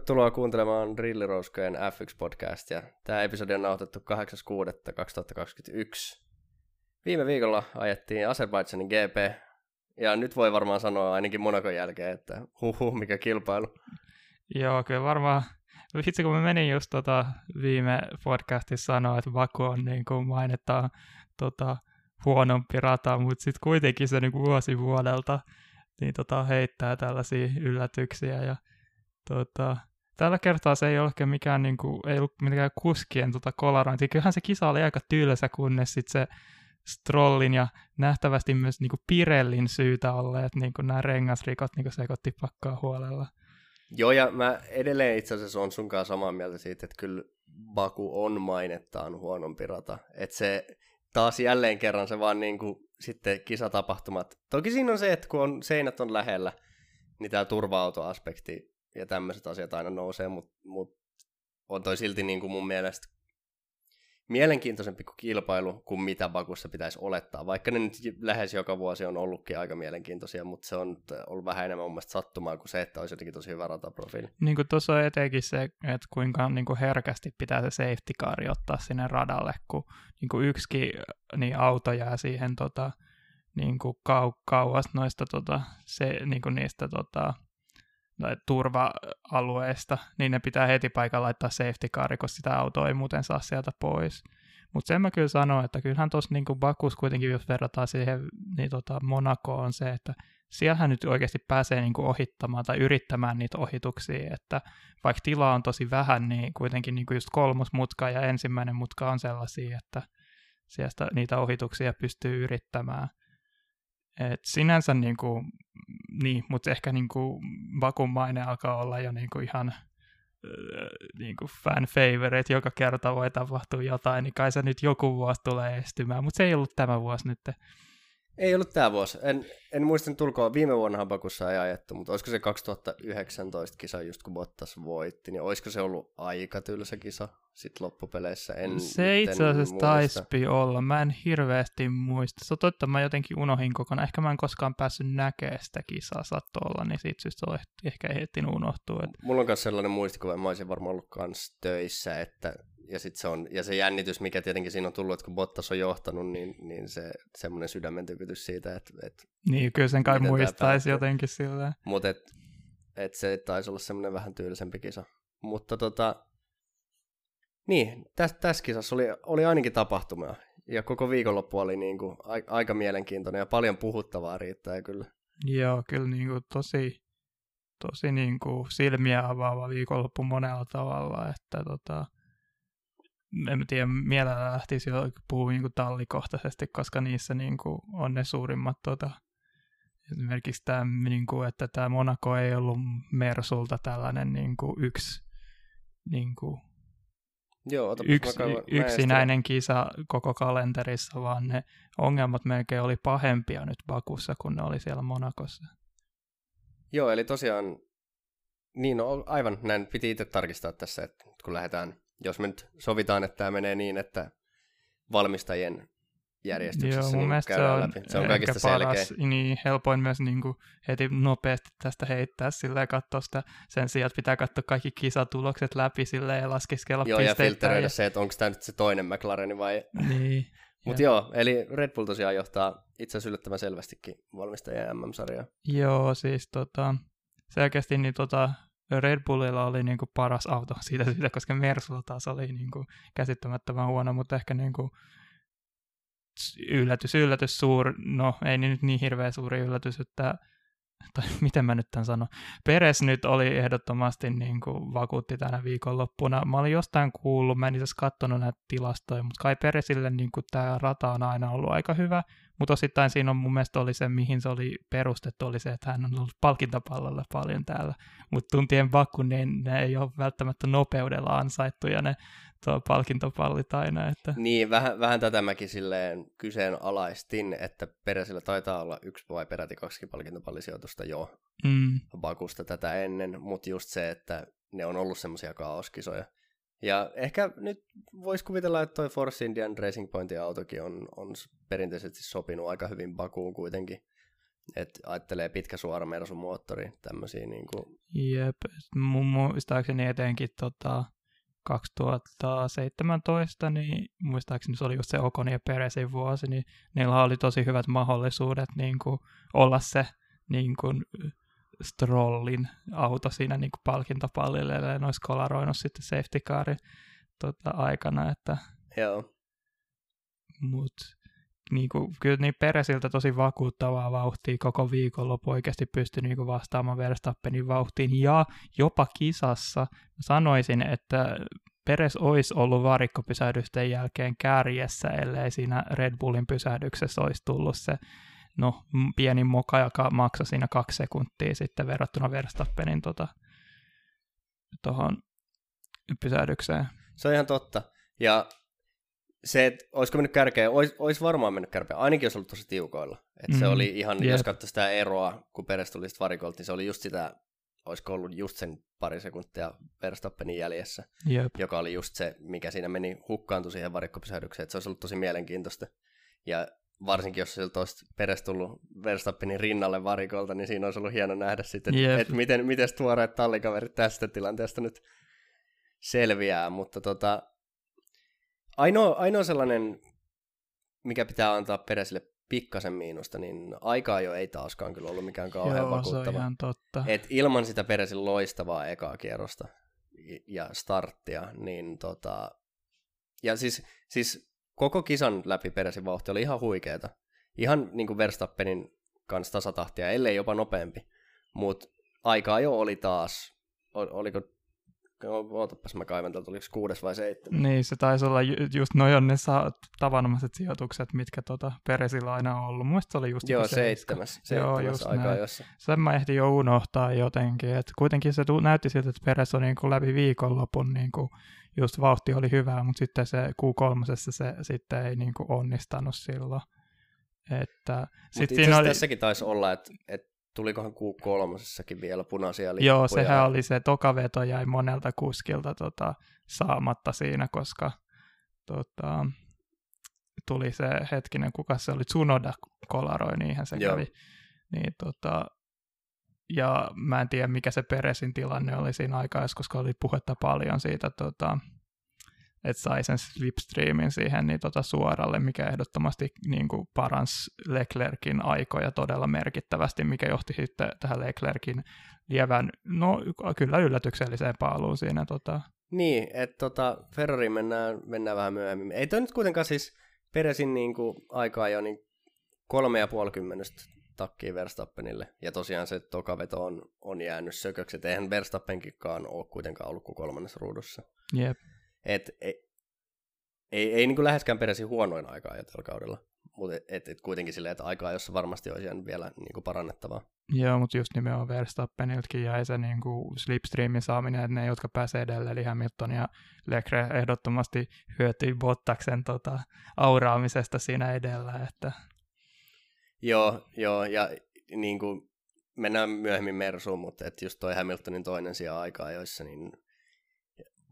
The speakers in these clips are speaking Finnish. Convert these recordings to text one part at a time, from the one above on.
Tervetuloa kuuntelemaan Drillirouskojen F1-podcastia. Tämä episodi on nauhoitettu 8.6.2021. Viime viikolla ajettiin Azerbaidžanin GP, ja nyt voi varmaan sanoa ainakin Monakon jälkeen, että huhu, mikä kilpailu. Joo, kyllä varmaan. Vitsi, kun mä menin just tota viime podcastissa sanoa, että Baku on niin kuin mainitaan tota, huonompi rata, mutta sitten kuitenkin se niin vuosi vuodelta niin tota, heittää tällaisia yllätyksiä ja tota, tällä kertaa se ei ole mikään, niin kuin, ei ollut mikään kuskien tota, kolarointi. Kyllähän se kisa oli aika tylsä, kunnes sitten se Strollin ja nähtävästi myös niin kuin Pirellin syytä olleet niin kuin nämä rengasrikot niin kuin sekoitti pakkaa huolella. Joo, ja mä edelleen itse asiassa on sunkaan samaa mieltä siitä, että kyllä Baku on mainettaan huonompi rata. Että se taas jälleen kerran se vaan niin kuin, sitten kisatapahtumat. Toki siinä on se, että kun on, seinät on lähellä, niin tämä turva-autoaspekti ja tämmöiset asiat aina nousee, mutta mut on toi silti niin kuin mun mielestä mielenkiintoisempi kuin kilpailu kuin mitä Bakussa pitäisi olettaa. Vaikka ne nyt lähes joka vuosi on ollutkin aika mielenkiintoisia, mutta se on ollut vähän enemmän mun mielestä sattumaa kuin se, että olisi jotenkin tosi hyvä rataprofiili. Niin kuin tuossa on etenkin se, että kuinka niin kuin herkästi pitää se safety car ottaa sinne radalle, kun niin kuin yksikin niin auto jää siihen tota, niin kuin kau- kauas noista tota, se, niin kuin niistä tota, turva-alueesta, niin ne pitää heti paikalla laittaa safety car, koska sitä autoa ei muuten saa sieltä pois. Mutta sen mä kyllä sanon, että kyllähän tuossa niin Bakus kuitenkin, jos verrataan siihen, niin tota Monaco on se, että siellähän nyt oikeasti pääsee niin kuin ohittamaan tai yrittämään niitä ohituksia, että vaikka tilaa on tosi vähän, niin kuitenkin niin kuin just kolmos mutka ja ensimmäinen mutka on sellaisia, että sieltä niitä ohituksia pystyy yrittämään. Et sinänsä niin kuin, niin, mutta ehkä niin kuin Bakun maine alkaa olla jo niin kuin ihan niin kuin fan favorite, joka kerta voi tapahtua jotain, niin kai se nyt joku vuosi tulee estymään, mutta se ei ollut tämä vuosi nyt. Ei ollut tämä vuosi. En, en muista tulkoon, viime vuonna Bakussa ei ajettu, mutta olisiko se 2019 kisa just kun Bottas voitti, niin olisiko se ollut aika tylsä kisa sitten loppupeleissä? En, se itse asiassa taisi olla. Mä en hirveästi muista. Se on totta, mä jotenkin unohin kokonaan. Ehkä mä en koskaan päässyt näkemään sitä kisaa olla, niin siitä syystä on ehkä ehtinyt unohtua. Että... Mulla on myös sellainen muistikuva, että mä olisin varmaan ollut kans töissä, että ja, sit se on, ja se jännitys, mikä tietenkin siinä on tullut, että kun Bottas on johtanut, niin, niin se semmoinen sydämen tykytys siitä, että... että niin, kyllä sen kai muistaisi jotenkin sillä. Mutta et, et se taisi olla semmoinen vähän tyylisempi kisa. Mutta tota, niin, tässä täs kisassa oli, oli ainakin tapahtumia. Ja koko viikonloppu oli niin kuin a, aika mielenkiintoinen ja paljon puhuttavaa riittää kyllä. Joo, kyllä niin kuin tosi, tosi niin kuin silmiä avaava viikonloppu monella tavalla, että tota, en tiedä, mielellä lähtisi jo puhua niin kuin tallikohtaisesti, koska niissä niin kuin on ne suurimmat tota, esimerkiksi tämä, niin kuin, että tämä Monaco ei ollut Mersulta tällainen niin kuin yksi niin kuin, Joo, yksi, yksinäinen kisa koko kalenterissa, vaan ne ongelmat melkein oli pahempia nyt Bakussa, kun ne oli siellä Monakossa. Joo, eli tosiaan, niin no, aivan näin piti itse tarkistaa tässä, että kun lähdetään jos me nyt sovitaan, että tämä menee niin, että valmistajien järjestyksessä Joo, mun niin se on, läpi. Se on kaikista paras, selkeä. Niin, helpoin myös niin kuin heti nopeasti tästä heittää sillä ja katsoa sitä sen sijaan, että pitää katsoa kaikki kisatulokset läpi sille ja laskeskella Joo, ja filtreidä ja... se, että onko tämä nyt se toinen McLaren vai... Niin. Mutta joo, eli Red Bull tosiaan johtaa itse asiassa yllättävän selvästikin valmistajien MM-sarjaa. Joo, siis tota, selkeästi niin tota, Red Bullilla oli niin kuin paras auto siitä syystä, koska Mersulla taas oli niin kuin käsittämättömän huono, mutta ehkä niin kuin yllätys, yllätys suuri, no ei nyt niin hirveä suuri yllätys, että tai miten mä nyt tämän sanon, Peres nyt oli ehdottomasti niin kuin vakuutti tänä viikonloppuna. Mä olin jostain kuullut, mä en itse katsonut näitä tilastoja, mutta kai Peresille niin kuin tämä rata on aina ollut aika hyvä, mutta osittain siinä on mun mielestä oli se, mihin se oli perustettu, oli se, että hän on ollut palkintopallolla paljon täällä. Mutta tuntien Baku, niin ne ei ole välttämättä nopeudella ansaittuja ne tuo palkintopallit aina. Että... Niin, vähän, vähän tätä mäkin silleen kyseenalaistin, että Peresillä taitaa olla yksi vai peräti kaksi palkintopallisijoitusta jo mm. Bakusta tätä ennen, mutta just se, että ne on ollut semmoisia kaoskisoja. Ja ehkä nyt voisi kuvitella, että toi Force Indian Racing Pointin autokin on, on perinteisesti sopinut aika hyvin Bakuun kuitenkin. että ajattelee pitkä suora Mersu-moottori, tämmöisiä niin kuin... Jep, muistaakseni etenkin tota, 2017, niin muistaakseni se oli just se Okon ja Peresin vuosi, niin niillä oli tosi hyvät mahdollisuudet niin kuin, olla se niin kuin, Strollin auto siinä niin kuin palkintopallille, ja ne olisi kolaroinut sitten safety carin tota, aikana, että... Joo. Mut niin kuin, kyllä niin Peresiltä tosi vakuuttavaa vauhtia koko viikonloppu oikeasti pystyi niin kuin vastaamaan Verstappenin vauhtiin ja jopa kisassa sanoisin, että Peres olisi ollut varikkopysähdysten jälkeen kärjessä, ellei siinä Red Bullin pysähdyksessä olisi tullut se no, pieni moka, joka maksoi siinä kaksi sekuntia sitten verrattuna Verstappenin tota, tuohon pysähdykseen. Se on ihan totta. Ja se, että olisiko mennyt kärkeä, olisi, olisi varmaan mennyt kärkeä, ainakin jos ollut tosi tiukoilla. Että mm, se oli ihan, yep. jos katsoi sitä eroa, kun Peres tuli varikolta, niin se oli just sitä, olisiko ollut just sen pari sekuntia Verstappenin jäljessä, yep. joka oli just se, mikä siinä meni hukkaantui siihen varikkopysähdykseen, että se olisi ollut tosi mielenkiintoista. Ja varsinkin jos siltä olisi Peres tullut Verstappenin rinnalle varikolta, niin siinä olisi ollut hieno nähdä sitten, yep. että miten, miten tuoreet tallikaverit tästä tilanteesta nyt selviää, mutta tota, Ainoa, ainoa sellainen, mikä pitää antaa Peresille pikkasen miinusta, niin aikaa jo ei taaskaan kyllä ollut mikään kauhean Joo, vakuuttava. ihan totta. Et ilman sitä Peresin loistavaa ekaa kierrosta ja starttia, niin tota... Ja siis, siis koko kisan läpi Peresin vauhti oli ihan huikeeta. Ihan niin kuin Verstappenin kanssa tasatahtia, ellei jopa nopeampi. Mutta aikaa jo oli taas, oliko Ootapas mä kaivan täältä, oliko kuudes vai seitsemän? Niin, se taisi olla ju- just noin on ne sa- tavanomaiset sijoitukset, mitkä tota Peresillä aina on ollut. Muista se oli just Joo, seitsemäs, seitsemäs Joo, just aikaa jossa. Sen mä ehdin jo unohtaa jotenkin, että kuitenkin se tu- näytti siltä, että Peres on niinku läpi viikonlopun niinku just vauhti oli hyvää, mutta sitten se Q3 se sitten ei niinku onnistanut silloin. Että sit siinä oli... tässäkin taisi olla, että, että tulikohan Q3 vielä punaisia lippuja. Joo, sehän oli se tokaveto jäi monelta kuskilta tota, saamatta siinä, koska tota, tuli se hetkinen, kuka se oli, Tsunoda kolaroi, niinhän se Joo. kävi. Niin, tota, ja mä en tiedä, mikä se Peresin tilanne oli siinä aikaa, koska oli puhetta paljon siitä tota, että sai sen slipstreamin siihen niin tota suoralle, mikä ehdottomasti niin kuin paransi Leclerkin aikoja todella merkittävästi, mikä johti sitten tähän Leclerkin lievän, no kyllä yllätykselliseen paaluun siinä. Tota. Niin, että tota, Ferrari mennään, mennään vähän myöhemmin. Ei toi nyt kuitenkaan siis Peresin niin kuin aikaa jo niin kolme ja puoli kymmenestä takkiin Verstappenille. Ja tosiaan se tokaveto on, on jäänyt sököksi, että eihän Verstappenkikaan ole kuitenkaan ollut kuin kolmannessa ruudussa. Jep. Et, ei, ei, ei niin kuin läheskään peräsi huonoin aikaa jo tällä kaudella, mutta et, et, et kuitenkin silleen, että aikaa, jossa varmasti olisi vielä niin kuin parannettavaa. Joo, mutta just nimenomaan Verstappeniltakin jäi se niin kuin slipstreamin saaminen, että ne, jotka pääsee edelleen, eli Hamilton ja Leclerc ehdottomasti hyötyi Bottaksen tota, auraamisesta siinä edellä. Että... Joo, joo, ja niin kuin mennään myöhemmin Mersuun, mutta että just toi Hamiltonin toinen sija aikaa, joissa niin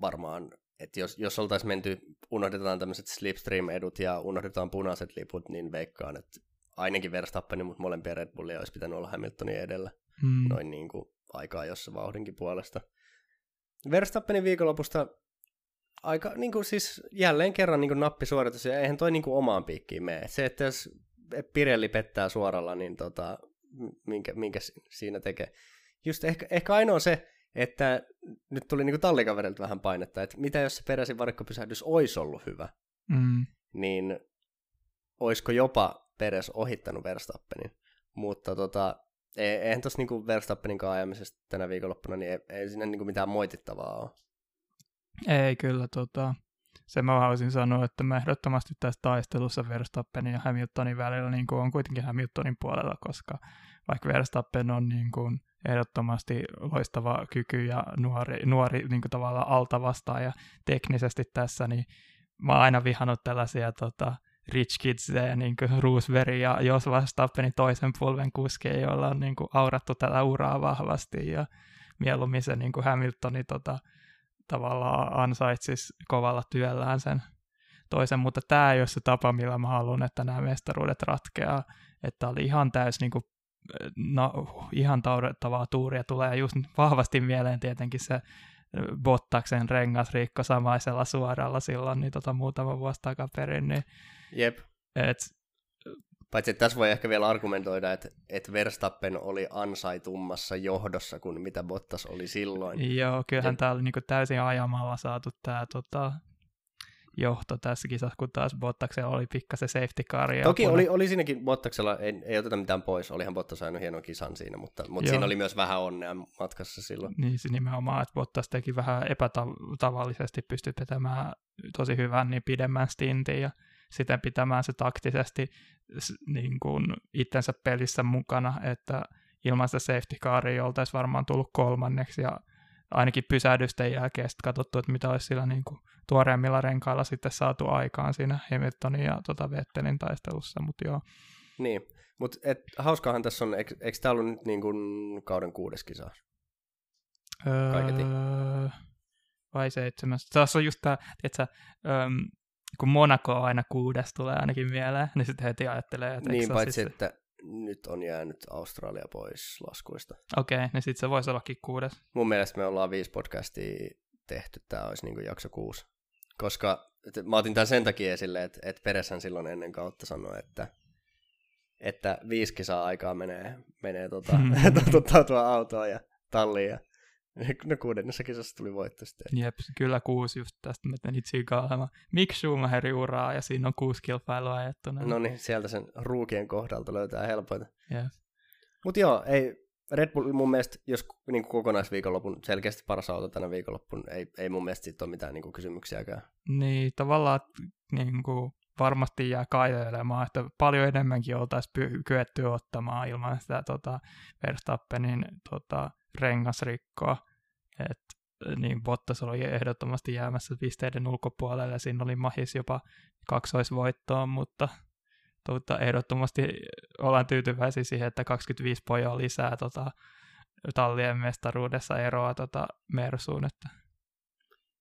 varmaan että jos, jos oltaisiin menty, unohdetaan tämmöiset slipstream-edut ja unohdetaan punaiset liput, niin veikkaan, että ainakin Verstappenin, mutta molempia Red Bullia olisi pitänyt olla Hamiltonin edellä. Hmm. Noin niin kuin aikaa jossa vauhdinkin puolesta. Verstappenin viikonlopusta aika niin kuin siis jälleen kerran niin kuin nappisuoritus, ja eihän toi niin kuin omaan piikkiin mene. Se, että jos Pirelli pettää suoralla, niin tota, minkä, minkä siinä tekee. Just ehkä, ehkä ainoa se, että nyt tuli niinku tallikaverilta vähän painetta, että mitä jos se peräisin varikkopysähdys olisi ollut hyvä, mm. niin olisiko jopa Peres ohittanut Verstappenin. Mutta tota, e, eihän tuossa niinku Verstappenin ajamisesta tänä viikonloppuna, niin ei, ei siinä niinku mitään moitittavaa ole. Ei kyllä, tota, se mä haluaisin sanoa, että mä ehdottomasti tässä taistelussa Verstappenin ja Hamiltonin välillä niin on kuitenkin Hamiltonin puolella, koska vaikka Verstappen on niin kuin ehdottomasti loistava kyky ja nuori, nuori niin kuin tavallaan ja teknisesti tässä, niin mä oon aina vihannut tällaisia tota, rich kids niin kuin Roosberg ja jos Verstappenin toisen polven kuskeja, joilla on niin kuin aurattu tätä uraa vahvasti. Ja mieluummin se niin kuin Hamiltoni tota, tavallaan ansaitsisi kovalla työllään sen toisen, mutta tämä ei ole se tapa, millä mä haluan, että nämä mestaruudet ratkeaa, että oli ihan täys niin kuin no, ihan taudettavaa tuuria tulee just vahvasti mieleen tietenkin se Bottaksen rengasriikko samaisella suoralla silloin niin tota, muutama vuosi takaperin. Niin, Jep. Et, Paitsi että tässä voi ehkä vielä argumentoida, että, että Verstappen oli ansaitummassa johdossa kuin mitä Bottas oli silloin. Joo, kyllähän tämä oli niinku täysin ajamalla saatu tämä tota, johto tässä kisassa, kun taas Bottaksella oli pikkasen safety car. Toki oli, oli siinäkin Bottaksella, ei, ei oteta mitään pois, olihan Bottas aina hienon kisan siinä, mutta, mutta siinä oli myös vähän onnea matkassa silloin. Niin se nimenomaan, että Bottas teki vähän epätavallisesti, pystyi pitämään tosi hyvän niin pidemmän stintin ja siten pitämään se taktisesti niin kuin itsensä pelissä mukana, että ilman sitä safety caria oltaisiin varmaan tullut kolmanneksi ja ainakin pysähdysten jälkeen sitten katsottu, että mitä olisi sillä niin kuin tuoreemmilla renkailla sitten saatu aikaan siinä Hamiltonin ja tota Vettelin taistelussa, mutta joo. Niin, mutta hauskaahan tässä on, eikö, eikö tämä ollut nyt niin kuin kauden kuudes kisa? Öö, vai seitsemäs? Tässä on just tämä, että kun Monaco aina kuudes tulee ainakin mieleen, niin sitten heti ajattelee, että Niin, paitsi siis... että nyt on jäänyt Australia pois laskuista. Okei, okay, niin sitten se voisi ollakin kuudes. Mun mielestä me ollaan viisi podcastia tehty, tämä olisi niin jakso kuusi. Koska että mä otin tämän sen takia esille, että, että Pereshän silloin ennen kautta sanoi, että, että viisi kisaa aikaa menee, menee tota, tota, tuo autoa ja talliin ja No kuudennessa kisassa tuli voitto sitten. Jep, kyllä kuusi just tästä mä menin tsiikaamaan. Mick Schumacherin uraa ja siinä on kuusi kilpailua ajettuna. No niin, sieltä sen ruukien kohdalta löytää helpoita. Yep. Mutta joo, ei, Red Bull mun mielestä, jos niin kokonaisviikonlopun selkeästi paras auto tänä viikonloppun, ei, ei mun mielestä siitä ole mitään niin kuin, kysymyksiäkään. Niin, tavallaan niin kuin, varmasti jää kaivelemaan, että paljon enemmänkin oltaisiin py- kyetty ottamaan ilman sitä tota, Verstappenin tota, rengasrikkoa. Et, niin Bottas oli ehdottomasti jäämässä pisteiden ulkopuolelle siinä oli mahis jopa kaksoisvoittoon, mutta tuota, ehdottomasti ollaan tyytyväisiä siihen, että 25 pojoa lisää tota, tallien mestaruudessa eroa tota, Mersuun. Että.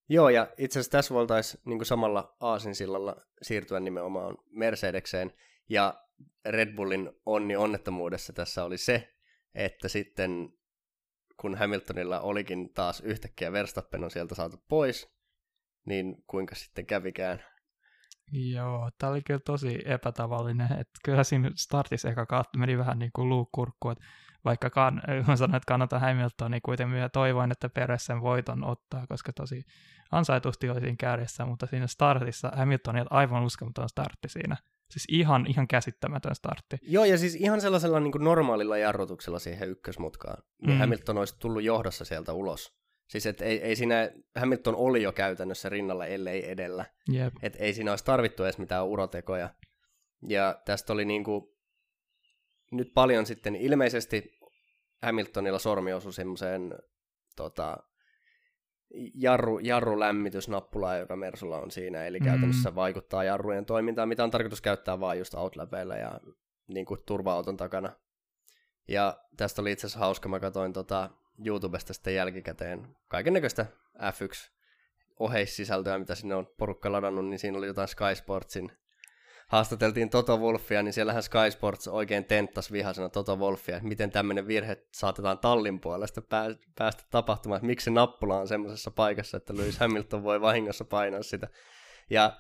Joo, ja itse asiassa tässä voitaisiin niin samalla Aasinsillalla siirtyä nimenomaan Mercedekseen, ja Red Bullin onni onnettomuudessa tässä oli se, että sitten kun Hamiltonilla olikin taas yhtäkkiä Verstappen on sieltä saatu pois, niin kuinka sitten kävikään? Joo, tämä oli kyllä tosi epätavallinen. Että kyllä siinä startissa eka kautta meni vähän niin kuin luukkurkku, että vaikka kan, mä sanoin, että kannattaa Hamilton, niin kuitenkin toivoin, että Peres sen voiton ottaa, koska tosi ansaitusti oli siinä kärjessä, mutta siinä startissa Hamilton oli aivan uskomaton startti siinä. Siis ihan, ihan käsittämätön startti. Joo, ja siis ihan sellaisella niin kuin normaalilla jarrutuksella siihen ykkösmutkaan, niin mm. Hamilton olisi tullut johdossa sieltä ulos. Siis et ei, ei siinä, Hamilton oli jo käytännössä rinnalla, ellei edellä. Yep. Et ei siinä olisi tarvittu edes mitään urotekoja. Ja tästä oli niinku, nyt paljon sitten ilmeisesti Hamiltonilla sormi osui semmoiseen tota, jarru, jarrulämmitysnappulaa, joka Mersulla on siinä, eli mm. käytännössä vaikuttaa jarrujen toimintaan, mitä on tarkoitus käyttää vain just outlapeilla ja niin kuin turva-auton takana. Ja tästä oli itse asiassa hauska, mä katsoin tota YouTubesta sitten jälkikäteen kaiken näköistä F1 oheissisältöä, mitä sinne on porukka ladannut, niin siinä oli jotain Sky Sportsin haastateltiin Toto Wolfia, niin siellähän Sky Sports oikein tenttas vihasena Toto Wolfia, että miten tämmöinen virhe saatetaan tallin puolesta päästä tapahtumaan, että miksi se nappula on semmoisessa paikassa, että Lewis Hamilton voi vahingossa painaa sitä. Ja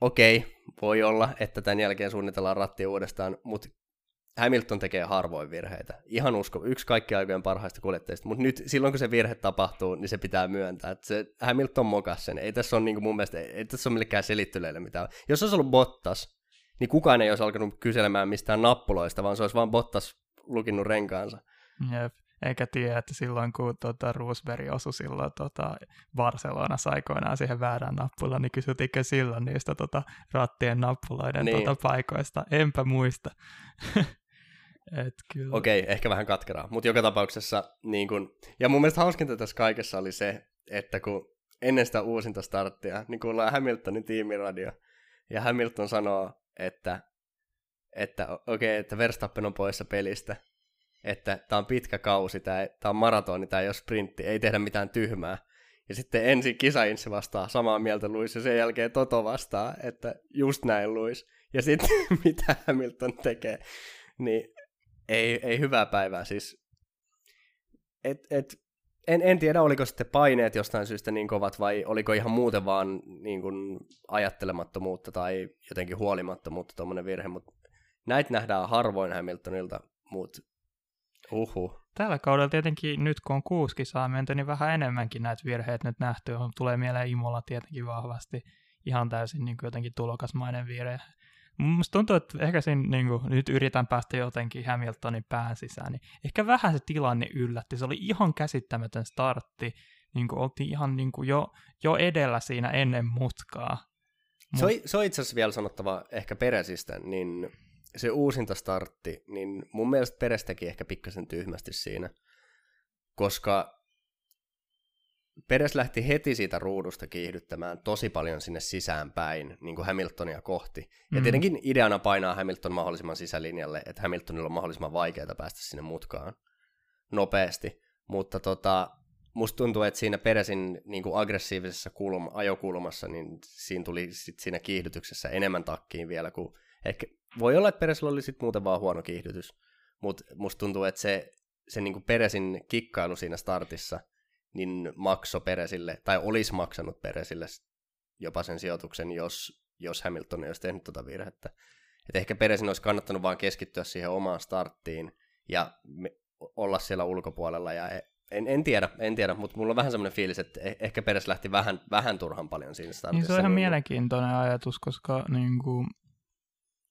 okei, okay, voi olla, että tämän jälkeen suunnitellaan ratti uudestaan, mutta Hamilton tekee harvoin virheitä. Ihan usko, yksi kaikki aikojen parhaista kuljettajista, mutta nyt silloin kun se virhe tapahtuu, niin se pitää myöntää. Että se Hamilton mokas sen. Ei tässä ole niin kuin mun mielestä, ei tässä ole millekään selittelyille mitään. Jos olisi ollut Bottas, niin kukaan ei olisi alkanut kyselemään mistään nappuloista, vaan se olisi vain Bottas lukinnut renkaansa. Jep. Eikä tiedä, että silloin kun tota, Roosberg osui silloin tota, Barcelonassa aikoinaan siihen väärään nappulaan, niin kysytikö silloin niistä tota, rattien nappuloiden niin. tota, paikoista? Enpä muista. Et kyllä. Okei, ehkä vähän katkeraa, mutta joka tapauksessa, niin kun, ja mun mielestä hauskinta tässä kaikessa oli se, että kun ennen sitä uusinta starttia, niin kuullaan Hamiltonin tiimiradio, ja Hamilton sanoo, että, että okei, okay, että Verstappen on poissa pelistä, että tämä on pitkä kausi, tämä on maratoni, tämä ei ole sprintti, ei tehdä mitään tyhmää. Ja sitten ensin kisainsi vastaa samaa mieltä Luis, ja sen jälkeen Toto vastaa, että just näin Luis. Ja sitten mitä Hamilton tekee, niin Ei, ei hyvää päivää siis. Et, et, en, en tiedä, oliko sitten paineet jostain syystä niin kovat vai oliko ihan muuten vaan niin kuin ajattelemattomuutta tai jotenkin huolimattomuutta tuommoinen virhe, mutta näitä nähdään harvoin Hamiltonilta, mutta uhu. Tällä kaudella tietenkin nyt kun on kuusi kisaa menty, niin vähän enemmänkin näitä virheitä nyt nähty. Tulee mieleen Imola tietenkin vahvasti ihan täysin niin kuin jotenkin tulokasmainen virhe. Musta tuntuu, että ehkä siinä niin kuin, nyt yritän päästä jotenkin Hamiltonin pään sisään, niin ehkä vähän se tilanne yllätti. Se oli ihan käsittämätön startti. Niin kuin, oltiin ihan niin kuin, jo, jo edellä siinä ennen mutkaa. Mut... Se, on, se on itse asiassa vielä sanottava ehkä Peresistä, niin se uusinta startti, niin mun mielestä Peres teki ehkä pikkasen tyhmästi siinä, koska Peres lähti heti siitä ruudusta kiihdyttämään tosi paljon sinne sisäänpäin, niin kuin Hamiltonia kohti. Mm. Ja tietenkin ideana painaa Hamilton mahdollisimman sisälinjalle, että Hamiltonilla on mahdollisimman vaikeaa päästä sinne mutkaan nopeasti. Mutta tota, musta tuntuu, että siinä Peresin niin kuin aggressiivisessa kulma, ajokulmassa, niin siinä tuli sit siinä kiihdytyksessä enemmän takkiin vielä kuin ehkä voi olla, että Peresillä oli sitten muuten vaan huono kiihdytys, mutta musta tuntuu, että se, se niin kuin Peresin kikkailu siinä startissa, niin makso Peresille, tai olisi maksanut Peresille jopa sen sijoituksen, jos, jos Hamilton olisi tehnyt tuota virhettä. Et ehkä Peresin olisi kannattanut vaan keskittyä siihen omaan starttiin ja me, olla siellä ulkopuolella. Ja e, en, en tiedä, en tiedä, mutta mulla on vähän semmoinen fiilis, että e, ehkä Peres lähti vähän, vähän turhan paljon siinä startissa. Niin se on ihan mielenkiintoinen ajatus, koska niin kuin,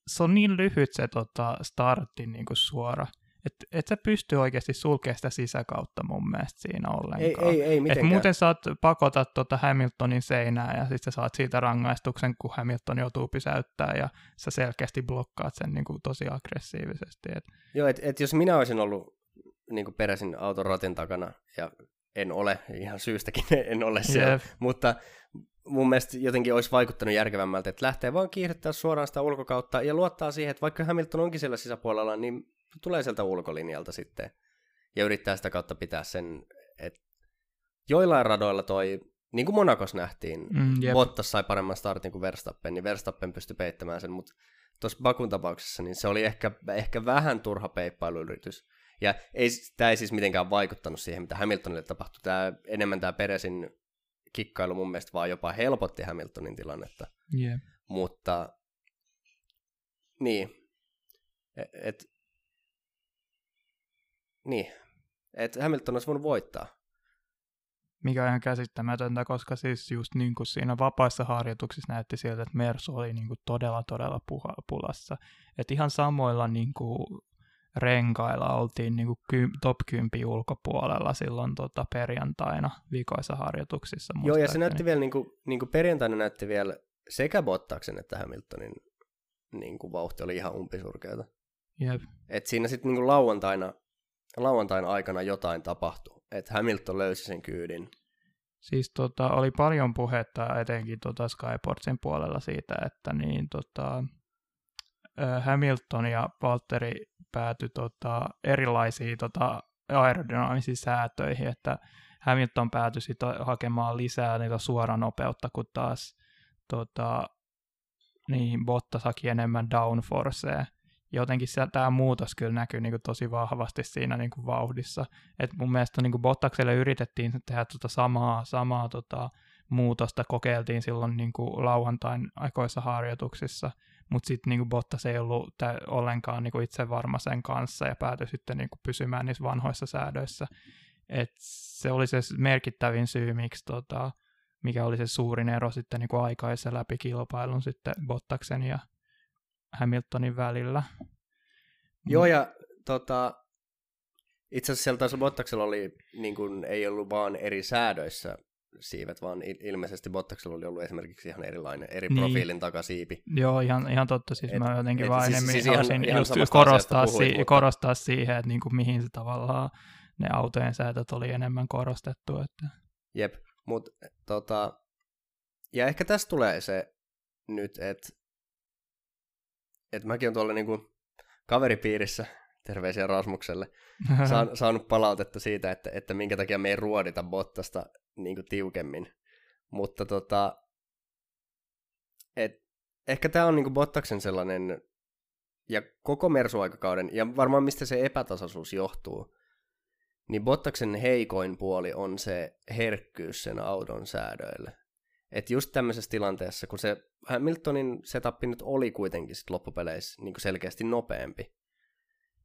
se on niin lyhyt se tota, startti niin kuin suora, että et sä pysty oikeasti sulkemaan sitä sisäkautta mun mielestä siinä ollenkaan. Ei, ei, ei mitenkään. Et muuten saat pakota tota Hamiltonin seinää ja sitten sä saat siitä rangaistuksen, kun Hamilton joutuu pysäyttää ja sä selkeästi blokkaat sen niin kuin tosi aggressiivisesti. Et... Joo, että et jos minä olisin ollut niin kuin peräisin auton ratin takana ja en ole, ihan syystäkin en ole siellä, yep. mutta mun mielestä jotenkin olisi vaikuttanut järkevämmältä, että lähtee vaan kiihdyttää suoraan sitä ulkokautta ja luottaa siihen, että vaikka Hamilton onkin siellä sisäpuolella, niin tulee sieltä ulkolinjalta sitten ja yrittää sitä kautta pitää sen, että joillain radoilla toi, niin kuin Monakos nähtiin, mm, Bottas sai paremman startin kuin Verstappen, niin Verstappen pystyi peittämään sen, mutta tuossa Bakun tapauksessa niin se oli ehkä, ehkä vähän turha peippailuyritys. Ja ei, tämä ei siis mitenkään vaikuttanut siihen, mitä Hamiltonille tapahtui. Tämä, enemmän tämä Peresin kikkailu mun mielestä vaan jopa helpotti Hamiltonin tilannetta. Yeah. Mutta niin, e, et, et, niin, että Hamilton olisi voinut voittaa. Mikä on ihan käsittämätöntä, koska siis just niin kuin siinä vapaissa harjoituksissa näytti sieltä, että Mersu oli niin kuin todella, todella puha, pulassa. Että ihan samoilla niin kuin renkailla oltiin niin kuin ky- top 10 ulkopuolella silloin tota perjantaina viikoissa harjoituksissa. Joo, ja se näytti vielä, niin kuin, niin kuin perjantaina näytti vielä sekä Bottaksen että Hamiltonin niin kuin vauhti oli ihan umpisurkeata. Jep. Et siinä sitten niin lauantaina, lauantaina aikana jotain tapahtui, että Hamilton löysi sen kyydin. Siis tota, oli paljon puhetta etenkin tota Skyportsin puolella siitä, että niin, tota, Hamilton ja Valtteri päätyi tota, erilaisiin tota, aerodynaamisiin säätöihin, että Hamilton päätyi sit hakemaan lisää niitä suoranopeutta, kun taas tota, niin Bottas haki enemmän downforcea. Jotenkin tämä muutos kyllä näkyy niin kuin tosi vahvasti siinä niin kuin vauhdissa. Et mun mielestä niin kuin Bottakselle yritettiin tehdä tota samaa, samaa tota, muutosta, kokeiltiin silloin niin kuin lauantain aikoissa harjoituksissa, mutta sitten niinku Bottas ei ollut ollenkaan niinku itse varma sen kanssa ja päätyi sitten niinku pysymään niissä vanhoissa säädöissä. Et se oli se merkittävin syy, miksi tota, mikä oli se suurin ero sitten niinku aikaisessa läpi kilpailun sitten Bottaksen ja Hamiltonin välillä. Joo, ja tota, itse asiassa siellä taas Bottaksella oli, niin kuin, ei ollut vaan eri säädöissä siivet, vaan ilmeisesti Bottaksella oli ollut esimerkiksi ihan erilainen, eri niin. profiilin takasiipi. Joo, ihan, ihan totta. Siis et, mä jotenkin et, vaan siis, enemmän siis ihan, ihan just korostaa, puhuin, si- mutta... korostaa siihen, että niin kuin mihin se tavallaan ne autojen säätöt oli enemmän korostettu. Että... Jep, mutta tota, ja ehkä tästä tulee se nyt, että et mäkin on tuolla niinku kaveripiirissä, terveisiä Rasmukselle, saan, saanut palautetta siitä, että, että minkä takia me ei ruodita Bottasta niin kuin tiukemmin. Mutta tota, et, ehkä tämä on niin kuin Bottaksen sellainen ja koko Mersu-aikakauden, ja varmaan mistä se epätasaisuus johtuu, niin Bottaksen heikoin puoli on se herkkyys sen auton säädöille. Et just tämmöisessä tilanteessa, kun se Hamiltonin setup nyt oli kuitenkin sit loppupeleissä niin selkeästi nopeampi.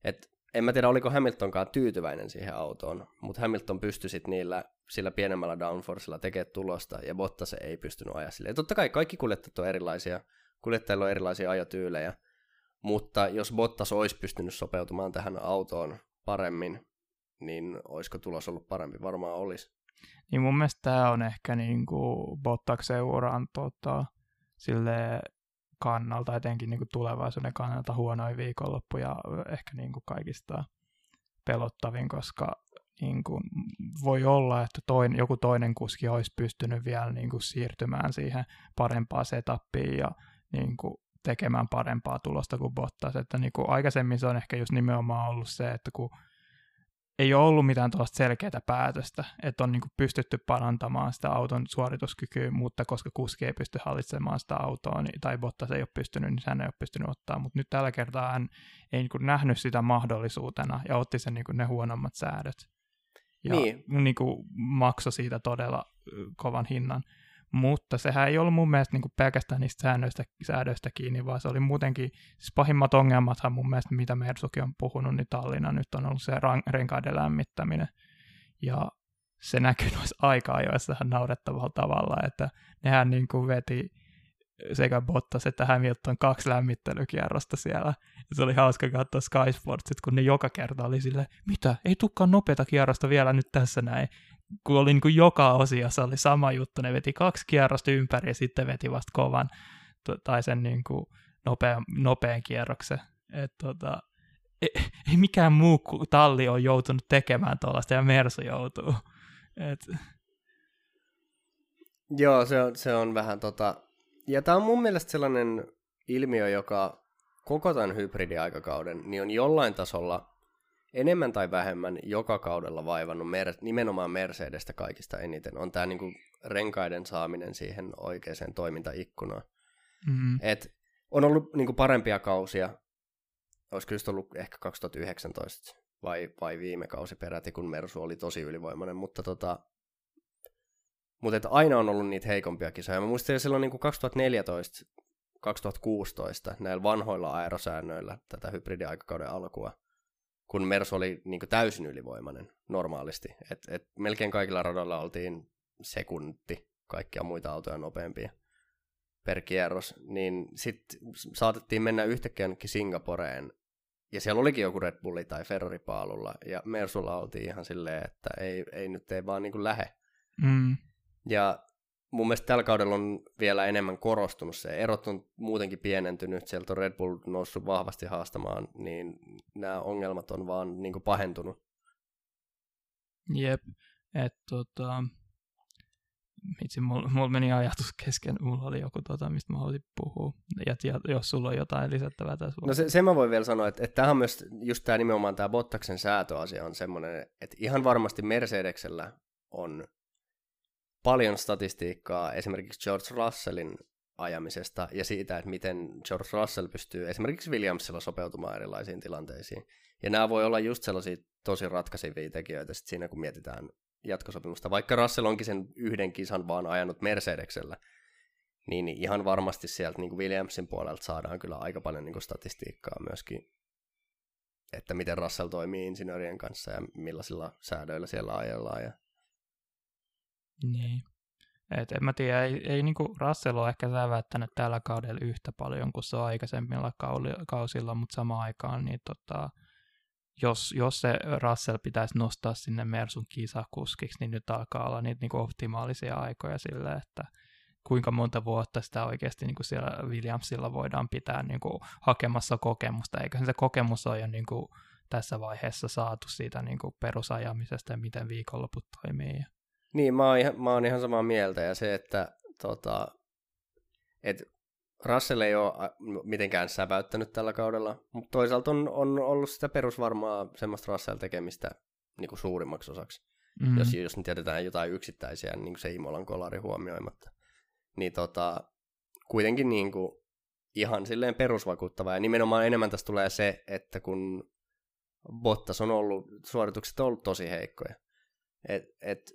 Et en mä tiedä, oliko Hamiltonkaan tyytyväinen siihen autoon, mutta Hamilton pystyi sitten niillä sillä pienemmällä downforcella tekemään tulosta, ja Bottas ei pystynyt ajaa sille. Ja totta kai kaikki kuljettajat on erilaisia, kuljettajilla on erilaisia ajotyylejä, mutta jos Bottas olisi pystynyt sopeutumaan tähän autoon paremmin, niin olisiko tulos ollut parempi? Varmaan olisi. Niin mun mielestä tämä on ehkä niin kuin Bottaksen uran tota, kannalta, etenkin niin kuin tulevaisuuden kannalta huonoin viikonloppu ja ehkä niin kuin kaikista pelottavin, koska niin kuin voi olla, että toin, joku toinen kuski olisi pystynyt vielä niin kuin siirtymään siihen parempaan setappiin ja niin kuin tekemään parempaa tulosta kuin Bottas. Että niin kuin aikaisemmin se on ehkä just nimenomaan ollut se, että kun ei ole ollut mitään tuollaista selkeää päätöstä, että on niin kuin pystytty parantamaan sitä auton suorituskykyä, mutta koska kuski ei pysty hallitsemaan sitä autoa, niin, tai Bottas ei ole pystynyt, niin hän ei ole pystynyt ottaa, mutta nyt tällä kertaa hän ei niin kuin nähnyt sitä mahdollisuutena ja otti sen niin kuin ne huonommat säädöt. Ja niin. Niin kuin maksoi siitä todella kovan hinnan. Mutta sehän ei ollut mun mielestä niin kuin pelkästään niistä säännöistä, säädöistä kiinni, vaan se oli muutenkin, siis pahimmat ongelmathan mun mielestä, mitä Mersuki on puhunut, niin Tallinna nyt on ollut se renkaiden lämmittäminen. Ja se näkyy noissa aika-ajoissa naurettavalla tavalla, että nehän niin kuin veti sekä Bottas että Hamilton kaksi lämmittelykierrosta siellä. Ja se oli hauska katsoa Sky Sportsit, kun ne joka kerta oli sille, mitä, ei tukkaan nopeata kierrosta vielä nyt tässä näin kun oli niin kuin joka osiossa oli sama juttu, ne veti kaksi kierrosta ympäri ja sitten veti vasta kovan tai sen niin kuin nopean, nopean kierroksen. Et, tota, ei, ei, mikään muu talli ole joutunut tekemään tuollaista ja Mersu joutuu. Et... Joo, se on, se on vähän tota... Ja tämä on mun mielestä sellainen ilmiö, joka koko tämän hybridiaikakauden niin on jollain tasolla enemmän tai vähemmän joka kaudella vaivannut mer- nimenomaan Mercedestä kaikista eniten, on tämä niinku renkaiden saaminen siihen oikeaan toimintaikkunaan. Mm-hmm. Et on ollut niinku parempia kausia, olisiko just ollut ehkä 2019 vai, vai viime kausi peräti, kun Mersu oli tosi ylivoimainen, mutta tota, mutta että aina on ollut niitä heikompia kisoja. Mä muistan jo silloin niin 2014 2016 näillä vanhoilla aerosäännöillä tätä hybridiaikakauden alkua, kun Mersu oli niin täysin ylivoimainen normaalisti. Et, et melkein kaikilla radoilla oltiin sekunti kaikkia muita autoja nopeampia per kierros, niin sitten saatettiin mennä yhtäkkiä jonnekin Singaporeen, ja siellä olikin joku Red Bulli tai Ferrari paalulla, ja Mersulla oltiin ihan silleen, että ei, ei nyt ei vaan niin lähe. Mm. Ja mun mielestä tällä kaudella on vielä enemmän korostunut se. Erot on muutenkin pienentynyt, sieltä on Red Bull noussut vahvasti haastamaan, niin nämä ongelmat on vaan niin kuin pahentunut. Jep, että tota, itse mulla, mulla meni ajatus kesken, mulla oli joku, tota, mistä mä haluaisin puhua, ja, jos sulla on jotain lisättävää tässä. No se, se mä voin vielä sanoa, että, että tämähän myös, just tämä nimenomaan tämä Bottaksen säätöasia on semmoinen, että ihan varmasti Mercedeksellä on paljon statistiikkaa esimerkiksi George Russellin ajamisesta ja siitä, että miten George Russell pystyy esimerkiksi Williamsilla sopeutumaan erilaisiin tilanteisiin. Ja nämä voi olla just sellaisia tosi ratkaisivia tekijöitä sit siinä, kun mietitään jatkosopimusta. Vaikka Russell onkin sen yhden kisan vaan ajanut Mercedeksellä, niin ihan varmasti sieltä niin kuin Williamsin puolelta saadaan kyllä aika paljon niin kuin statistiikkaa myöskin, että miten Russell toimii insinöörien kanssa ja millaisilla säädöillä siellä ajellaan ja niin. Et en mä tiedä, ei, ei niinku Russell ole ehkä sävättänyt tällä kaudella yhtä paljon kuin se aikaisemmilla kausilla, mutta samaan aikaan niin tota, jos, jos se Russell pitäisi nostaa sinne Mersun kisakuskiksi, niin nyt alkaa olla niitä niinku optimaalisia aikoja sille, että kuinka monta vuotta sitä oikeasti niin kuin siellä Williamsilla voidaan pitää niin kuin hakemassa kokemusta, eikä se kokemus ole jo niin kuin tässä vaiheessa saatu siitä niin kuin perusajamisesta ja miten viikonloput toimii. Niin, mä oon, ihan, mä oon ihan samaa mieltä, ja se, että tota, et Russell ei ole mitenkään säväyttänyt tällä kaudella, mutta toisaalta on, on ollut sitä perusvarmaa semmoista Russell-tekemistä niin kuin suurimmaksi osaksi. Mm. Jos, jos nyt jätetään jotain yksittäisiä, niin kuin se Imolan kolari huomioimatta. Niin tota, kuitenkin niin kuin, ihan silleen perusvakuuttava. Ja nimenomaan enemmän tässä tulee se, että kun Bottas on ollut, suoritukset on ollut tosi heikkoja. Et, et,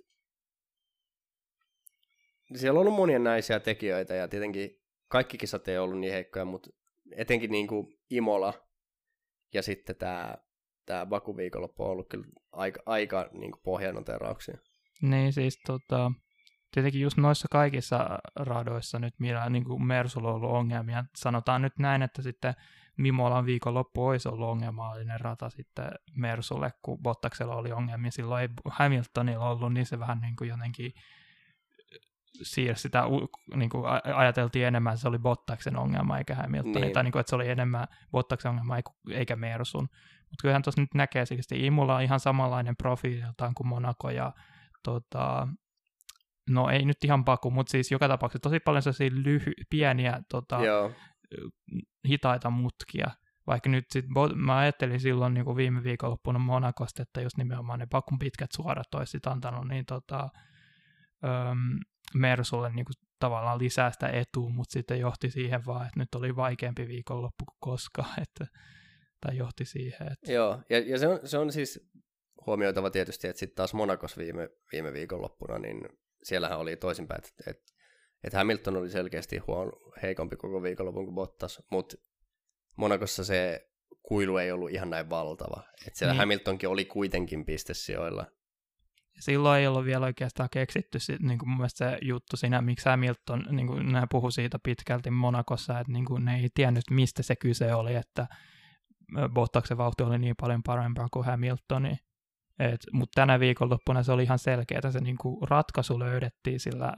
siellä on ollut monia näisiä tekijöitä ja tietenkin kaikki kisat ei ollut niin heikkoja, mutta etenkin niin kuin Imola ja sitten tämä tämä Baku viikonloppu on ollut kyllä aika, aika niin kuin pohjanoterauksia. Niin siis tota, tietenkin just noissa kaikissa radoissa nyt, millä niin kuin Mersulla on ollut ongelmia. Sanotaan nyt näin, että sitten Mimolan viikonloppu olisi ollut ongelmallinen rata sitten Mersulle, kun Bottaksella oli ongelmia. Silloin ei Hamiltonilla ollut, niin se vähän niin kuin jotenkin siirsi sitä, niin kuin ajateltiin enemmän, että se oli Bottaksen ongelma eikä Hamiltonin, niin. tai niin kuin, että se oli enemmän Bottaksen ongelma eikä Mersun. Mutta kyllähän tuossa nyt näkee että Imulla on ihan samanlainen profiililtaan kuin Monaco ja tota, no ei nyt ihan Baku, mutta siis joka tapauksessa tosi paljon sellaisia lyhy- pieniä tota, hitaita mutkia. Vaikka nyt sit, mä ajattelin silloin niin kuin viime viikonloppuna Monakosta, että jos nimenomaan ne Bakun pitkät suorat olisi antanut niin tota, öm, Mersulle niin kuin tavallaan lisää sitä etua, mutta sitten johti siihen vaan, että nyt oli vaikeampi viikonloppu kuin koskaan, että, tai johti siihen. Että... Joo, ja, ja se, on, se on siis huomioitava tietysti, että sitten taas Monakos viime, viime viikonloppuna, niin siellähän oli toisinpäin, että, että, että Hamilton oli selkeästi huono, heikompi koko viikonlopun kuin Bottas, mutta Monakossa se kuilu ei ollut ihan näin valtava. Että siellä niin. Hamiltonkin oli kuitenkin pistesijoilla. Silloin ei ollut vielä oikeastaan keksitty niin kuin mun mielestä se juttu siinä, miksi Hamilton, niin kuin nämä puhu siitä pitkälti Monakossa, että niin kuin ne ei tiennyt, mistä se kyse oli, että Bottaksen vauhti oli niin paljon parempaa kuin Hamiltonin. Mutta tänä viikonloppuna se oli ihan selkeä, että se niinku ratkaisu löydettiin sillä,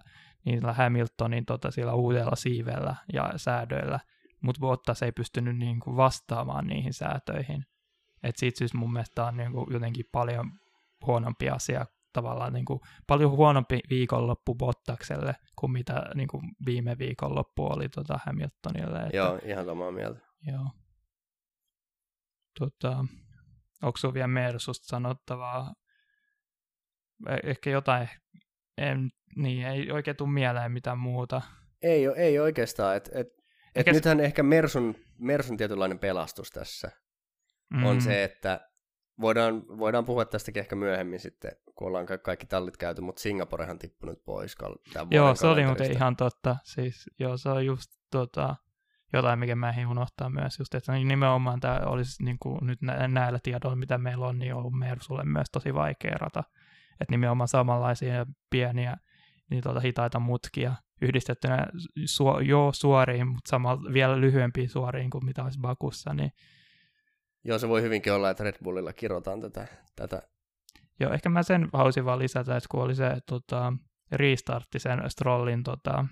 niillä Hamiltonin tota, sillä uudella siivellä ja säädöillä, mutta Bottas ei pystynyt niinku vastaamaan niihin säätöihin. Et siitä syystä mun mielestä on niinku jotenkin paljon huonompi asia, tavallaan niinku, paljon huonompi viikonloppu Bottakselle kuin mitä niinku viime viikonloppu oli tota Hamiltonille. Että, joo, ihan samaa mieltä. Joo. Tota, Onko sinulla vielä Mersusta sanottavaa? Eh, ehkä jotain, en, niin ei oikein tule mieleen mitään muuta. Ei, ei oikeastaan. Et, et, et nythän ehkä Mersun, Mersun tietynlainen pelastus tässä mm. on se, että voidaan, voidaan puhua tästäkin ehkä myöhemmin sitten, kun ollaan kaikki tallit käyty, mutta Singaporehan tippunut pois. Joo, se oli muuten ihan totta. Siis, joo, se on just tota, jotain, mikä mä en unohtaa myös, just, että nimenomaan tämä olisi niin kuin nyt näillä tiedoilla, mitä meillä on, niin on Mersulle myös tosi vaikea rata. Että nimenomaan samanlaisia pieniä niin tuota, hitaita mutkia yhdistettynä su- jo suoriin, mutta samalla vielä lyhyempiin suoriin kuin mitä olisi Bakussa. Niin... Joo, se voi hyvinkin olla, että Red Bullilla kirotaan tätä. tätä. Joo, ehkä mä sen halusin vaan lisätä, että kun oli se tota, restartti sen Strollin tota,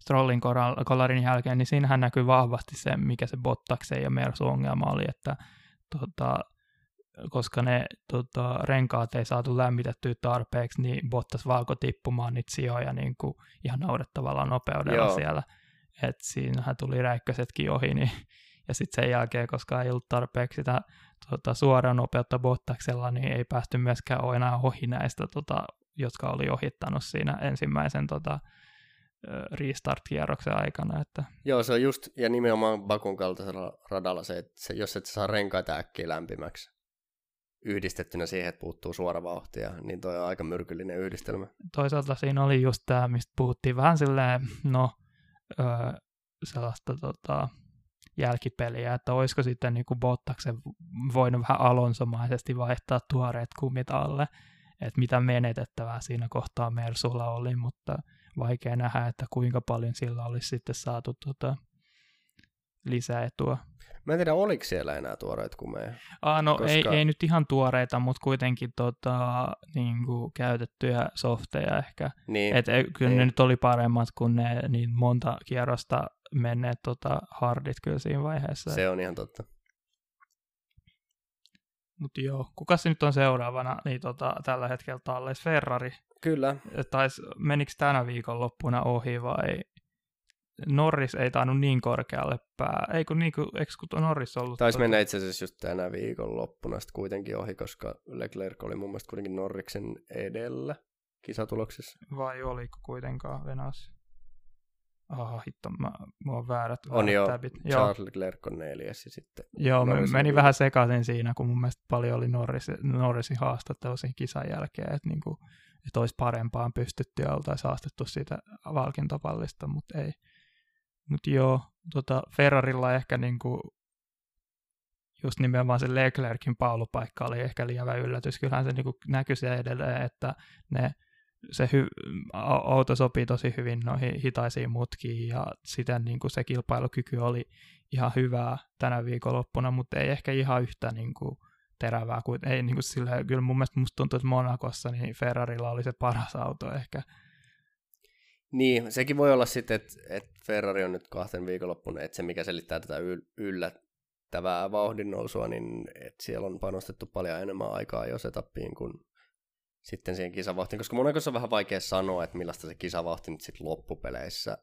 Strollin kolarin jälkeen, niin siinähän näkyy vahvasti se, mikä se Bottaksen ja Mersu-ongelma oli, että tota, koska ne tota, renkaat ei saatu lämmitettyä tarpeeksi, niin Bottas valko tippumaan niitä sijoja niin kuin ihan naurettavalla nopeudella Joo. siellä. Et siinähän tuli räikkösetkin ohi, niin, ja sitten sen jälkeen, koska ei ollut tarpeeksi sitä tota, suoraa nopeutta Bottaksella, niin ei päästy myöskään enää ohi näistä, tota, jotka oli ohittanut siinä ensimmäisen tota, restart-kierroksen aikana. Että... Joo, se on just, ja nimenomaan Bakun kaltaisella radalla se, että se, jos et saa renkaita äkkiä lämpimäksi yhdistettynä siihen, että puuttuu suora vauhtia, niin toi on aika myrkyllinen yhdistelmä. Toisaalta siinä oli just tämä, mistä puhuttiin vähän silleen, no, öö, sellaista tota, jälkipeliä, että olisiko sitten niin kuin Bottaksen voinut vähän alonsomaisesti vaihtaa tuoreet kumit alle, että mitä menetettävää siinä kohtaa Mersulla oli, mutta vaikea nähdä, että kuinka paljon sillä olisi sitten saatu tota, lisäetua. Mä en tiedä, oliko siellä enää tuoreita kumeja. Ah, no koska... ei, ei, nyt ihan tuoreita, mutta kuitenkin tota, niin kuin käytettyjä softeja ehkä. Niin. Et, e, kyllä niin. ne nyt oli paremmat kuin ne niin monta kierrosta menneet tota, hardit kyllä siinä vaiheessa. Se on ihan totta. Mutta joo, kuka se nyt on seuraavana niin tota, tällä hetkellä talleissa? Ferrari. Kyllä. Tai menikö tänä viikon loppuna ohi vai Norris ei tainnut niin korkealle pää. Ei kun, niin kuin, eikö kun Norris ollut? Taisi mennä itse asiassa just tänä viikon loppuna sitten kuitenkin ohi, koska Leclerc oli mun mielestä kuitenkin Norriksen edellä kisatuloksessa. Vai oliko kuitenkaan Venäjässä? Oh, hitto, mä, mulla on väärät, On jo, tabit. Charles Leclerc on neljäs ja sitten... Joo, mä Norris on menin viides. vähän sekaisin siinä, kun mun mielestä paljon oli Norris, Norrisin haastattelu siinä kisan jälkeen, että, niinku, että olisi parempaan pystytty ja oltaisiin haastettu siitä valkintopallista, mutta ei. Mutta joo, tota, Ferrarilla ehkä niinku, just nimenomaan se Leclerkin paulupaikka oli ehkä lievä yllätys. Kyllähän se niinku näkyi se edelleen, että ne, se hy- auto sopii tosi hyvin noihin hitaisiin mutkiin ja siten niinku se kilpailukyky oli ihan hyvää tänä viikonloppuna, mutta ei ehkä ihan yhtä niinku terävää kuin, ei niinku sille, kyllä mun mielestä musta tuntuu, että Monakossa niin Ferrarilla oli se paras auto ehkä. Niin, sekin voi olla sitten, että, että Ferrari on nyt kahten viikonloppuna, että se mikä selittää tätä yl- yllättävää vauhdin nousua, niin että siellä on panostettu paljon enemmän aikaa jo setappiin kuin sitten siihen kisavauhtiin, koska Monacossa on vähän vaikea sanoa, että millaista se kisavauhti nyt sitten loppupeleissä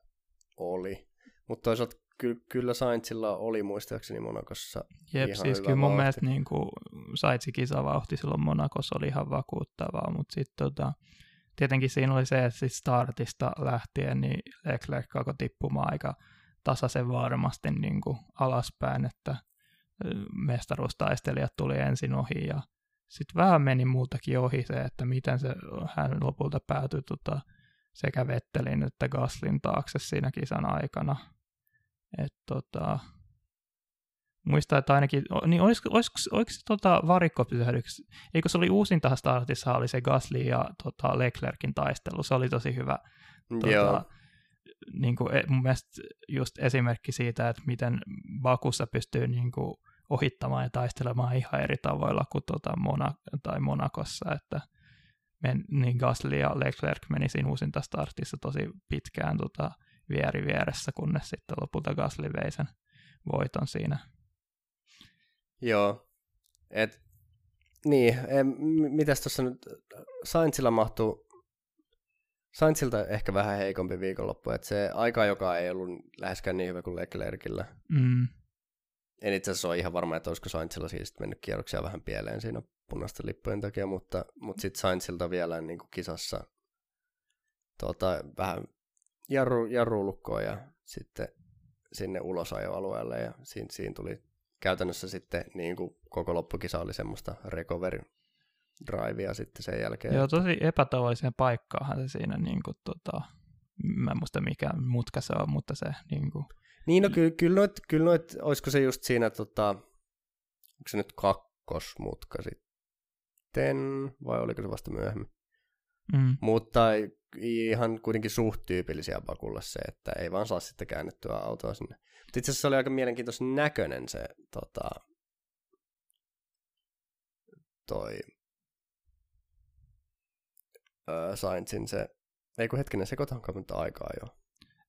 oli. Mutta toisaalta ky- kyllä Sainzilla oli muistaakseni Monacossa Jep, ihan siis kyllä mun vauhti. mielestä niin kuin, Saitsi kisavauhti silloin Monakossa oli ihan vakuuttavaa, mutta sitten tota, tietenkin siinä oli se, että sit startista lähtien niin Leclerc alkoi tippumaan aika tasaisen varmasti niin kuin alaspäin, että mestaruustaistelijat tuli ensin ohi ja sitten vähän meni multakin ohi se, että miten se hän lopulta päätyi tota, sekä Vettelin että Gaslin taakse siinä kisan aikana. Et, tota, muistaa, että ainakin, niin olisiko, olisiko, oliko se tota varikkopysähdyksi, eikö se oli uusinta startissa, oli se Gasly ja tota Leclerkin taistelu, se oli tosi hyvä. Joo, Tota, niin kuin, mun mielestä just esimerkki siitä, että miten Bakussa pystyy niin kuin, ohittamaan ja taistelemaan ihan eri tavoilla kuin tota Mona- tai Monakossa, että men, niin Gasly ja Leclerc meni siinä uusinta startissa tosi pitkään tota, vieri vieressä, kunnes sitten lopulta Gasly vei sen voiton siinä. Joo. Et, niin, em, mitäs tuossa nyt, Sainzilla mahtuu, Sainzilta ehkä vähän heikompi viikonloppu, että se aika, joka ei ollut läheskään niin hyvä kuin Leclercillä. Mm, En itse asiassa ole ihan varma, että olisiko Sainzilla siis mennyt kierroksia vähän pieleen siinä punaisten lippujen takia, mutta, mutta sitten Sainzilta vielä niin kuin kisassa tota, vähän jarru, jarrulukkoon ja sitten sinne ulosajoalueelle ja siinä, siinä tuli käytännössä sitten niin kuin koko loppukisa oli semmoista recovery drivea sitten sen jälkeen. Joo, tosi epätavalliseen paikkaahan se siinä, niin kuin, tota, mä en muista mikä mutka se on, mutta se niin kuin, Niin, no kyllä, kyllä, noit, kyllä noit, olisiko se just siinä, tota, onko se nyt kakkosmutka sitten, vai oliko se vasta myöhemmin? mm, Mutta ihan kuitenkin suht tyypillisiä Bakulle se, että ei vaan saa sitten käännettyä autoa sinne. Mutta itse asiassa se oli aika mielenkiintoisen näköinen se tota, toi öö, Sainzin se, ei kun hetkinen, sekoitanko nyt aikaa jo.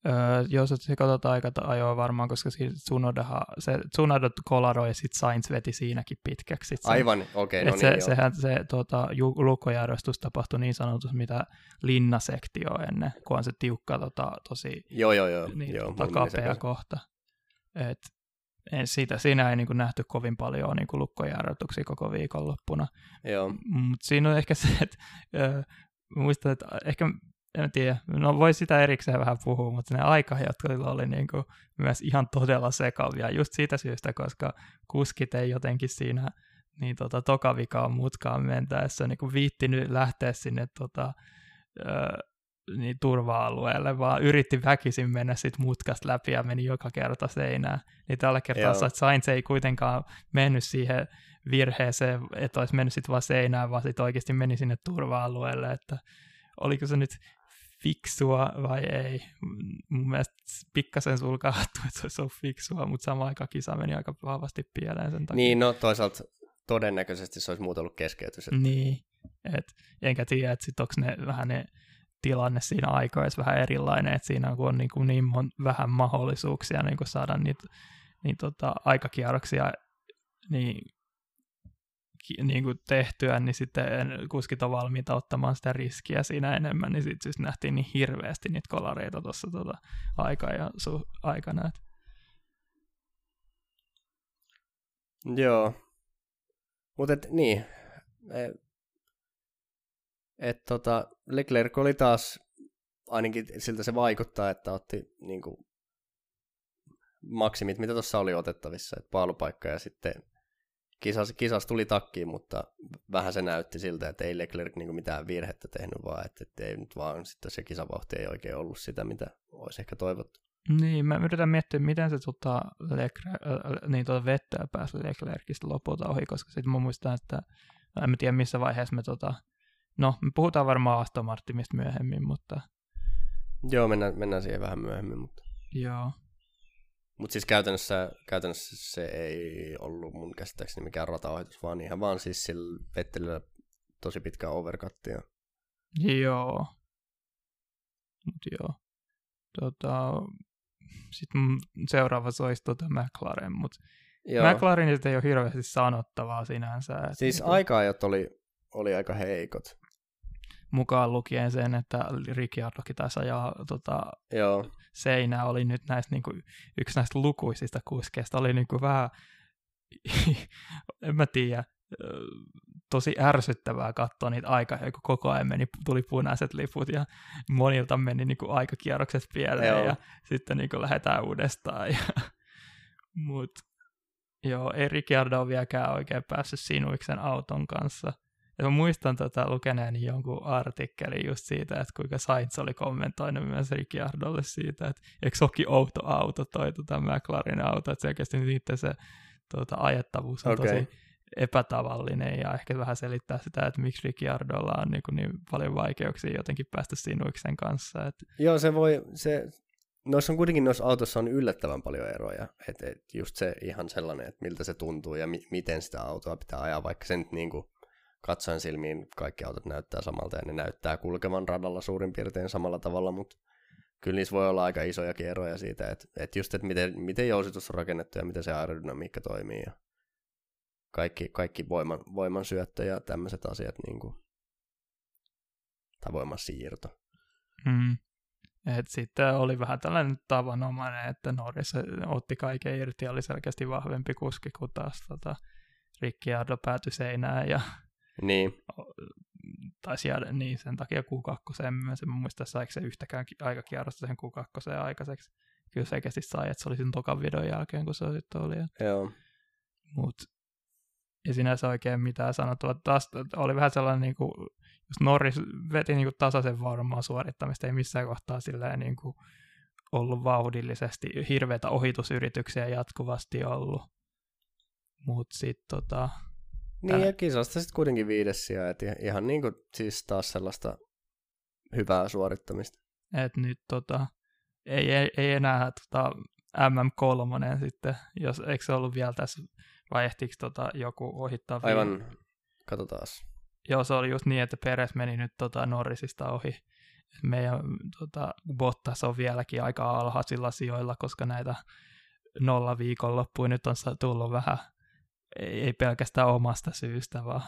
Öö, jos se katsotaan aika ajoa varmaan, koska Tsunodahan, se Tsunoda kolaroi ja sitten Sainz veti siinäkin pitkäksi. Sit sen- Aivan, okei, okay, no se, niin joo. sehän se tota, lukkojärjestys tapahtui niin sanotusti, mitä linnasektio ennen, kun on se tiukka tota, tosi Joo, joo, joo. niin, joo tota, kapea kohta. Et, en siitä, siinä ei niin kuin, nähty kovin paljon niin kuin, lukkojarrutuksia koko viikonloppuna. Joo, Mutta siinä on ehkä se, että ö, muistan, että ehkä, en tiedä, no voi sitä erikseen vähän puhua, mutta ne aikajat kyllä oli niin kuin myös ihan todella sekavia, just siitä syystä, koska kuskit ei jotenkin siinä niin tota, tokavikaan mutkaan mentäessä niin kuin viittinyt lähteä sinne tota, ö, niin turva-alueelle, vaan yritti väkisin mennä sit mutkasta läpi ja meni joka kerta seinään. Niin tällä kertaa Joo. Sainz ei kuitenkaan mennyt siihen virheeseen, että olisi mennyt sitten vaan seinään, vaan sitten oikeasti meni sinne turva-alueelle, että oliko se nyt fiksua vai ei. Mun mielestä pikkasen sulkaattu, että se olisi ollut fiksua, mutta samaan aikaan kisa meni aika vahvasti pieleen sen takia. niin no toisaalta todennäköisesti se olisi muuten ollut keskeytys. Että... Niin, et, enkä tiedä, että sit onko ne vähän ne tilanne siinä aikoissa vähän erilainen, että siinä kun on niin, kuin niin mon, vähän mahdollisuuksia niin kuin saada niitä niin tota, aikakierroksia niin, niin kuin tehtyä, niin sitten kuskit on valmiita ottamaan sitä riskiä siinä enemmän, niin sitten siis nähtiin niin hirveästi niitä kolareita tuossa tota, aika ja su, aikana. Et. Joo. Mutta niin. Et, et, tota, Leclerc oli taas ainakin siltä se vaikuttaa, että otti niin kuin, maksimit, mitä tuossa oli otettavissa, että paalupaikka ja sitten kisas, kisas tuli takkiin, mutta vähän se näytti siltä, että ei Leclerc niin mitään virhettä tehnyt, vaan että, että ei nyt vaan sitten se kisavauhti ei oikein ollut sitä, mitä olisi ehkä toivottu. Niin, mä yritän miettiä, miten se tota, Leclerc, äh, niin tuota vettä pääsi Leclercistä lopulta ohi, koska sitten mä muistan, että en tiedä missä vaiheessa me tota, no, me puhutaan varmaan Aston Martinista myöhemmin, mutta... Joo, mennään, mennään siihen vähän myöhemmin, mutta... Joo. Mutta siis käytännössä, käytännössä se ei ollut mun käsittääkseni mikään rataohitus, vaan ihan vaan siis sillä Vettelillä tosi pitkä overcuttia. Joo. Mut joo. Tota, sitten seuraava olisi tota McLaren, mutta McLarenista ei ole hirveästi sanottavaa sinänsä. Siis niin, aika-ajat oli, oli aika heikot. Mukaan lukien sen, että Ricciardokin taisi ajaa tota, Joo. Seinää, oli nyt näistä, niin kuin, yksi näistä lukuisista kuskeista, oli niin kuin vähän, en mä tiedä, tosi ärsyttävää katsoa niitä aikaa, kun koko ajan meni, tuli punaiset liput ja monilta meni niin kuin aikakierrokset pieleen joo. ja sitten niin kuin lähdetään uudestaan. Ja, mut joo, ei Ricciardo vieläkään oikein päässyt sinuiksen auton kanssa. Ja mä muistan tota, lukeneeni jonkun artikkelin just siitä, että kuinka Sainz oli kommentoinut myös Ricciardolle siitä, että eikö soki outo auto toi tota McLarenin auto, että selkeästi niiden se tuota, ajettavuus on okay. tosi epätavallinen ja ehkä vähän selittää sitä, että miksi Ricciardolla on niin, niin paljon vaikeuksia jotenkin päästä sinuiksen kanssa. Että... Joo, se voi, se, noissa on kuitenkin noissa autossa on yllättävän paljon eroja, että et just se ihan sellainen, että miltä se tuntuu ja mi- miten sitä autoa pitää ajaa, vaikka sen niin kuin katsoen silmiin kaikki autot näyttää samalta ja ne näyttää kulkevan radalla suurin piirtein samalla tavalla, mutta kyllä niissä voi olla aika isoja eroja siitä, että, että just, että miten, miten jousitus on rakennettu ja miten se aerodynamiikka toimii ja kaikki, kaikki voiman, voiman syöttö ja tämmöiset asiat, niin kuin, tai voiman siirto. Mm. Et sitten oli vähän tällainen tavanomainen, että Norris otti kaiken irti ja oli selkeästi vahvempi kuski kuin taas tota, Ricciardo päätyi seinään ja niin. taisi jäädä niin sen takia Q2. En mä muista, saiko se yhtäkään aikakierrosta sen Q2 aikaiseksi. Kyllä selkeästi sai, että se oli sen tokan videon jälkeen, kun se sitten oli. Joo. Mut ei sinänsä oikein mitään sanottua. Taas oli vähän sellainen, niin kuin, jos Norris veti niin kuin tasaisen varmaa suorittamista, ei missään kohtaa silleen niin kuin, ollut vauhdillisesti, hirveitä ohitusyrityksiä jatkuvasti ollut. Mutta sitten tota... Niin, ja kisasta sitten kuitenkin viides sija, että ihan niin kuin, siis taas sellaista hyvää suorittamista. Et nyt tota, ei, ei, ei enää tota, MM3 sitten, jos eikö se ollut vielä tässä vai ehtiikö tota joku ohittaa? Aivan, vielä? katsotaan. Joo, se oli just niin, että Peres meni nyt tota Norrisista ohi. Meidän tota, Bottas on vieläkin aika alhaisilla sijoilla, koska näitä nolla viikonloppuja nyt on tullut vähän, ei, ei pelkästään omasta syystä, vaan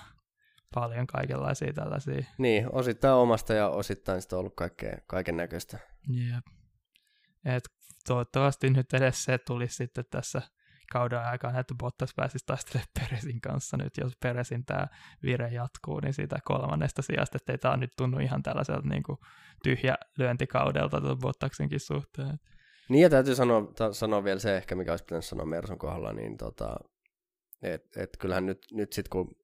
paljon kaikenlaisia tällaisia. Niin, osittain omasta ja osittain sitä on ollut kaikkea, kaiken näköistä. Jep. Et toivottavasti nyt edes se tulisi sitten tässä kauden aikana, että Bottas pääsisi taistelemaan Peresin kanssa nyt, jos Peresin tämä vire jatkuu, niin siitä kolmannesta sijasta, että tämä nyt tunnu ihan tällaiselta niin kuin tyhjä lyöntikaudelta tuon Bottaksenkin suhteen. Niin ja täytyy sanoa, ta- sanoa vielä se ehkä, mikä olisi pitänyt sanoa Merson kohdalla, niin tota, että et kyllähän nyt, nyt sitten kun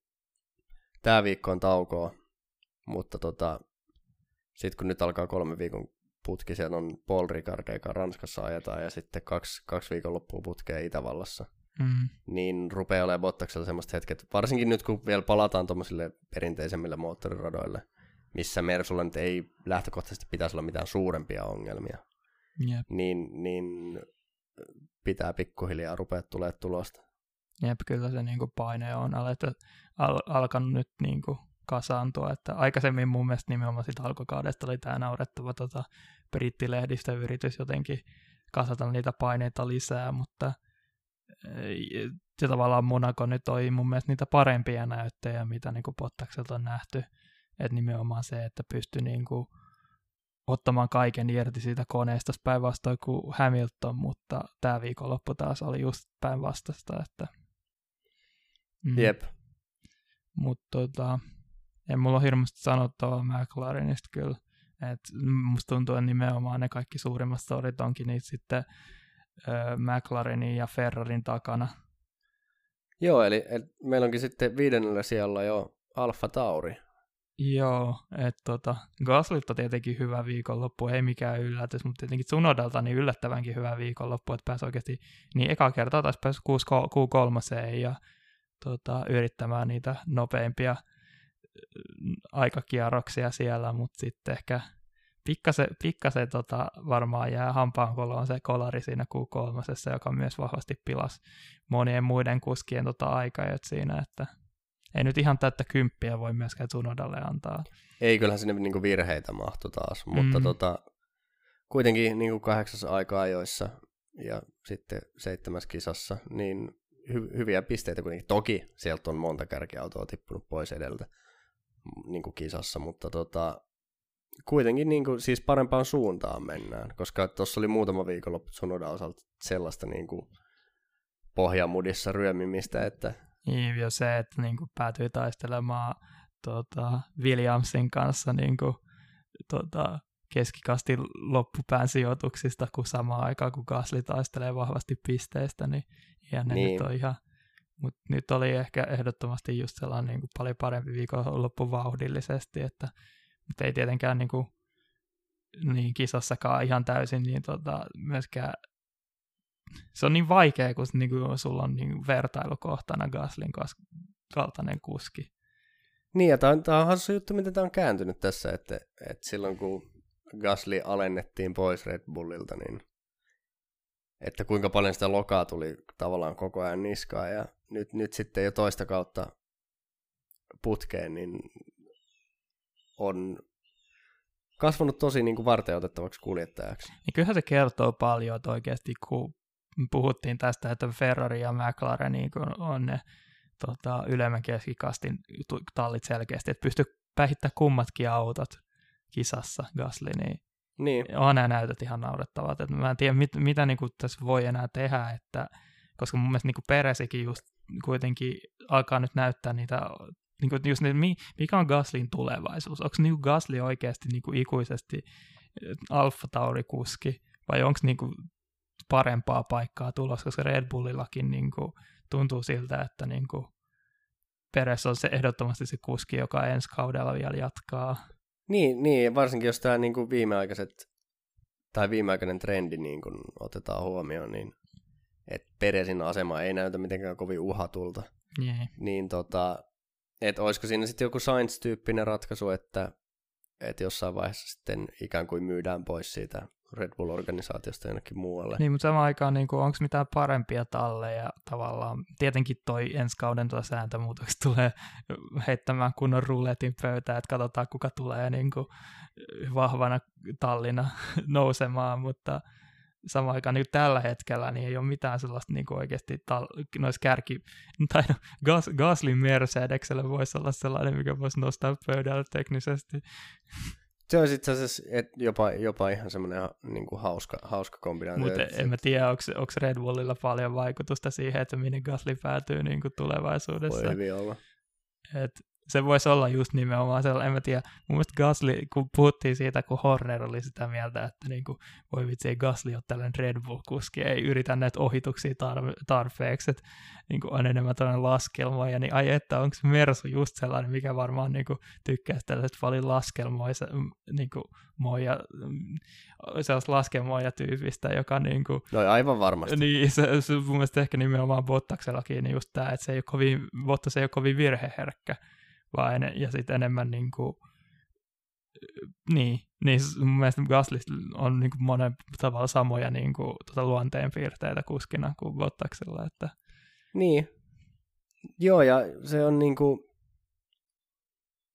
tämä viikko on taukoa, mutta tota, sitten kun nyt alkaa kolme viikon putki, siellä on Paul Ricard, joka Ranskassa ajetaan, ja sitten kaksi, kaksi viikonloppua putkea Itävallassa. Mm. Niin rupeaa olemaan Bottaksella semmoista hetket, varsinkin nyt kun vielä palataan tuommoisille perinteisemmille moottoriradoille, missä Mersulla nyt ei lähtökohtaisesti pitäisi olla mitään suurempia ongelmia. Jep. Niin, niin pitää pikkuhiljaa rupea tulee tulosta. Jep, kyllä se niin kuin paine on alettu, al, alkanut nyt niin kuin kasaantua. Että aikaisemmin mun mielestä nimenomaan sitä alkukaudesta oli tämä naurettava tota, brittilehdistöyritys jotenkin kasata niitä paineita lisää, mutta se tavallaan Monaco nyt oli mun mielestä niitä parempia näyttöjä, mitä niin Pottakselta on nähty. Että nimenomaan se, että pystyi niin kuin ottamaan kaiken irti siitä koneesta päinvastoin kuin Hamilton, mutta tämä viikonloppu taas oli just päinvastaista. Että, mm. Jep. Mutta tota, ei mulla ole hirveästi sanottavaa McLarenista kyllä. Et musta tuntuu, että nimenomaan ne kaikki suurimmat storit onkin niitä sitten ö, McLarenin ja Ferrarin takana. Joo, eli, eli meillä onkin sitten viidennellä sijalla jo Alfa Tauri. Joo, että tota, Gaslilta tietenkin hyvä viikonloppu, ei mikään yllätys, mutta tietenkin Tsunodalta niin yllättävänkin hyvä viikonloppu, että pääsi oikeasti, niin eka kertaa taas pääsi Q3 ja tota, yrittämään niitä nopeimpia aikakierroksia siellä, mutta sitten ehkä pikkasen, pikkasen tota, varmaan jää hampaankoloon se kolari siinä Q3, joka myös vahvasti pilas monien muiden kuskien tota aikajat siinä, että ei nyt ihan täyttä kymppiä voi myöskään Tsunodalle antaa. Ei, kyllähän sinne niinku virheitä mahtui taas, mutta mm. tota, kuitenkin niinku kahdeksassa aika-ajoissa ja sitten seitsemäs kisassa, niin hy- hyviä pisteitä kuitenkin. Toki sieltä on monta kärkiautoa tippunut pois edeltä niin kuin kisassa, mutta tota, kuitenkin niin kuin, siis parempaan suuntaan mennään, koska tuossa oli muutama viikonloppu Sunoda osalta sellaista niin kuin pohjamudissa ryömimistä, että... Niin, jo se, että niin kuin päätyi taistelemaan tota, Williamsin kanssa niin kuin, tota, keskikastin loppupään sijoituksista, kun samaan aikaan kun Gasly taistelee vahvasti pisteistä, niin ja ne niin. nyt on ihan mutta nyt oli ehkä ehdottomasti just sellainen niin kuin paljon parempi viikonloppu vauhdillisesti, että mutta ei tietenkään niin, kuin, niin kisassakaan ihan täysin, niin tota, myöskään se on niin vaikea, kun niin kuin sulla on niin vertailukohtana Gaslin kaltainen kuski. Niin, ja tämä on, tämä on hassu juttu, miten tämä on kääntynyt tässä, että, että silloin kun Gasly alennettiin pois Red Bullilta, niin että kuinka paljon sitä lokaa tuli tavallaan koko ajan niskaan, ja nyt, nyt sitten jo toista kautta putkeen, niin on kasvanut tosi niin kuin varteutettavaksi kuljettajaksi. Niin kyllähän se kertoo paljon, että oikeasti kun puhuttiin tästä, että Ferrari ja McLaren niin on ne tota, ylemmän keskikastin tallit selkeästi, että pystyy päihittämään kummatkin autot kisassa Gasly, niin, niin. on nämä näytöt ihan naurettavat. Että mä en tiedä, mit, mitä niin kuin tässä voi enää tehdä, että, koska mun mielestä niin kuin Peresikin just kuitenkin alkaa nyt näyttää niitä, niin just ne, mikä on Gaslin tulevaisuus? Onko niin Gasly oikeasti niin kuin ikuisesti Alfa Tauri-kuski, vai onko niin kuin parempaa paikkaa tulossa, koska Red Bullillakin niin kuin tuntuu siltä, että niin kuin Peres on se ehdottomasti se kuski, joka ensi kaudella vielä jatkaa. Niin, niin varsinkin jos tämä niin kuin viimeaikaiset tai viimeaikainen trendi niin kuin otetaan huomioon, niin että Peresin asema ei näytä mitenkään kovin uhatulta. Yeah. Niin tota, että olisiko siinä sitten joku Science-tyyppinen ratkaisu, että, että jossain vaiheessa sitten ikään kuin myydään pois siitä Red Bull-organisaatiosta jonnekin muualle. Niin, mutta samaan aikaan niin onko mitään parempia talleja tavallaan? Tietenkin toi ensi kauden tuo sääntömuutokset tulee heittämään kunnon ruletin pöytään, että katsotaan kuka tulee niin kuin vahvana tallina nousemaan, mutta samaan aikaan niin tällä hetkellä niin ei ole mitään sellaista niin kuin oikeasti tal- noissa kärki, tai no, Gas, Gaslin Mercedeksellä voisi olla sellainen, mikä voisi nostaa pöydälle teknisesti. Se on itse asiassa et jopa, jopa ihan semmoinen niin kuin hauska, hauska kombinaatio. Mutta en mä tiedä, onko Red Bullilla paljon vaikutusta siihen, että minne Gasly päätyy niin kuin tulevaisuudessa. Voi hyvin olla. Et se voisi olla just nimenomaan sellainen, en mä tiedä, mun mielestä Gasly, kun puhuttiin siitä, kun Horner oli sitä mieltä, että niin kuin, voi vitsi, ei Gasly ole tällainen Red Bull-kuski, ei yritä näitä ohituksia tar- tarpeeksi, että niin kuin on enemmän tällainen laskelma, ja niin ai että, onko Mersu just sellainen, mikä varmaan niin kuin, tykkää tällaiset paljon laskelmoisa, niin kuin, moja, sellaista laskelmoja tyypistä, joka niin kuin, No aivan varmasti. Niin, se, se mun mielestä ehkä nimenomaan Bottaksellakin, niin just tämä, että se ei ole kovin, Bottas ei ole kovin virheherkkä, vaan en, ja sitten enemmän niin kuin, niin, niin mun mielestä Gasly on niin kuin monen tavalla samoja niin kuin, tuota luonteenpiirteitä kuskina kuin Bottaksella. Että... Niin, joo ja se on niin kuin,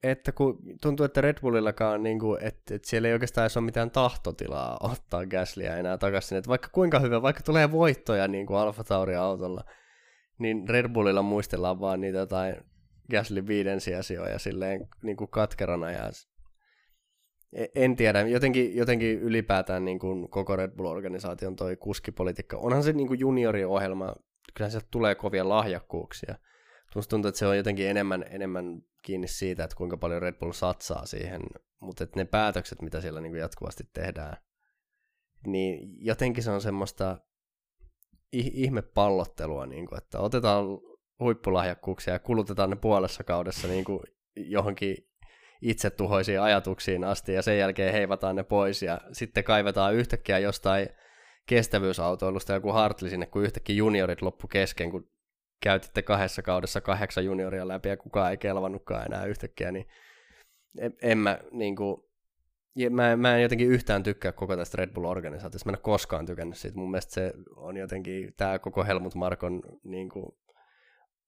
että kun tuntuu, että Red Bullillakaan, niin kuin, että, että siellä ei oikeastaan edes ole mitään tahtotilaa ottaa Gaslyä enää takaisin, että vaikka kuinka hyvä, vaikka tulee voittoja niin kuin Alfa Tauri autolla, niin Red Bullilla muistellaan vaan niitä jotain Gasly viiden sijasijoja silleen niin kuin katkerana ja e, en tiedä, jotenkin, jotenkin ylipäätään niin kuin koko Red Bull-organisaation toi kuskipolitiikka, onhan se niin kuin junioriohjelma, kyllä sieltä tulee kovia lahjakkuuksia. Musta tuntuu, että se on jotenkin enemmän, enemmän kiinni siitä, että kuinka paljon Red Bull satsaa siihen mutta ne päätökset, mitä siellä niin kuin jatkuvasti tehdään, niin jotenkin se on semmoista ihmepallottelua, niin kuin, että otetaan huippulahjakkuuksia ja kulutetaan ne puolessa kaudessa niin kuin johonkin itsetuhoisiin ajatuksiin asti ja sen jälkeen heivataan ne pois ja sitten kaivetaan yhtäkkiä jostain kestävyysautoilusta joku Hartli sinne, kun yhtäkkiä juniorit loppu kesken, kun käytitte kahdessa kaudessa kahdeksan junioria läpi ja kukaan ei kelvannutkaan enää yhtäkkiä, niin en, en mä niin kuin, mä, mä en jotenkin yhtään tykkää koko tästä Red Bull-organisaatiosta, mä en ole koskaan tykännyt siitä. Mun mielestä se on jotenkin, tämä koko Helmut Markon niin kuin,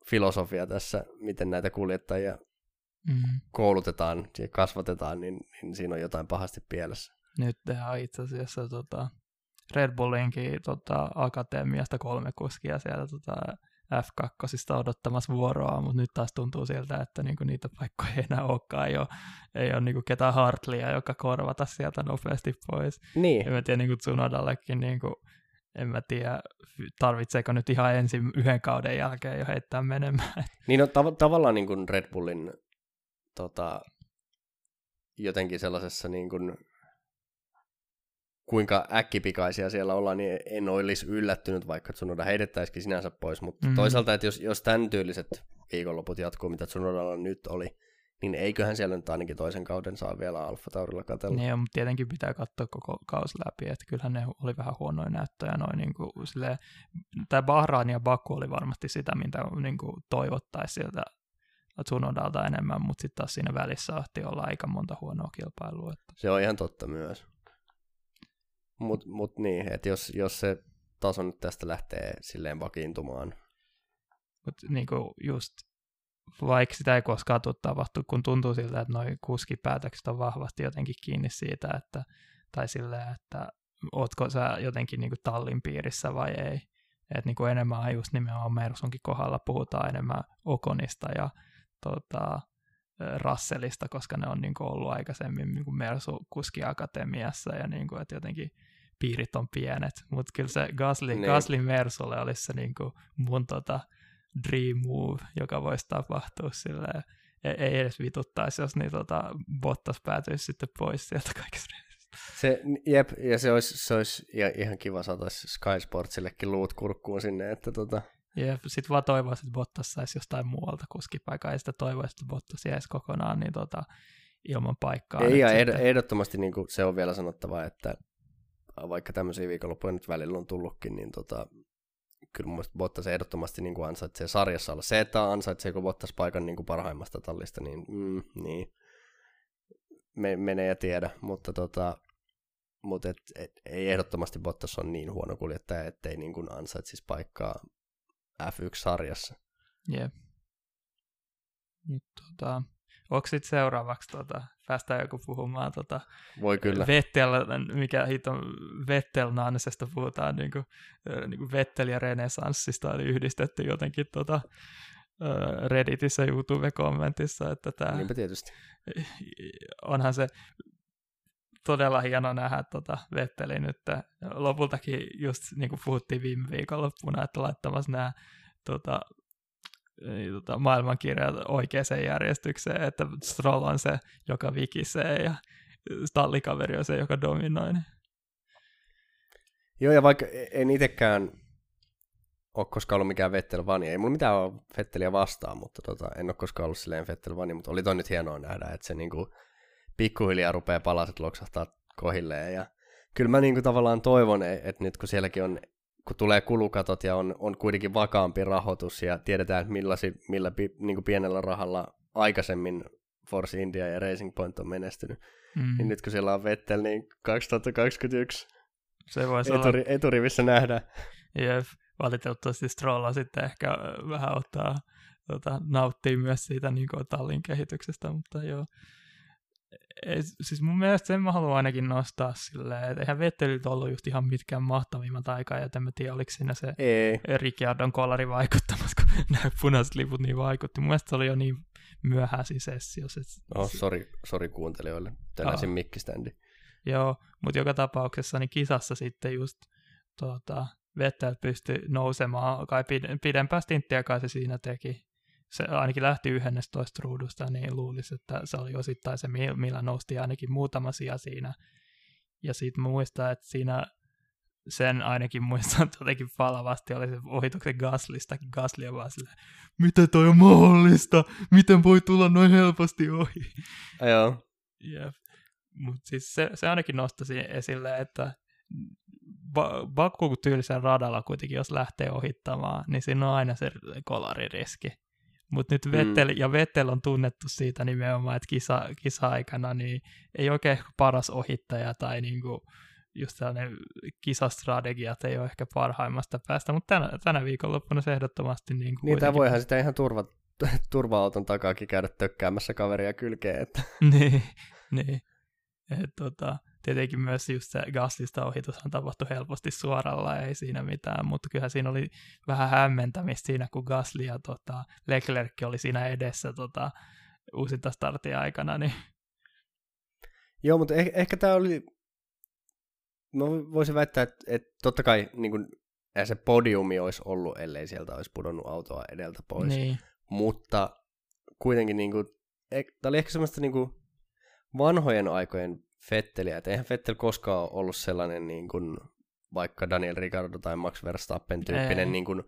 filosofia tässä, miten näitä kuljettajia mm. koulutetaan ja kasvatetaan, niin, niin siinä on jotain pahasti pielessä. Nyt tehdään itse asiassa tota, Red Bullinkin tota, akatemiasta kolme kuskia siellä tota, F2 odottamassa vuoroa, mutta nyt taas tuntuu siltä, että niinku niitä paikkoja ei enää olekaan, ei ole, ei ole niinku ketään Hartlia, joka korvata sieltä nopeasti pois. Niin. En mä tiedä, niinku Tsunodallekin, niinku, en mä tiedä, tarvitseeko nyt ihan ensin yhden kauden jälkeen jo heittää menemään. Niin no, tav- tavallaan niin kuin Red Bullin tota, jotenkin sellaisessa niin kuin kuinka äkkipikaisia siellä ollaan, niin en olisi yllättynyt, vaikka Tsunoda heitettäisikin sinänsä pois, mutta mm. toisaalta, että jos, jos tämän tyyliset viikonloput jatkuu, mitä Tsunodalla nyt oli, niin eiköhän siellä nyt ainakin toisen kauden saa vielä Alfa Taurilla katella. Niin, mutta tietenkin pitää katsoa koko kausi läpi, että kyllähän ne oli vähän huonoja näyttöjä noin niin kuin silleen, tämä Bahrain ja Baku oli varmasti sitä, mitä niin kuin toivottaisiin sieltä Tsunodalta enemmän, mutta sitten taas siinä välissä ahti olla aika monta huonoa kilpailua. Että... Se on ihan totta myös. Mutta mut niin, että jos, jos se taso nyt tästä lähtee silleen vakiintumaan. Mutta niinku just, vaikka sitä ei koskaan tule tapahtua, kun tuntuu siltä, että noi kuskipäätökset on vahvasti jotenkin kiinni siitä, että, tai silleen, että ootko sä jotenkin niinku tallin piirissä vai ei. Että niinku enemmän just nimenomaan Mersunkin kohdalla puhutaan enemmän Okonista ja tota, Rasselista, koska ne on niinku ollut aikaisemmin niinku Mersu kuskiakatemiassa ja niinku, että jotenkin piirit on pienet, mutta kyllä se Gasly, niin. Gasly Mersulle olisi se niin kuin mun tota dream move, joka voisi tapahtua silleen, ei, ei edes vituttaisi, jos niin tota, Bottas päätyisi sitten pois sieltä kaikista se, jep, ja se olisi, se olisi ihan kiva saada Sky Sportsillekin luut kurkkuun sinne, että tota... Jep, sit vaan toivoisin, että Bottas saisi jostain muualta kuskipaikaa, ja sitten toivoisin, että Bottas jäisi kokonaan niin tota, ilman paikkaa. Ei, ja ehdottomasti niin kuin se on vielä sanottava, että vaikka tämmöisiä viikonloppuja nyt välillä on tullutkin, niin tota, kyllä mun mielestä Bottas ehdottomasti niin kuin ansaitsee sarjassa olla. Se, että ansaitseeko Bottas paikan niin kuin parhaimmasta tallista, niin, mm, niin me, menee ja tiedä, mutta tota, mutta et, et, ei ehdottomasti Bottas on niin huono kuljettaja, ettei niin kuin ansaitsisi paikkaa F1-sarjassa. Jep. Nyt tota, Onko sitten seuraavaksi, tota, päästään joku puhumaan tota, Voi kyllä. Vettel, mikä hito Vettel Nansesta puhutaan, niin kuin, niin kuin Vettel ja Renesanssista oli yhdistetty jotenkin tota, Redditissä YouTube-kommentissa, että tämä... Niinpä tietysti. Onhan se todella hieno nähdä tota Vetteli nyt. Lopultakin just niin kuin puhuttiin viime viikonloppuna, että laittamassa nämä tota, tota, maailmankirjat oikeaan järjestykseen, että Stroll on se, joka vikisee ja tallikaveri on se, joka dominoi. Joo, ja vaikka en itsekään ole koskaan ollut mikään Vettel vani, ei mulla mitään ole Vetteliä vastaan, mutta tota, en ole koskaan ollut silleen Vettel vani, mutta oli toi nyt hienoa nähdä, että se niinku pikkuhiljaa rupeaa palaset loksahtaa kohilleen ja kyllä mä niinku tavallaan toivon, e- että nyt kun sielläkin on kun tulee kulukatot ja on, on kuitenkin vakaampi rahoitus ja tiedetään, millasi, millä pi, niin kuin pienellä rahalla aikaisemmin Force India ja Racing Point on menestynyt, mm. niin nyt kun siellä on Vettel, niin 2021 se voisi eturi, olla... eturivissä nähdään. Jep, valitettavasti Strolla sitten ehkä vähän ottaa, tota, nauttii myös siitä niin kuin tallin kehityksestä, mutta joo, siis mun mielestä sen mä haluan ainakin nostaa silleen, että eihän Vettelit ollut just ihan mitkään mahtavimmat aikaa, ja en mä tiedä, oliko siinä se ei. Ricciardon kolari vaikuttamassa, kun nämä punaiset liput niin vaikutti. Mun mielestä se oli jo niin myöhäisiä sessiossa. Oh, sori, sori kuuntelijoille, tänäisin oh. mikkiständi. Joo, mutta joka tapauksessa niin kisassa sitten just tuota, Vettel pystyi nousemaan, kai pidempää stinttiä kai se siinä teki, se ainakin lähti 11 ruudusta, niin luulisi, että se oli osittain se, millä nousti ainakin muutama sija siinä. Ja sitten muistaa, että siinä sen ainakin muistan jotenkin palavasti oli se ohituksen Gaslista. Gasly on vaan silleen, miten toi on mahdollista? Miten voi tulla noin helposti ohi? Joo. Jep. Mutta siis se, se ainakin nostasi esille, että ba- Baku-tyylisen radalla kuitenkin, jos lähtee ohittamaan, niin siinä on aina se kolaririski. Mutta nyt Vettel, mm. ja Vettel on tunnettu siitä nimenomaan, että kisa, kisa-aikana niin ei oikein paras ohittaja tai niinku, just sellainen kisastrategiat ei ole ehkä parhaimmasta päästä, mutta tänä, tänä viikonloppuna se ehdottomasti niin kuin Niin, voihan sitä ihan turva, turva-auton takaakin käydä tökkäämässä kaveria kylkeen. Että. niin, niin. Et, tota, tietenkin myös just se Gaslista ohitushan tapahtui helposti suoralla, ei siinä mitään, mutta kyllähän siinä oli vähän hämmentämistä siinä, kun Gasly ja tota, Leclerc oli siinä edessä tota, uusinta startia aikana. Niin... Joo, mutta ehkä, ehkä tämä oli mä voisin väittää, että, että totta kai niin kuin, se podiumi olisi ollut, ellei sieltä olisi pudonnut autoa edeltä pois. Niin. Mutta kuitenkin niin kuin, tämä oli ehkä semmoista niin kuin, vanhojen aikojen Fetteliä, että eihän Fettel koskaan ollut sellainen niin kuin, vaikka Daniel Ricardo tai Max Verstappen tyyppinen niin kuin,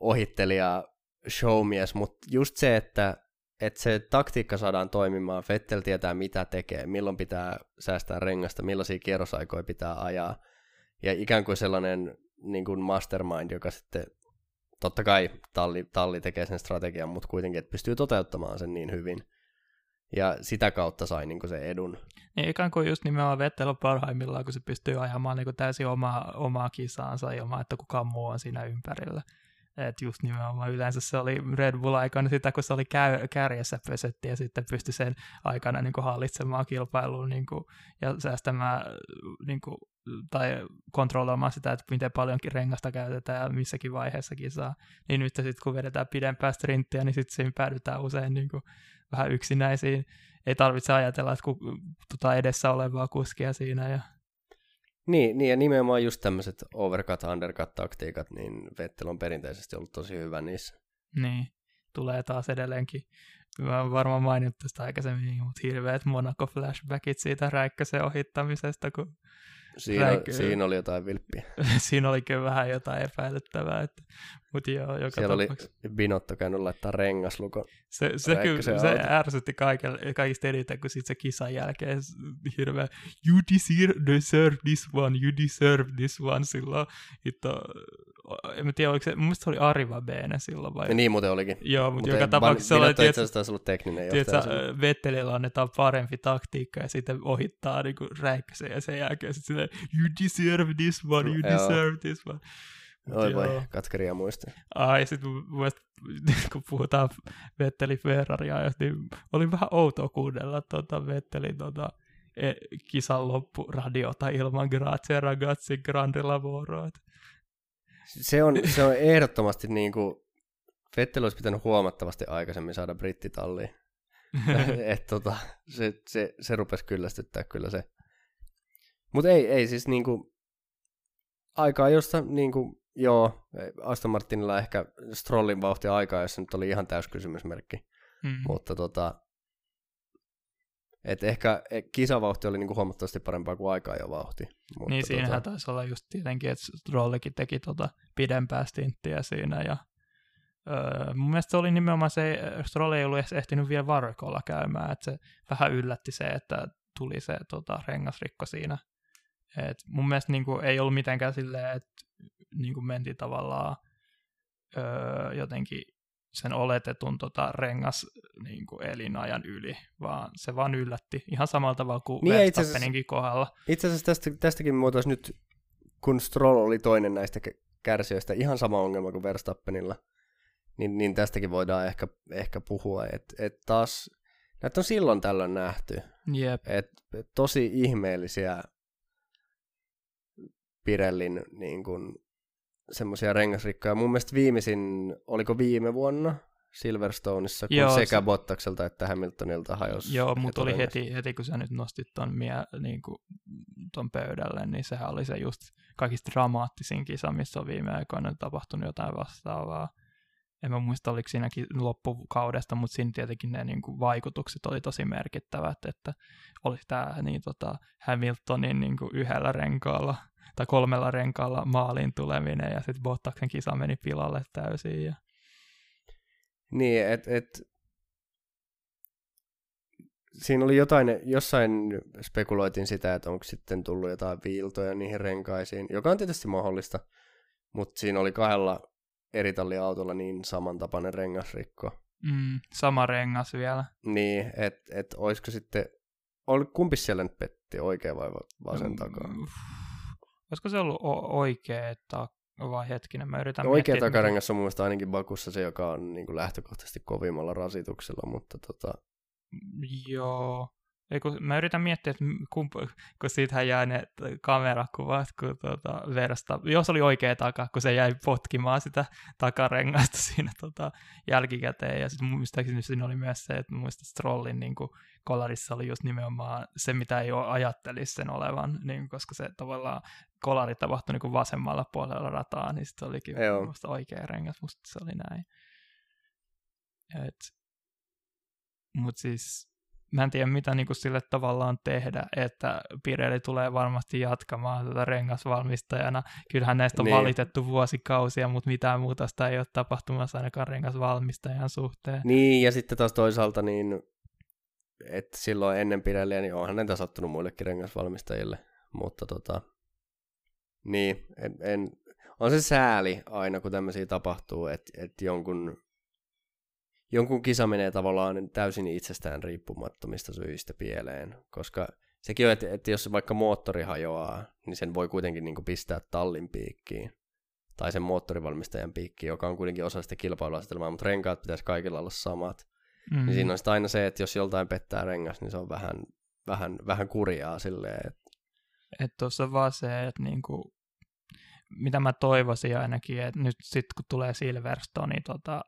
ohittelija, showmies, mutta just se, että että se taktiikka saadaan toimimaan, Fettel tietää mitä tekee, milloin pitää säästää rengasta, millaisia kierrosaikoja pitää ajaa, ja ikään kuin sellainen niin kuin mastermind, joka sitten, totta kai talli, talli tekee sen strategian, mutta kuitenkin, että pystyy toteuttamaan sen niin hyvin, ja sitä kautta sai niin kuin edun. Niin ikään kuin just nimenomaan Vettel on parhaimmillaan, kun se pystyy ajamaan niin kuin täysin omaa, omaa kisaansa ilman, että kukaan muu on siinä ympärillä. Että just nimenomaan yleensä se oli Red Bull aikana sitä, kun se oli käy, kärjessä pösetti ja sitten pystyi sen aikana niin kuin hallitsemaan kilpailuun niin kuin, ja säästämään niin kuin, tai kontrolloimaan sitä, että miten paljonkin rengasta käytetään ja missäkin vaiheessa kisaa. Niin nyt sitten kun vedetään pidempää sprinttiä, niin sitten siinä päädytään usein niin kuin, vähän yksinäisiin. Ei tarvitse ajatella, että kun, tota edessä olevaa kuskia siinä ja niin, niin, ja nimenomaan just tämmöiset overcut, undercut taktiikat, niin Vettel on perinteisesti ollut tosi hyvä niissä. Niin, tulee taas edelleenkin. Mä varmaan mainittu tästä aikaisemmin, mutta hirveät Monaco-flashbackit siitä räikkösen ohittamisesta, kun Siinä, Räikö... siinä oli jotain vilppiä. siinä oli kyllä vähän jotain epäilyttävää. Että, mutta joo, joka Siellä tapauks... oli Binotto käynyt laittaa rengaslukon. Se, se, kyllä, se ärsytti kaiken, kaikista eniten, kun sitten se kisan jälkeen hirveä you deserve, deserve this one, you deserve this one silloin. Että, en mä tiedä, oliko se, mun mielestä se oli Arriva Bene silloin vai? Ja niin muuten olikin. Joo, mutta, joka tapauksessa oli, itse asiassa taisi ollut tekninen johtaja. Tiedätkö, Vettelillä annetaan parempi taktiikka ja sitten ohittaa niin räikkösen ja sen jälkeen sitten you deserve this one, you deserve this one. Oi voi, katkeria muista. Ai, sitten kun puhutaan Vetteli Ferraria, niin oli vähän outoa kuunnella tuota Vettelin tuota, e, kisan loppuradiota ilman Grazie ragazzi grande lavoro. Se on, se on ehdottomasti niin kuin, Vettel olisi pitänyt huomattavasti aikaisemmin saada brittitalliin. Et, tota, se, se, se rupesi kyllästyttää kyllä se mutta ei, ei siis niinku, aikaa, josta niinku, joo, Aston Martinilla ehkä Strollin vauhti aikaa, jos nyt oli ihan täyskysymysmerkki. Mm. Mutta tota, et ehkä e, kisavauhti oli niinku huomattavasti parempaa kuin aikaa jo vauhti. Mutta niin, siinähän tota... taisi olla just tietenkin, että Strollikin teki tota pidempää stinttiä siinä ja Öö, mun mielestä se oli nimenomaan se, Stroll ei ollut edes ehtinyt vielä varkolla käymään, että se vähän yllätti se, että tuli se tota, rengasrikko siinä et mun mielestä niin kuin, ei ollut mitenkään silleen, että niin kuin mentiin tavallaan öö, jotenkin sen oletetun tota, rengas niin kuin elinajan yli, vaan se vaan yllätti ihan samalla tavalla kuin niin Verstappeninkin kohdalla. Itse asiassa tästä, tästäkin muotoisi nyt, kun Stroll oli toinen näistä kärsijöistä, ihan sama ongelma kuin Verstappenilla, niin, niin tästäkin voidaan ehkä, ehkä puhua, että et taas näitä on silloin tällöin nähty. Yep. Et, et tosi ihmeellisiä Pirellin niin kuin, semmoisia rengasrikkoja. Mun mielestä viimeisin, oliko viime vuonna Silverstoneissa, kun Joo, sekä se... Bottakselta että Hamiltonilta hajosi. Joo, mutta oli heti, heti, kun sä nyt nostit ton, mie, niin kuin, ton pöydälle, niin sehän oli se just kaikista dramaattisin kisa, missä on viime aikoina tapahtunut jotain vastaavaa. en mä muista oliko siinäkin loppukaudesta, mutta siinä tietenkin ne niin kuin, vaikutukset oli tosi merkittävät, että oli tämä niin, tota, Hamiltonin niin kuin, yhdellä renkaalla tai kolmella renkaalla maaliin tuleminen ja sitten Bottaksen kisa meni pilalle täysin. Ja... Niin, että et, siinä oli jotain, jossain spekuloitiin sitä, että onko sitten tullut jotain viiltoja niihin renkaisiin, joka on tietysti mahdollista, mutta siinä oli kahdella eri talliautolla niin samantapainen rengasrikko. Mm, sama rengas vielä. Niin, että et olisiko sitten, oli, kumpi siellä nyt petti, oikea vai vasen mm, takaa? Olisiko se ollut o- oikea tak- vai hetkinen, mä yritän Oikea miettiä, takarengas on mun mielestä ainakin Bakussa se, joka on niin kuin lähtökohtaisesti kovimmalla rasituksella, mutta tota... Joo, ei, kun mä yritän miettiä, että kumpa, kun siitähän jää ne kamerakuvat, kun tuota, versta, jos oli oikea taka, kun se jäi potkimaan sitä takarengasta siinä tota, jälkikäteen. Ja sitten muistaakseni siinä oli myös se, että muista Strollin niin kuin, kolarissa oli just nimenomaan se, mitä ei ole ajattelisi sen olevan, niin, koska se tavallaan kolari tapahtui niin vasemmalla puolella rataa, niin sitten olikin musta oikea rengas, musta se oli näin. Mutta siis mä en tiedä mitä niin kuin sille tavallaan tehdä, että Pirelli tulee varmasti jatkamaan tätä rengasvalmistajana. Kyllähän näistä on niin. valitettu vuosikausia, mutta mitään muutosta ei ole tapahtumassa ainakaan rengasvalmistajan suhteen. Niin, ja sitten taas toisaalta niin, että silloin ennen Pirelliä, niin onhan ne sattunut muillekin rengasvalmistajille, mutta tota, niin, en, en, on se sääli aina, kun tämmöisiä tapahtuu, että, että jonkun jonkun kisa menee tavallaan täysin itsestään riippumattomista syistä pieleen, koska sekin on, että, että jos vaikka moottori hajoaa, niin sen voi kuitenkin niin pistää tallin piikkiin tai sen moottorivalmistajan piikkiin, joka on kuitenkin osa sitä kilpailuasetelmaa, mutta renkaat pitäisi kaikilla olla samat. Mm-hmm. Niin siinä on aina se, että jos joltain pettää rengas, niin se on vähän, vähän, vähän kurjaa silleen. Että et tuossa vaan se, että niinku, mitä mä toivoisin ainakin, että nyt sitten kun tulee Silverstone, niin tota,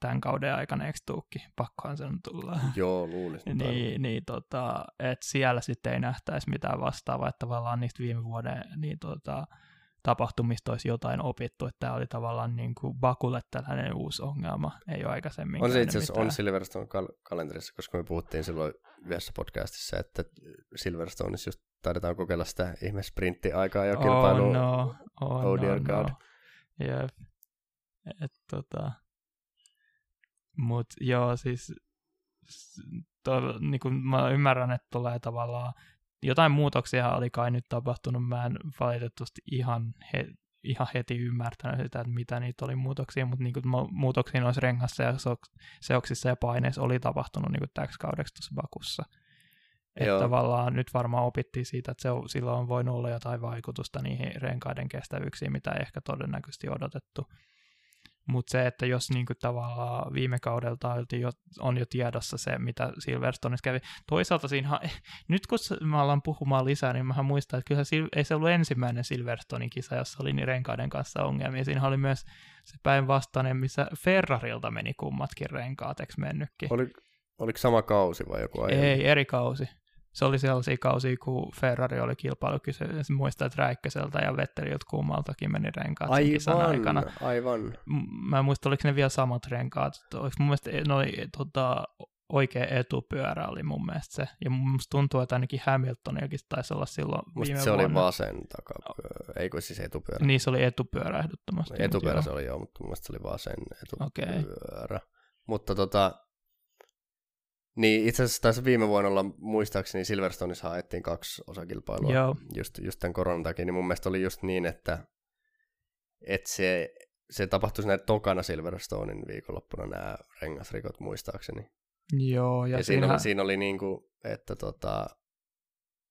tämän kauden aikana, eikö tuukki? Pakkohan sen tulla. Joo, luulisin. niin, niin tota, että siellä sitten ei nähtäisi mitään vastaavaa, että tavallaan niistä viime vuoden niin tota, tapahtumista olisi jotain opittu, että tämä oli tavallaan niin kuin Bakulle tällainen uusi ongelma, ei ole aikaisemmin. On se itse asiassa on Silverstone kal- kalenterissa, koska me puhuttiin silloin yhdessä podcastissa, että Silverstoneissa just taidetaan kokeilla sitä ihme sprinttiaikaa jo kilpailu. Oh no, oh, oh no, no. Jep. Et, tota, mutta joo, siis to, niin kun mä ymmärrän, että tulee tavallaan jotain muutoksia oli kai nyt tapahtunut. Mä en valitettavasti ihan, he, ihan heti ymmärtänyt sitä, että mitä niitä oli muutoksia, mutta niin muutoksia noissa rengassa ja seoksissa ja paineissa oli tapahtunut niin täksi kaudeksi tuossa Bakussa. Että tavallaan nyt varmaan opittiin siitä, että se on, sillä on voinut olla jotain vaikutusta niihin renkaiden kestävyyksiin, mitä ei ehkä todennäköisesti odotettu. Mutta se, että jos niinku tavallaan viime kaudelta jo, on jo tiedossa se, mitä Silverstoneissa kävi. Toisaalta siinä, nyt kun me ollaan puhumaan lisää, niin mä muistan, että kyllä ei se ollut ensimmäinen Silverstonein kisa, jossa oli niin renkaiden kanssa ongelmia. Siinä oli myös se päinvastainen, missä Ferrarilta meni kummatkin renkaat, eikö mennytkin? Oli, oliko sama kausi vai joku aiemmin? Ei, eri kausi se oli sellaisia kausia, kun Ferrari oli kilpailukysyssä. Muistan, että Räikköseltä ja Vetteliltä kummaltakin meni renkaat aivan, kisan aikana. Aivan, Mä en muista, oliko ne vielä samat renkaat. Oliko mun mielestä noi, tota, oikea etupyörä oli mun mielestä se. Ja mun tuntuu, että ainakin Hamiltonillakin taisi olla silloin Musta viime se vuonna. oli vasen takapyörä, eikö siis etupyörä? Niin, se oli etupyörä ehdottomasti. Etupyörä se oli joo, mutta mun mielestä se oli vasen etupyörä. Okay. Mutta tota, niin, itse asiassa tässä viime vuonna olla, muistaakseni Silverstoneissa haettiin kaksi osakilpailua Joo. Just, just tämän koronan takia, niin mun mielestä oli just niin, että, että se, se tapahtui näin tokana Silverstonein viikonloppuna nämä rengasrikot muistaakseni. Joo, ja, ja siinä, oli, siinä oli niin kuin, että, tota,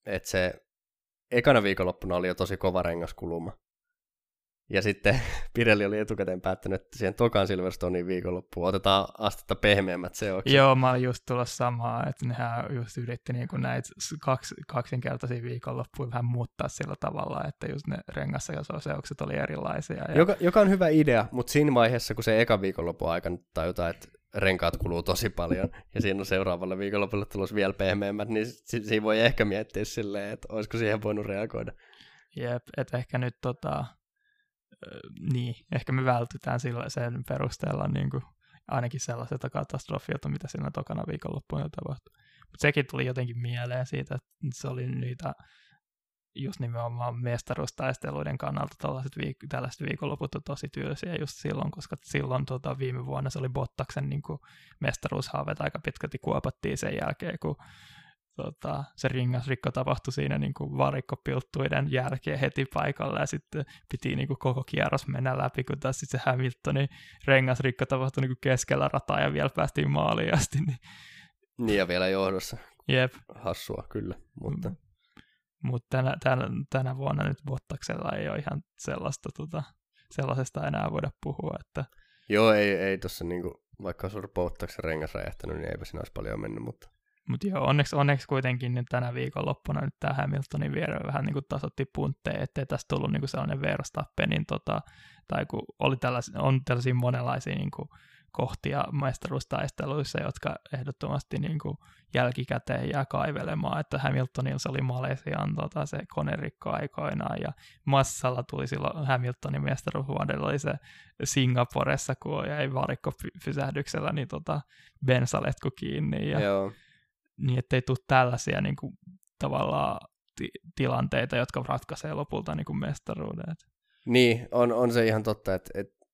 että se ekana viikonloppuna oli jo tosi kova rengaskuluma. Ja sitten Pirelli oli etukäteen päättänyt, että siihen tokan Silverstonein viikonloppuun otetaan astetta pehmeämmät seokset. Joo, mä olin just tulla samaa, että nehän just yritti niin kuin näitä kaksi, kaksinkertaisia viikonloppuja vähän muuttaa sillä tavalla, että just ne rengassa ja seokset oli erilaisia. Ja... Joka, joka on hyvä idea, mutta siinä vaiheessa, kun se eka viikonloppu aikana tajutaan, että renkaat kuluu tosi paljon, ja siinä on seuraavalla viikonlopulla tulossa vielä pehmeämmät, niin si- siinä voi ehkä miettiä silleen, että olisiko siihen voinut reagoida. Jep, että ehkä nyt tota, niin, ehkä me vältytään sillä sen perusteella niin kuin, ainakin sellaiselta katastrofilta, mitä siinä tokana viikonloppuun tapahtui. Mutta sekin tuli jotenkin mieleen siitä, että se oli niitä just nimenomaan mestaruustaisteluiden kannalta tällaiset, viik- tällaiset viikonloput on tosi tylsiä just silloin, koska silloin tota, viime vuonna se oli Bottaksen niin kuin, aika pitkälti kuopattiin sen jälkeen, kun tota, se ringasrikko tapahtui siinä niin kuin varikkopilttuiden jälkeen heti paikalla ja sitten piti niin kuin koko kierros mennä läpi, kun taas se Hamiltonin rengasrikko tapahtui niin kuin keskellä rataa ja vielä päästiin maaliin asti. Niin, niin ja vielä johdossa. Jep. Hassua kyllä, mutta... Mm. Mutta tänä, tänä, tänä, vuonna nyt Bottaksella ei ole ihan sellaista, tota, sellaisesta enää voida puhua. Että... Joo, ei, ei tuossa niinku, vaikka olisi Bottaksen rengas räjähtänyt, niin eipä siinä olisi paljon mennyt, mutta mutta joo, onneksi, onneksi kuitenkin nyt tänä viikonloppuna nyt tämä Hamiltonin vierellä vähän niin kuin tasotti puntteja, ettei tästä tullut niin kuin sellainen Verstappenin, tota, tai kun oli tällaisia, on tällaisia monenlaisia niin kuin kohtia mestaruustaisteluissa, jotka ehdottomasti niin kuin jälkikäteen jää kaivelemaan, että Hamiltonilla se oli Malesian tota, se konerikko aikoinaan, ja Massalla tuli silloin Hamiltonin mestaruusvuodella oli se Singaporessa, kun jäi varikkopysähdyksellä, niin tota, bensaletku kiinni, ja Joo niin ettei tule tällaisia niin kuin, tavallaan ti- tilanteita, jotka ratkaisee lopulta niin kuin mestaruuden. Niin, on, on se ihan totta, että, että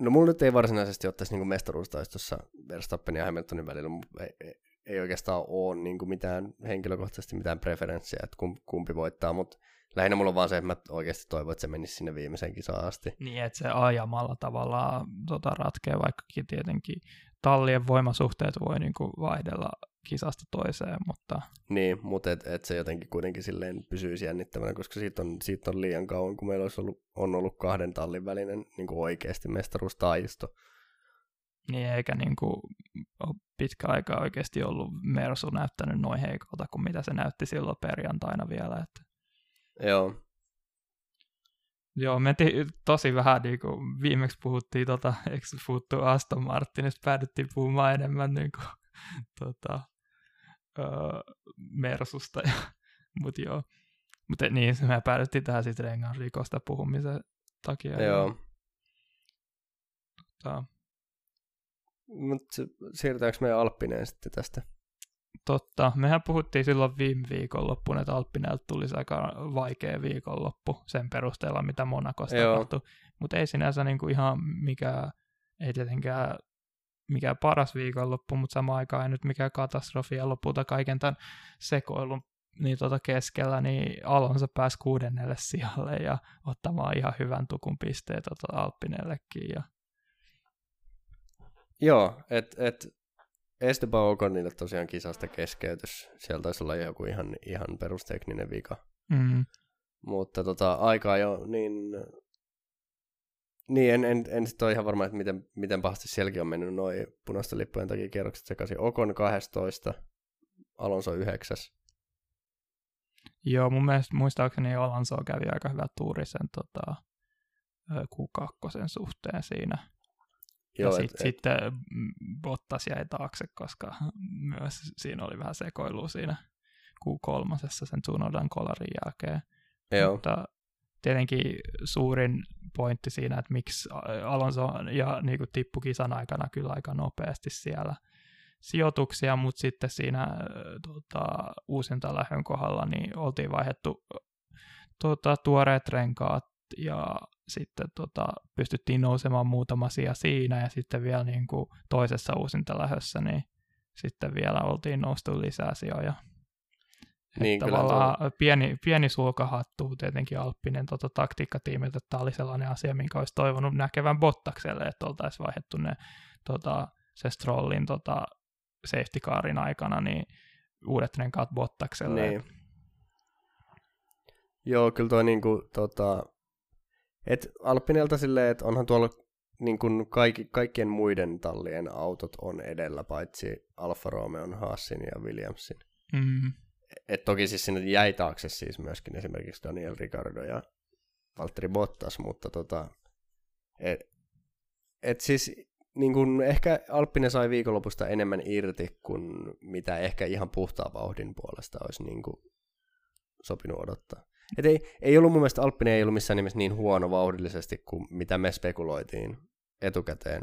no mulla nyt ei varsinaisesti ole tässä niin mestaruustaistossa Verstappenin ja Hamiltonin välillä, ei, ei, ei oikeastaan ole niin kuin mitään henkilökohtaisesti mitään preferenssiä, että kumpi voittaa, mutta lähinnä mulla on vaan se, että mä oikeasti toivon, että se menisi sinne viimeiseen kisaan asti. Niin, että se ajamalla tavallaan tota, ratkeaa, vaikkakin tietenkin tallien voimasuhteet voi niin kuin vaihdella kisasta toiseen, mutta... Niin, mutta et, et se jotenkin kuitenkin silleen pysyisi jännittävänä, koska siitä on, siitä on liian kauan, kun meillä olisi ollut, on ollut kahden tallin välinen niin kuin oikeasti mestaruustaisto. Niin, eikä niin kuin ole pitkä aika oikeasti ollut Mersu näyttänyt noin heikolta kuin mitä se näytti silloin perjantaina vielä. Että... Joo. Joo, me tosi vähän, niin kuin viimeksi puhuttiin, tota, eikö puhuttu Aston Martinista, päädyttiin puhumaan enemmän niin kuin, tota, öö, Mersusta. Ja, mutta joo, mutta niin, me päädyttiin tähän sitten Rengan rikosta puhumisen takia. Joo. Tota. Mutta siirrytäänkö me Alppineen sitten tästä? Totta. Mehän puhuttiin silloin viime viikonloppuun, että Alppineelta tulisi aika vaikea viikonloppu sen perusteella, mitä Monakosta tapahtui. Mutta ei sinänsä niinku ihan mikään, ei tietenkään mikään paras viikonloppu, mutta samaan aikaan ei nyt mikään katastrofi ja lopulta kaiken tämän sekoilun niin tota keskellä, niin Alonso pääsi kuudennelle sijalle ja ottamaan ihan hyvän tukun pisteet tota Alppinellekin. Ja... Joo, että et Esteban Oconille tosiaan kisasta keskeytys. Sieltä taisi olla joku ihan, ihan perustekninen vika. Mm. Mutta tota, aikaa jo niin niin, en, en, en sitten ole ihan varma, että miten, miten pahasti sielläkin on mennyt noin punaisten lippujen takia kierrokset sekaisin. Okon 12, Alonso 9. Joo, mun mielestä muistaakseni Alonso kävi aika hyvä tuuri sen tota, Q2 suhteen siinä. Joo, ja sit, et, sitten Bottas jäi taakse, koska myös siinä oli vähän sekoilua siinä Q3 sen Tsunodan kolarin jälkeen. Joo. Mutta tietenkin suurin pointti siinä, että miksi Alonso ja niin kuin tippu kisan aikana kyllä aika nopeasti siellä sijoituksia, mutta sitten siinä tota, uusintalähön kohdalla niin oltiin vaihdettu tota, tuoreet renkaat ja sitten tota, pystyttiin nousemaan muutama sija siinä ja sitten vielä niin kuin toisessa uusintalähössä niin sitten vielä oltiin noustu lisää sijoja. Niin, tavallaan tuo... pieni, pieni sulkahattu tietenkin Alppinen tota, taktiikkatiimiltä, että tämä oli sellainen asia, minkä olisi toivonut näkevän Bottakselle, että oltaisiin vaihdettu ne, tota, se Strollin tota, safety carin aikana, niin uudet renkaat Bottakselle. Niin. Joo, kyllä toi niinku, tota, et Alppinelta silleen, että onhan tuolla niin kuin kaikki, kaikkien muiden tallien autot on edellä, paitsi Alfa Romeo, Haasin ja Williamsin. Mm-hmm et toki siis sinne jäi taakse siis myöskin esimerkiksi Daniel Ricardo ja Valtteri Bottas, mutta tota, et, et siis niin kun ehkä Alppinen sai viikonlopusta enemmän irti kuin mitä ehkä ihan puhtaan vauhdin puolesta olisi niin sopinut odottaa. Et ei, ei ollut mun mielestä Alppinen ei ollut missään nimessä niin huono vauhdillisesti kuin mitä me spekuloitiin etukäteen.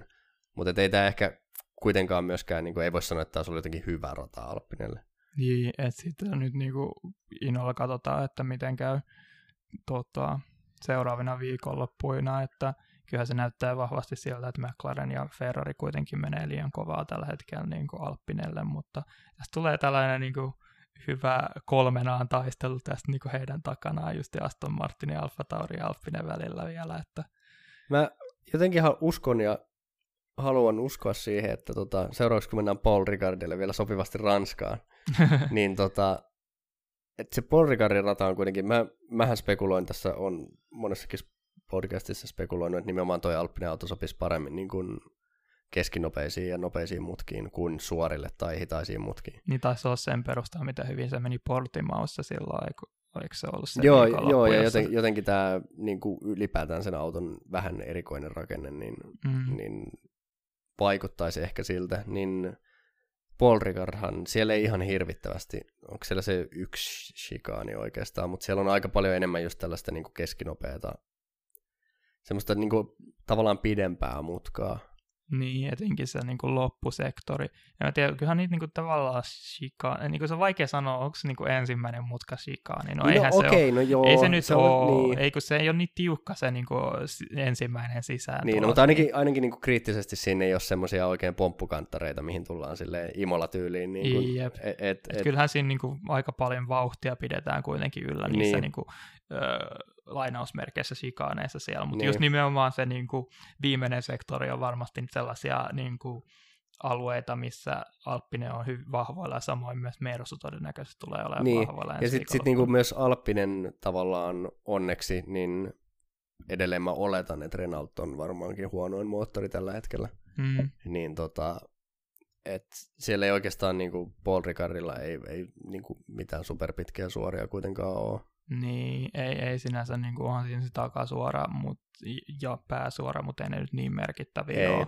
Mutta ei tämä ehkä kuitenkaan myöskään, niin ei voi sanoa, että tämä oli jotenkin hyvä rata Alppinelle. Niin, että sitten nyt niin kuin innolla katsotaan, että miten käy tota, seuraavina viikonloppuina, että kyllä se näyttää vahvasti siltä, että McLaren ja Ferrari kuitenkin menee liian kovaa tällä hetkellä niin kuin Alppinelle, mutta tässä tulee tällainen niin kuin hyvä kolmenaan taistelu tästä niin kuin heidän takanaan, just Aston Martin ja Alfa Tauri ja Alppinen välillä vielä. Että... Mä jotenkin uskon ja haluan uskoa siihen, että tota, seuraavaksi kun mennään Paul Ricardille vielä sopivasti Ranskaan, niin tota, että se Paul Ricardin rata on kuitenkin, mä, mähän spekuloin tässä, on monessakin podcastissa spekuloinut, että nimenomaan toi Alppinen auto sopisi paremmin niin kuin keskinopeisiin ja nopeisiin mutkiin kuin suorille tai hitaisiin mutkiin. Niin taisi olla sen perusteella, miten hyvin se meni Portimaussa silloin, oliko se ollut se Joo, joo ja joten, jotenkin tämä niin kuin ylipäätään sen auton vähän erikoinen rakenne, niin, mm. niin vaikuttaisi ehkä siltä, niin Paul Ricardhan, siellä ei ihan hirvittävästi, onko siellä se yksi shikaani oikeastaan, mutta siellä on aika paljon enemmän just tällaista niin keskinopeata, semmoista niin kuin, tavallaan pidempää mutkaa. Niin, etenkin se niin kuin loppusektori. Ja mä tiedän, kyllähän niitä niin kuin, tavallaan shikaan, niin kuin se on vaikea sanoa, onko se niin kuin ensimmäinen mutka shikaani. No, no eihän okei, se ole, no joo. Ei se nyt se ole, niin. ei kun se ei ole niin tiukka se niin kuin, ensimmäinen sisään. Niin, no, mutta ainakin, ainakin niin kuin kriittisesti sinne ei ole semmoisia oikein pomppukanttareita, mihin tullaan sille Imola-tyyliin. Niin kuin, Jep. Et, et, et, kyllähän siinä niin kuin, aika paljon vauhtia pidetään kuitenkin yllä niissä niin. Niin kuin, lainausmerkeissä sikaaneissa siellä, mutta niin. just nimenomaan se niin kuin, viimeinen sektori on varmasti sellaisia niin kuin, alueita, missä Alppinen on hyvin vahvoilla ja samoin myös Mersu todennäköisesti tulee olemaan niin. vahvoilla. Ja sitten sit niinku myös Alppinen tavallaan onneksi, niin edelleen mä oletan, että Renault on varmaankin huonoin moottori tällä hetkellä. Mm. Niin tota, et siellä ei oikeastaan niinku Paul Ricardilla ei, ei niinku mitään superpitkiä suoria kuitenkaan ole. Niin, ei, ei sinänsä, niin kuin onhan siinä se takasuora mut, ja pääsuora, mutta ei ne nyt niin merkittäviä ei. ole.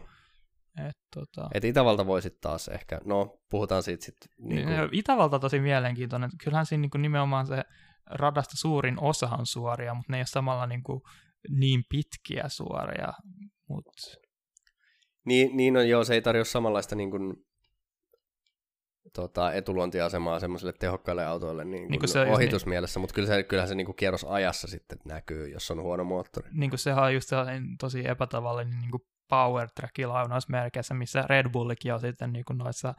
Et, tota... Et Itävalta voisi taas ehkä, no puhutaan siitä sitten. Niin kuin... Itävalta on tosi mielenkiintoinen. Kyllähän siinä niin kuin nimenomaan se radasta suurin osa on suoria, mutta ne ei ole samalla niin, kuin niin pitkiä suoria. Mut... Niin, niin on, joo, se ei tarjoa samanlaista niin kuin tota, etuluontiasemaa semmoiselle tehokkaille autoille niin kuin niin se ohitusmielessä, niin... mutta kyllä se, kyllähän se niin kuin kierrosajassa sitten näkyy, jos on huono moottori. Niin kuin sehän on just sellainen tosi epätavallinen niin kuin power track lainausmerkeissä, missä Red Bullikin on sitten niin kuin noissa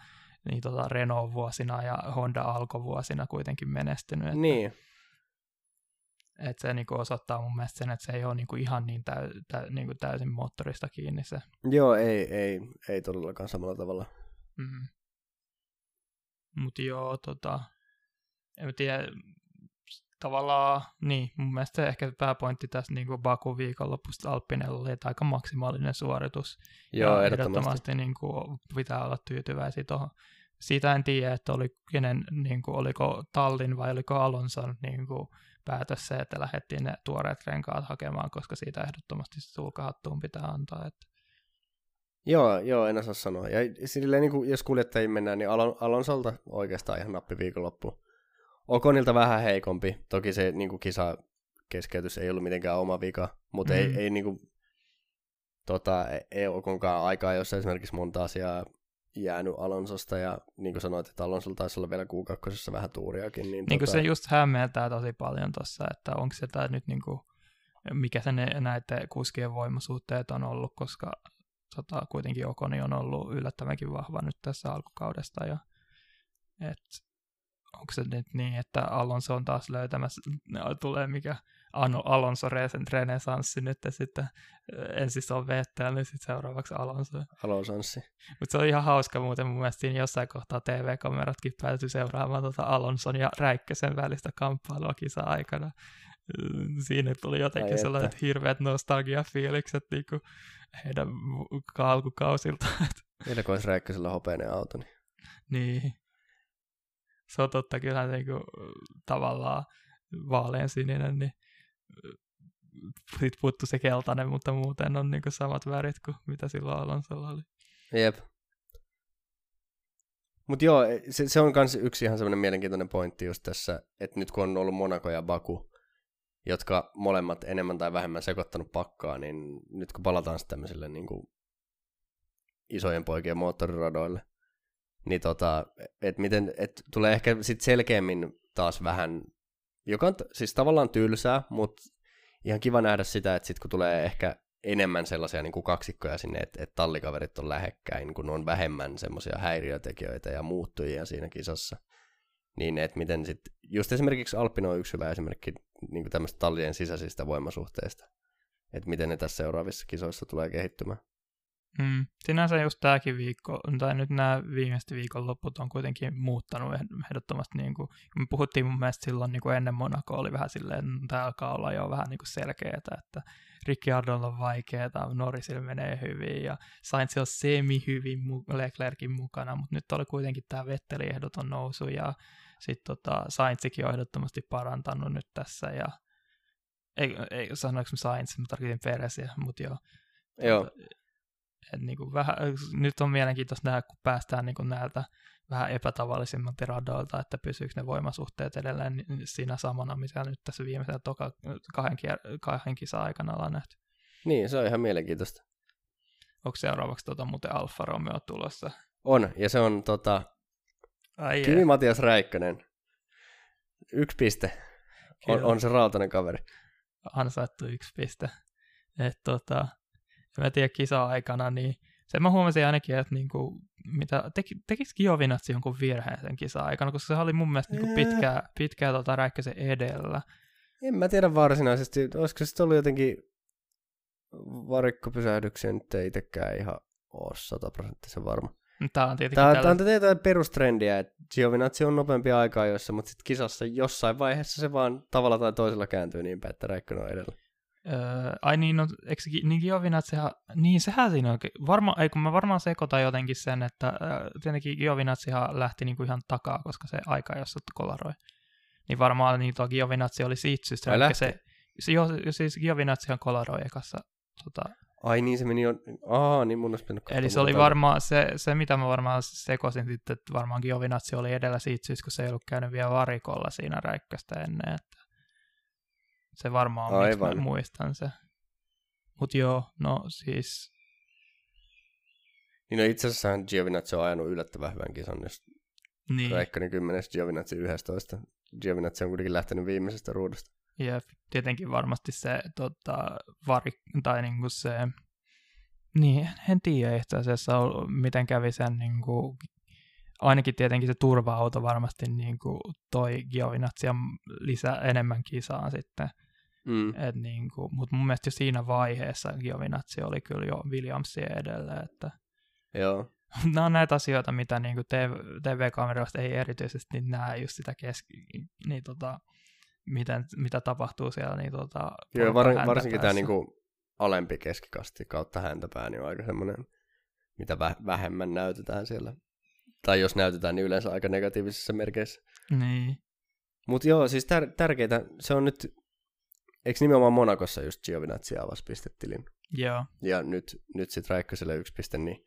niin tota Renault-vuosina ja Honda Alko-vuosina kuitenkin menestynyt. Että, niin. Että se niin kuin osoittaa mun mielestä sen, että se ei ole niin kuin ihan niin, täy, tä, niin kuin täysin moottorista kiinni se. Joo, ei, ei, ei todellakaan samalla tavalla. Mm-hmm. Mutta joo, tota, en tiedä, tavallaan, niin, mun mielestä ehkä pääpointti tässä niin Baku viikonlopusta Alppinella oli, että aika maksimaalinen suoritus. Joo, ja ehdottomasti niin kuin, pitää olla tyytyväisiä tuohon. Siitä en tiedä, että oli kenen, niin kuin, oliko Tallin vai oliko Alonson niin kuin, päätös se, että lähdettiin ne tuoreet renkaat hakemaan, koska siitä ehdottomasti sulkahattuun pitää antaa. Että Joo, joo, en osaa sanoa. Ja silleen, niin kuin, jos kuljettajiin mennään, niin Alon, Alonsolta oikeastaan ihan nappi viikonloppu. Okonilta vähän heikompi. Toki se niin kuin kisa keskeytys ei ollut mitenkään oma vika, mutta mm. ei, ei, niin kuin, tota, ei Okonkaan aikaa, jos esimerkiksi monta asiaa jäänyt Alonsosta ja niin kuin sanoit, että Alonsolla taisi olla vielä kuukakkosessa vähän tuuriakin. Niin, niin tota... se just hämmentää tosi paljon tuossa, että onko se tämä nyt niin kuin, mikä se ne, näiden kuskien voimasuhteet on ollut, koska tota, kuitenkin Okoni on ollut yllättävänkin vahva nyt tässä alkukaudesta. Ja, et, onko se nyt niin, että Alonso on taas löytämässä, tulee mikä Alonso renesanssi nyt ja sitten ensin se on Vettel, niin sitten seuraavaksi Alonso. Alonsanssi. Mutta se on ihan hauska muuten mun mielestä siinä jossain kohtaa TV-kameratkin päätyi seuraamaan tota Alonson ja Räikkösen välistä kamppailua kisa-aikana. Siinä tuli jotenkin Ai sellaiset että. hirveät nostalgia-fiilikset niin kuin heidän alkukausiltaan. Vielä kun olisi Räikkösellä hopeinen auto. Niin. niin. Se on totta, kyllä niin kuin, tavallaan vaalean sininen, niin sit puuttu se keltainen, mutta muuten on niin kuin samat värit kuin mitä silloin Alonsolla oli. Jep. Mutta joo, se, se on myös yksi ihan semmoinen mielenkiintoinen pointti just tässä, että nyt kun on ollut Monaco ja Baku, jotka molemmat enemmän tai vähemmän sekoittanut pakkaa, niin nyt kun palataan sitten tämmöisille niin kuin isojen poikien moottoriradoille, niin tota, et miten, et tulee ehkä sit selkeämmin taas vähän, joka on t- siis tavallaan tylsää, mutta ihan kiva nähdä sitä, että sit kun tulee ehkä enemmän sellaisia niin kuin kaksikkoja sinne, että, että tallikaverit on lähekkäin, kun on vähemmän semmoisia häiriötekijöitä ja muuttujia siinä kisassa. Niin, että miten sitten, just esimerkiksi Alpino on yksi hyvä esimerkki niin tämmöistä tallien sisäisistä voimasuhteista. Että miten ne tässä seuraavissa kisoissa tulee kehittymään. Mm. Sinänsä just tämäkin viikko, tai nyt nämä viimeiset viikonlopput on kuitenkin muuttanut ehdottomasti, niin kuin, me puhuttiin mun mielestä silloin niin kuin ennen Monaco oli vähän silleen, että tämä alkaa olla jo vähän niin kuin selkeää, että Ricciardolla on vaikeaa, Norrisilla menee hyvin ja Sainz on semi hyvin Leclerkin mukana, mutta nyt oli kuitenkin tämä Vetteli ehdoton nousu ja sitten tota, Sainzikin on ehdottomasti parantanut nyt tässä ja ei, ei sanoinko mä Sainz, mä tarkoitin Peresiä, mutta joo. Joo. Et niin kuin vähän, nyt on mielenkiintoista nähdä, kun päästään niin kuin näiltä vähän epätavallisimmalta radoilta, että pysyykö ne voimasuhteet edelleen siinä samana, mitä nyt tässä viimeisellä toka, kahden, kahden kisa aikana ollaan nähty. Niin, se on ihan mielenkiintoista. Onko seuraavaksi tota, muuten Alfa Romeo tulossa? On, ja se on tota, Ai Kimi Matias Räikkönen. Yksi piste. On, on se rautainen kaveri. Ansaittu yksi piste. Et, tota, en mä tiedä kisa-aikana, niin se mä huomasin ainakin, että niinku, mitä, teki, tekisi Giovinazzi jonkun virheen sen kisa-aikana, koska se oli mun mielestä niinku pitkää, pitkää tota Räikkösen edellä. En mä tiedä varsinaisesti, olisiko se ollut jotenkin varikkopysähdyksiä, nyt ei itsekään ihan ole sataprosenttisen varma. Tämä on tietenkin Tämä, tällä... tämä on perustrendiä, että Giovinazzi on nopeampi aikaa jossa, mutta sitten kisassa jossain vaiheessa se vaan tavalla tai toisella kääntyy niin päin, että Räikkönen on edellä. Öö, ai niin, no, eikö niin Giovinazzihan, niin sehän siinä on, varma, ei kun mä varmaan sekoitan jotenkin sen, että äh, tietenkin Giovinazzihan lähti niinku ihan takaa, koska se aika jossa kolaroi. Niin varmaan niin tuo Giovinazzi oli siitä syystä, se, se, jo, siis Giovinazzihan kolaroi ekassa tota, Ai niin, se meni jo, aa, niin mun olisi Eli se oli varmaan, se, se mitä mä varmaan sekoisin sitten, että varmaan Giovinazzi oli edellä siitä syystä, kun se ei ollut käynyt vielä varikolla siinä räikköstä ennen, että se varmaan on, miksi mä muistan se. Mut joo, no siis... Niin no itse asiassa Giovinazzi on ajanut yllättävän hyvän kisan, jos niin. Räikkönen 10, Giovinazzi 11. Giovinazzi on kuitenkin lähtenyt viimeisestä ruudusta. Ja tietenkin varmasti se tota, vari, tai niinku se, niin en tiedä itse asiassa, miten kävi sen niinku, ainakin tietenkin se turva-auto varmasti niinku toi Giovinazzian lisää enemmän kisaan sitten. Mm. Et niinku, Mutta mun mielestä jo siinä vaiheessa Giovinazzi oli kyllä jo Williamsia edellä. Että Joo. Nämä on näitä asioita, mitä niinku TV, TV-kameroista ei erityisesti näe just sitä keski, niin tota, miten, mitä tapahtuu siellä. Niin tota, Joo, var, varsinkin tämä niinku alempi keskikasti kautta häntäpää niin on aika semmoinen, mitä vähemmän näytetään siellä. Tai jos näytetään, niin yleensä aika negatiivisissa merkeissä. Niin. Mutta joo, siis tär- tärkeää, se on nyt, eikö nimenomaan Monakossa just Giovinazzi avasi pistetilin? Joo. Ja nyt, nyt sitten Räikköselle yksi piste, niin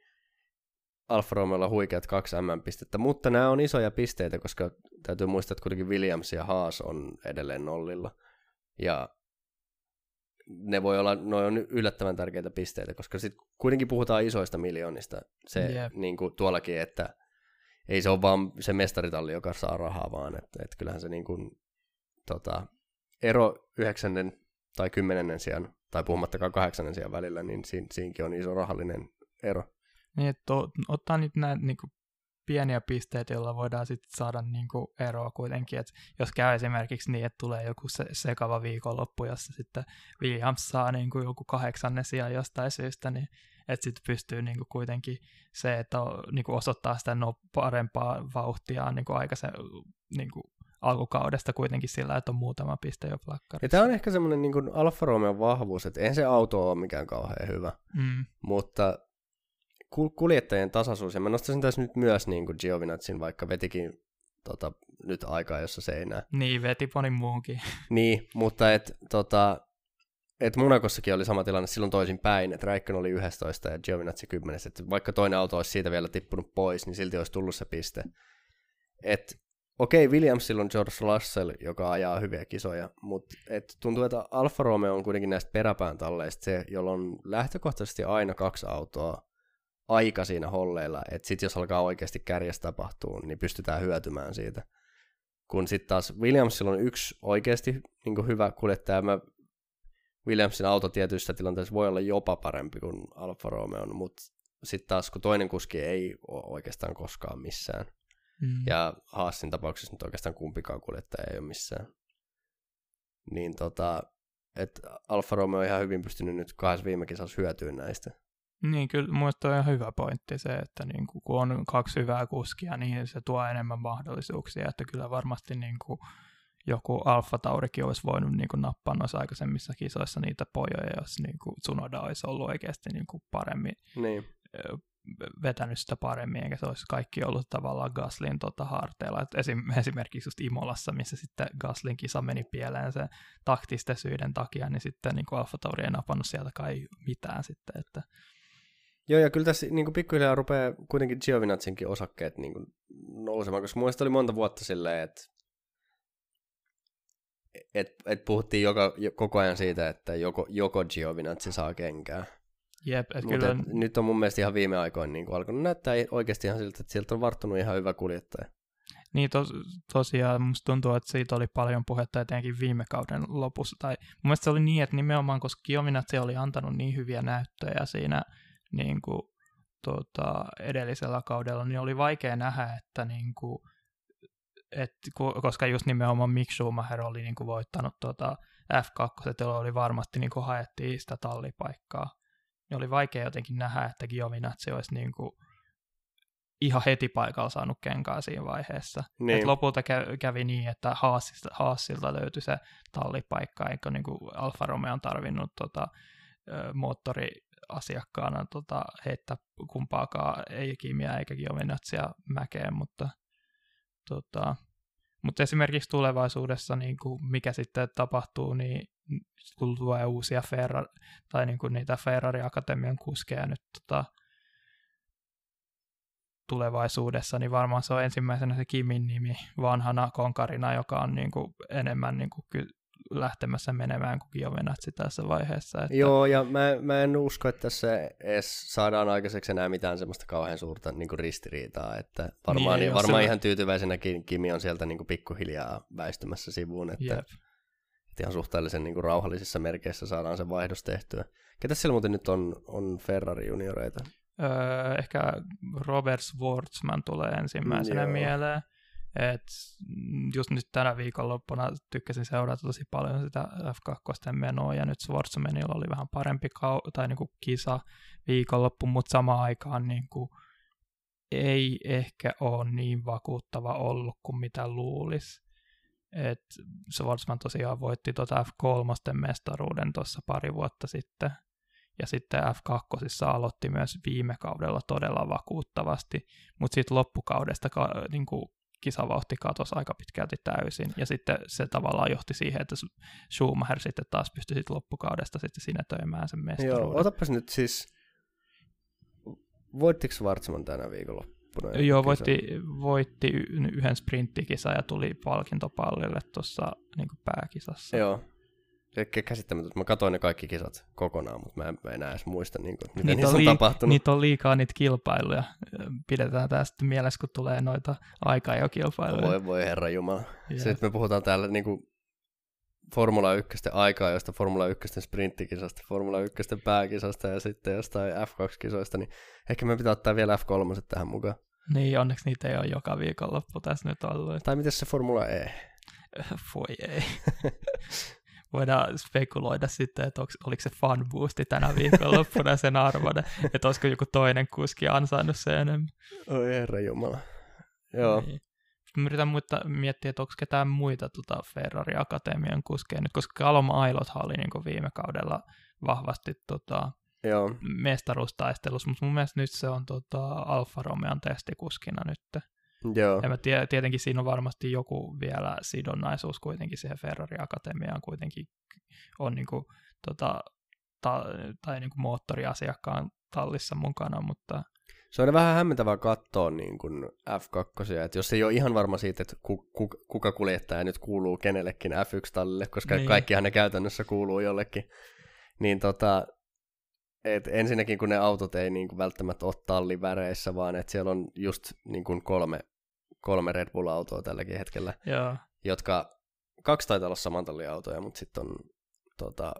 Alfa Romeolla huikeat kaksi M-pistettä, mutta nämä on isoja pisteitä, koska täytyy muistaa, että kuitenkin Williams ja Haas on edelleen nollilla. Ja ne voi olla, noin on yllättävän tärkeitä pisteitä, koska sitten kuitenkin puhutaan isoista miljoonista. Se yep. niin kuin tuollakin, että ei se ole vaan se mestaritalli, joka saa rahaa, vaan että, että kyllähän se niin kuin, tota, ero yhdeksännen tai kymmenennen sijaan, tai puhumattakaan kahdeksannen sijaan välillä, niin siinä, siinäkin on iso rahallinen ero. Niin, että ottaa nyt näitä niin kuin, pieniä pisteitä, joilla voidaan sitten saada niin kuin, eroa kuitenkin. Et jos käy esimerkiksi niin, että tulee joku se, sekava viikonloppu, jossa sitten Williams saa niin kuin, joku kahdeksannen sijaan jostain syystä, niin että sitten pystyy niin kuin, kuitenkin se, että on, niin kuin, osoittaa sitä no, parempaa vauhtia niin kuin aikaisen niin kuin, alkukaudesta kuitenkin sillä, että on muutama piste jo plakkarissa. Ja tämä on ehkä semmoinen niin Alfa Romeo vahvuus, että eihän se auto ole mikään kauhean hyvä, mm. mutta kuljettajien tasaisuus, ja mä nostaisin tässä nyt myös niin kuin Giovinazzin, vaikka vetikin tota, nyt aikaa, jossa se ei näe. Niin, veti monin muunkin. niin, mutta et, tota, et Monakossakin oli sama tilanne silloin toisin päin, että Räikkönen oli 11 ja Giovinazzi 10, että vaikka toinen auto olisi siitä vielä tippunut pois, niin silti olisi tullut se piste. Et okei, Williamsilla on George Russell, joka ajaa hyviä kisoja, mutta et tuntuu, että Alfa Romeo on kuitenkin näistä peräpään talleista se, jolla on lähtökohtaisesti aina kaksi autoa aika siinä holleilla, että sitten jos alkaa oikeasti kärjestä tapahtuu, niin pystytään hyötymään siitä. Kun sitten taas Williamsilla on yksi oikeasti niin hyvä kuljettaja, mä Williamsin auto tietyissä tilanteissa voi olla jopa parempi kuin Alfa Romeo, mutta sitten taas kun toinen kuski ei ole oikeastaan koskaan missään. Mm. Ja Haasin tapauksessa nyt oikeastaan kumpikaan kuljettaja ei ole missään. Niin tota, että Alfa Romeo on ihan hyvin pystynyt nyt kahdessa viime kisassa hyötyä näistä. Niin, kyllä minusta on ihan hyvä pointti se, että niin kuin, kun on kaksi hyvää kuskia, niin se tuo enemmän mahdollisuuksia, että kyllä varmasti niin kuin, joku Alfa Taurikin olisi voinut niin kuin, nappaa noissa aikaisemmissa kisoissa niitä pojoja, jos niin kuin, Tsunoda olisi ollut oikeasti niin kuin, paremmin niin. vetänyt sitä paremmin, eikä se olisi kaikki ollut tavallaan Gaslin tota, harteilla. Et esim, esimerkiksi just Imolassa, missä sitten Gaslin kisa meni pieleen sen taktisten syiden takia, niin sitten niin kuin Alfa Tauri ei napannut sieltä kai mitään sitten, että Joo, ja kyllä tässä niin pikkuhiljaa rupeaa kuitenkin Giovinazzinkin osakkeet niin kuin, nousemaan, koska mun oli monta vuotta silleen, että et, et puhuttiin joka, koko ajan siitä, että joko, joko Giovinazzi saa kenkää. Jep, et kyllä... et, nyt on mun mielestä ihan viime aikoina niin kuin alkanut näyttää oikeasti ihan siltä, että sieltä on varttunut ihan hyvä kuljettaja. Niin tos, tosiaan musta tuntuu, että siitä oli paljon puhetta etenkin viime kauden lopussa. Tai mun mielestä se oli niin, että nimenomaan koska Giovinazzi oli antanut niin hyviä näyttöjä siinä niin kuin, tota, edellisellä kaudella, niin oli vaikea nähdä, että niin kuin, et, koska just nimenomaan Mick Schumacher oli niin kuin voittanut tota F2, jolla oli varmasti niin kuin haettiin sitä tallipaikkaa, niin oli vaikea jotenkin nähdä, että Giovinazzi olisi niin kuin ihan heti paikalla saanut kenkaa siinä vaiheessa. Niin. Et lopulta kävi niin, että Haassilta, Haassilta löytyi se tallipaikka, eikä niin kuin Alfa Romeo on tarvinnut tota, moottori asiakkaana tota, heittää kumpaakaan, ei Kimiä eikä Giovinazia mäkeen, mutta, tota, mutta esimerkiksi tulevaisuudessa, niin kuin mikä sitten tapahtuu, niin kun tulee uusia Ferrari, tai niin kuin niitä Ferrari Akatemian kuskeja nyt tota, tulevaisuudessa, niin varmaan se on ensimmäisenä se Kimin nimi vanhana konkarina, joka on niin kuin enemmän niin kuin lähtemässä menemään kuin Giovinazzi tässä vaiheessa. Että... Joo, ja mä, mä en usko, että tässä edes saadaan aikaiseksi enää mitään semmoista kauhean suurta niin kuin ristiriitaa, että varmaan, niin, varmaan se... ihan tyytyväisenäkin Kimi on sieltä niin kuin pikkuhiljaa väistymässä sivuun, että, yep. että ihan suhteellisen niin kuin rauhallisissa merkeissä saadaan se vaihdos tehtyä. Ketä siellä muuten nyt on, on Ferrari-junioreita? Öö, ehkä Robert Schwartzman tulee ensimmäisenä Joo. mieleen. Et just nyt tänä viikonloppuna tykkäsin seurata tosi paljon sitä F2 menoa, ja nyt Schwarzmanilla oli vähän parempi kau- tai niinku kisa viikonloppu, mutta samaan aikaan niinku ei ehkä ole niin vakuuttava ollut kuin mitä luulisi. Et Schwarzman tosiaan voitti tuota F3 mestaruuden tuossa pari vuotta sitten, ja sitten F2 aloitti myös viime kaudella todella vakuuttavasti, mutta sitten loppukaudesta niin kuin kisavauhti katosi aika pitkälti täysin, ja sitten se tavallaan johti siihen, että Schumacher sitten taas pystyi sitten loppukaudesta sitten sinetöimään sen mestaruuden. Joo, otapas nyt siis, voittiko Schwarzman tänä viikonloppuna? Joo, voitti, voitti yhden sprinttikisa ja tuli palkintopallille tuossa niin pääkisassa. Joo, käsittämätöntä. Mä katsoin ne kaikki kisat kokonaan, mutta mä en, mä enää edes muista, niin kuin, mitä niitä on, liik- tapahtunut. Niitä on liikaa niitä kilpailuja. Pidetään tästä mielessä, kun tulee noita aikaa jo kilpailuja. Voi voi herra Jumala. Yes. Sitten me puhutaan täällä niin kuin Formula 1 aikaa, josta Formula 1 sprinttikisasta, Formula 1 pääkisasta ja sitten jostain F2-kisoista, niin ehkä me pitää ottaa vielä F3 tähän mukaan. Niin, onneksi niitä ei ole joka viikonloppu tässä nyt ollut. Tai miten se Formula E? Voi ei. voidaan spekuloida sitten, että onks, oliko se fun boosti tänä viikonloppuna sen arvon, että olisiko joku toinen kuski ansainnut sen enemmän. Oi herra jumala. Joo. Niin. Mä yritän muita, miettiä, että onko ketään muita tota Ferrari Akatemian kuskeja nyt, koska Calum Ailothan oli niin viime kaudella vahvasti tota, Joo. mestaruustaistelussa, mutta mun mielestä nyt se on tota, Alfa Romeon testikuskina nyt. Joo. Ja mä tie, tietenkin siinä on varmasti joku vielä sidonnaisuus kuitenkin siihen Ferrari Akatemiaan kuitenkin on niin kuin, tota, ta, tai niin kuin moottoriasiakkaan tallissa mukana, mutta... Se on vähän hämmentävää katsoa niin kuin F2, että jos ei ole ihan varma siitä, että ku, ku, kuka kuljettaja nyt kuuluu kenellekin F1-tallille, koska niin. kaikkihan ne käytännössä kuuluu jollekin, niin tota, et ensinnäkin kun ne autot ei niin kuin välttämättä ole talliväreissä, vaan että siellä on just niin kuin kolme, kolme Red Bull-autoa tälläkin hetkellä, Joo. jotka kaksi taitaa olla saman tallin autoja, mutta sitten on tota,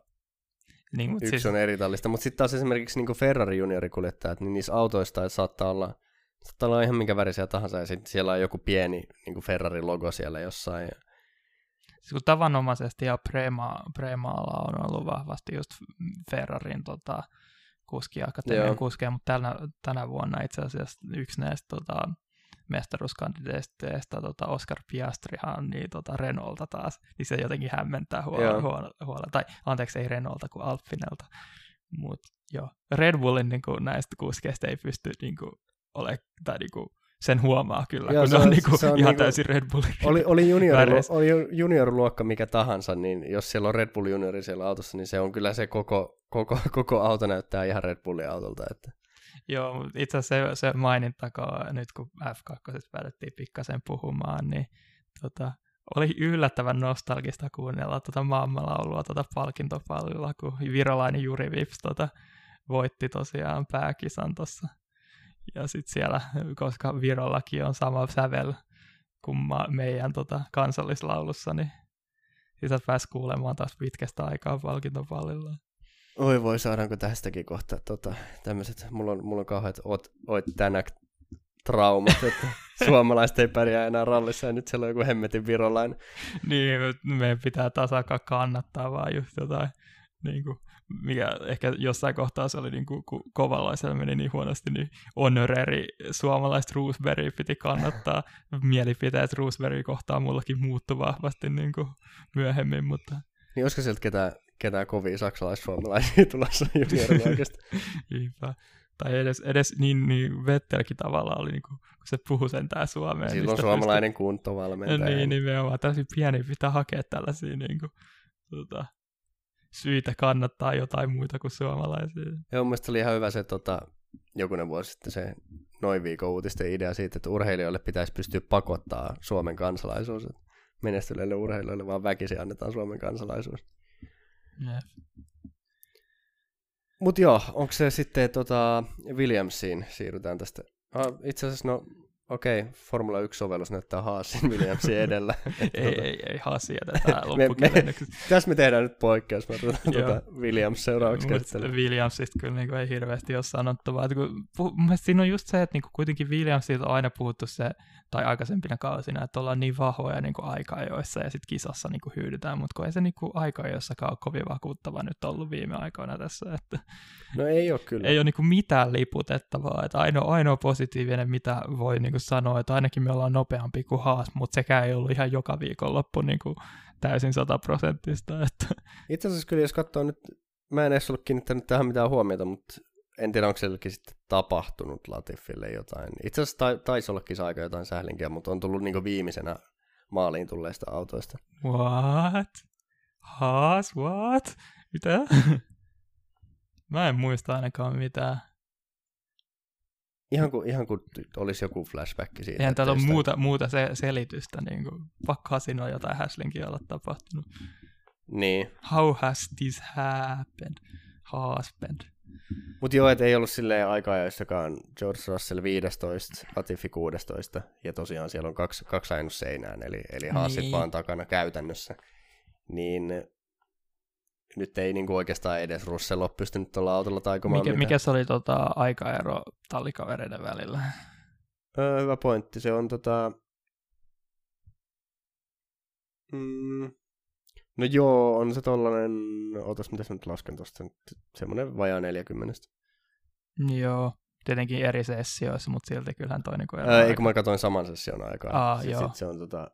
Niin, mut yksi siis, on eri tallista. Mutta sitten taas esimerkiksi niin Ferrari juniorikuljettajat, niin niissä autoista saattaa olla, saattaa olla ihan minkä värisiä tahansa, ja sitten siellä on joku pieni niin Ferrari-logo siellä jossain. siis kun tavanomaisesti ja Prema, Premaalla on ollut vahvasti just Ferrarin tota, kuskiakatemian Joo. kuskeja, mutta tänä, tänä vuonna itse asiassa yksi näistä tota, mestaruuskandideista, tota Oscar Piastrihan, niin tota Renaulta taas, niin se jotenkin hämmentää huolella, huolella, huolella. tai anteeksi ei Renaulta kuin Alpinelta, mutta joo, Red Bullin niin kuin, näistä kuskeista ei pysty niin kuin, ole, tai niin kuin, sen huomaa kyllä, Joo, kun se ne on, on- niin kuin, se on ihan niinku- täysin Red Bullin Oli, oli, junior, oli junior-luokka mikä tahansa, niin jos siellä on Red Bull juniori siellä autossa, niin se on kyllä se koko, koko, koko auto näyttää ihan Red Bullin autolta. Että. Joo, itse asiassa se, se mainittakoon, nyt kun F2 päädyttiin pikkasen puhumaan, niin tota, oli yllättävän nostalgista kuunnella tota maailmanlaulua tota palkintopalvelulla, kun virolainen Juri Vips tota, voitti tosiaan pääkisan tuossa. Ja sitten siellä, koska Virollakin on sama sävel kuin meidän tota, kansallislaulussa, niin sitä pääsi kuulemaan taas pitkästä aikaa palkintopalvelulla. Oi voi, saadaanko tästäkin kohta tota, tämmöiset, mulla on, mulla on kauheat oot, oot tänäk traumat, että suomalaiset ei pärjää enää rallissa ja nyt siellä on joku hemmetin virolainen. Niin, me- meidän pitää tasakaan kannattaa vaan just jotain, niin kuin, mikä ehkä jossain kohtaa se oli niin kuin, kun kovalaisella meni niin huonosti, niin honoreri suomalaista Roosberry piti kannattaa. Mielipiteet Roosberry kohtaa mullakin muuttu vahvasti niin kuin myöhemmin, mutta Niin olisiko sieltä ketään, ketään kovia saksalais-suomalaisia tulossa juniorilla oikeasti? niinpä. Tai edes, edes niin, niin Vettelkin tavallaan oli, niin kuin, kun se puhui sentään suomeen. Sillä niin suomalainen pystyi- kuntovalmentaja. Niin, nimenomaan. Täysin pieni pitää hakea tällaisia niin kuin, tota, syitä kannattaa jotain muita kuin suomalaisia. Joo, mun mielestä oli ihan hyvä se tota, jokunen vuosi sitten se noin viikon uutisten idea siitä, että urheilijoille pitäisi pystyä pakottaa Suomen kansalaisuus. Menestyneille urheilijoille vaan väkisin annetaan Suomen kansalaisuus. Jep. Mutta joo, onko se sitten tota, Williamsiin, siirrytään tästä. Ah, itse asiassa, no okei, okay, Formula 1-sovellus näyttää Haasin Williamsin edellä. ei, ei, ei jätetään Me- me- loppukevennyksessä. Tässä me tehdään nyt poikkeus, mä otetaan tota Williams seuraavaksi käsittelyyn. Williamsista kyllä niin ei hirveästi ole sanottavaa. Että kun, puh, siinä on just se, että niin kuitenkin Williamsista on aina puhuttu se, tai aikaisempina kausina, että ollaan niin vahvoja niin aika-ajoissa ja sitten kisassa niin hyydytään, mutta kun ei se niin aika-ajoissakaan ole kovin vakuuttava nyt ollut viime aikoina tässä, että No ei ole kyllä. ei ole niin mitään liputettavaa, että ainoa, ainoa positiivinen, mitä voi niin sanoa, että ainakin me ollaan nopeampi kuin Haas, mutta sekään ei ollut ihan joka viikonloppu niin täysin sataprosenttista, että Itse asiassa kyllä, jos katsoo nyt, mä en edes ollut kiinnittänyt tähän mitään huomiota, mutta en tiedä, onko sielläkin sitten tapahtunut Latifille jotain. Itse asiassa tai, taisi olla kisa-aika jotain sählinkiä, mutta on tullut niinku viimeisenä maaliin tulleista autoista. What? Haas, what? Mitä? Mä en muista ainakaan mitään. Ihan kuin, ihan kuin olisi joku flashback siitä. Eihän täällä ole muuta, muuta se, selitystä, niin kuin, pakkohan siinä on jotain häslinkiä olla tapahtunut. Niin, How has this happened? Husband. Mutta joo, et ei ollut silleen aika-ajoissakaan George Russell 15, Latifi 16, ja tosiaan siellä on kaksi, kaksi ainut seinään, eli, eli haasit Niin. vaan takana käytännössä. Niin nyt ei niinku oikeastaan edes Russell ole pystynyt tuolla autolla taikomaan Mikä, mitään. mikä se oli tota, aikaero tallikavereiden välillä? Öö, hyvä pointti. Se on tota... Mm, no joo, on se tollanen... Otas, mitä nyt lasken tosta? Semmonen vajaa 40. Joo, tietenkin eri sessioissa, mutta silti kyllähän toi niinku Öö, ei, kun mä katsoin saman session aikaa. Aa, se, joo. Sit se on tota...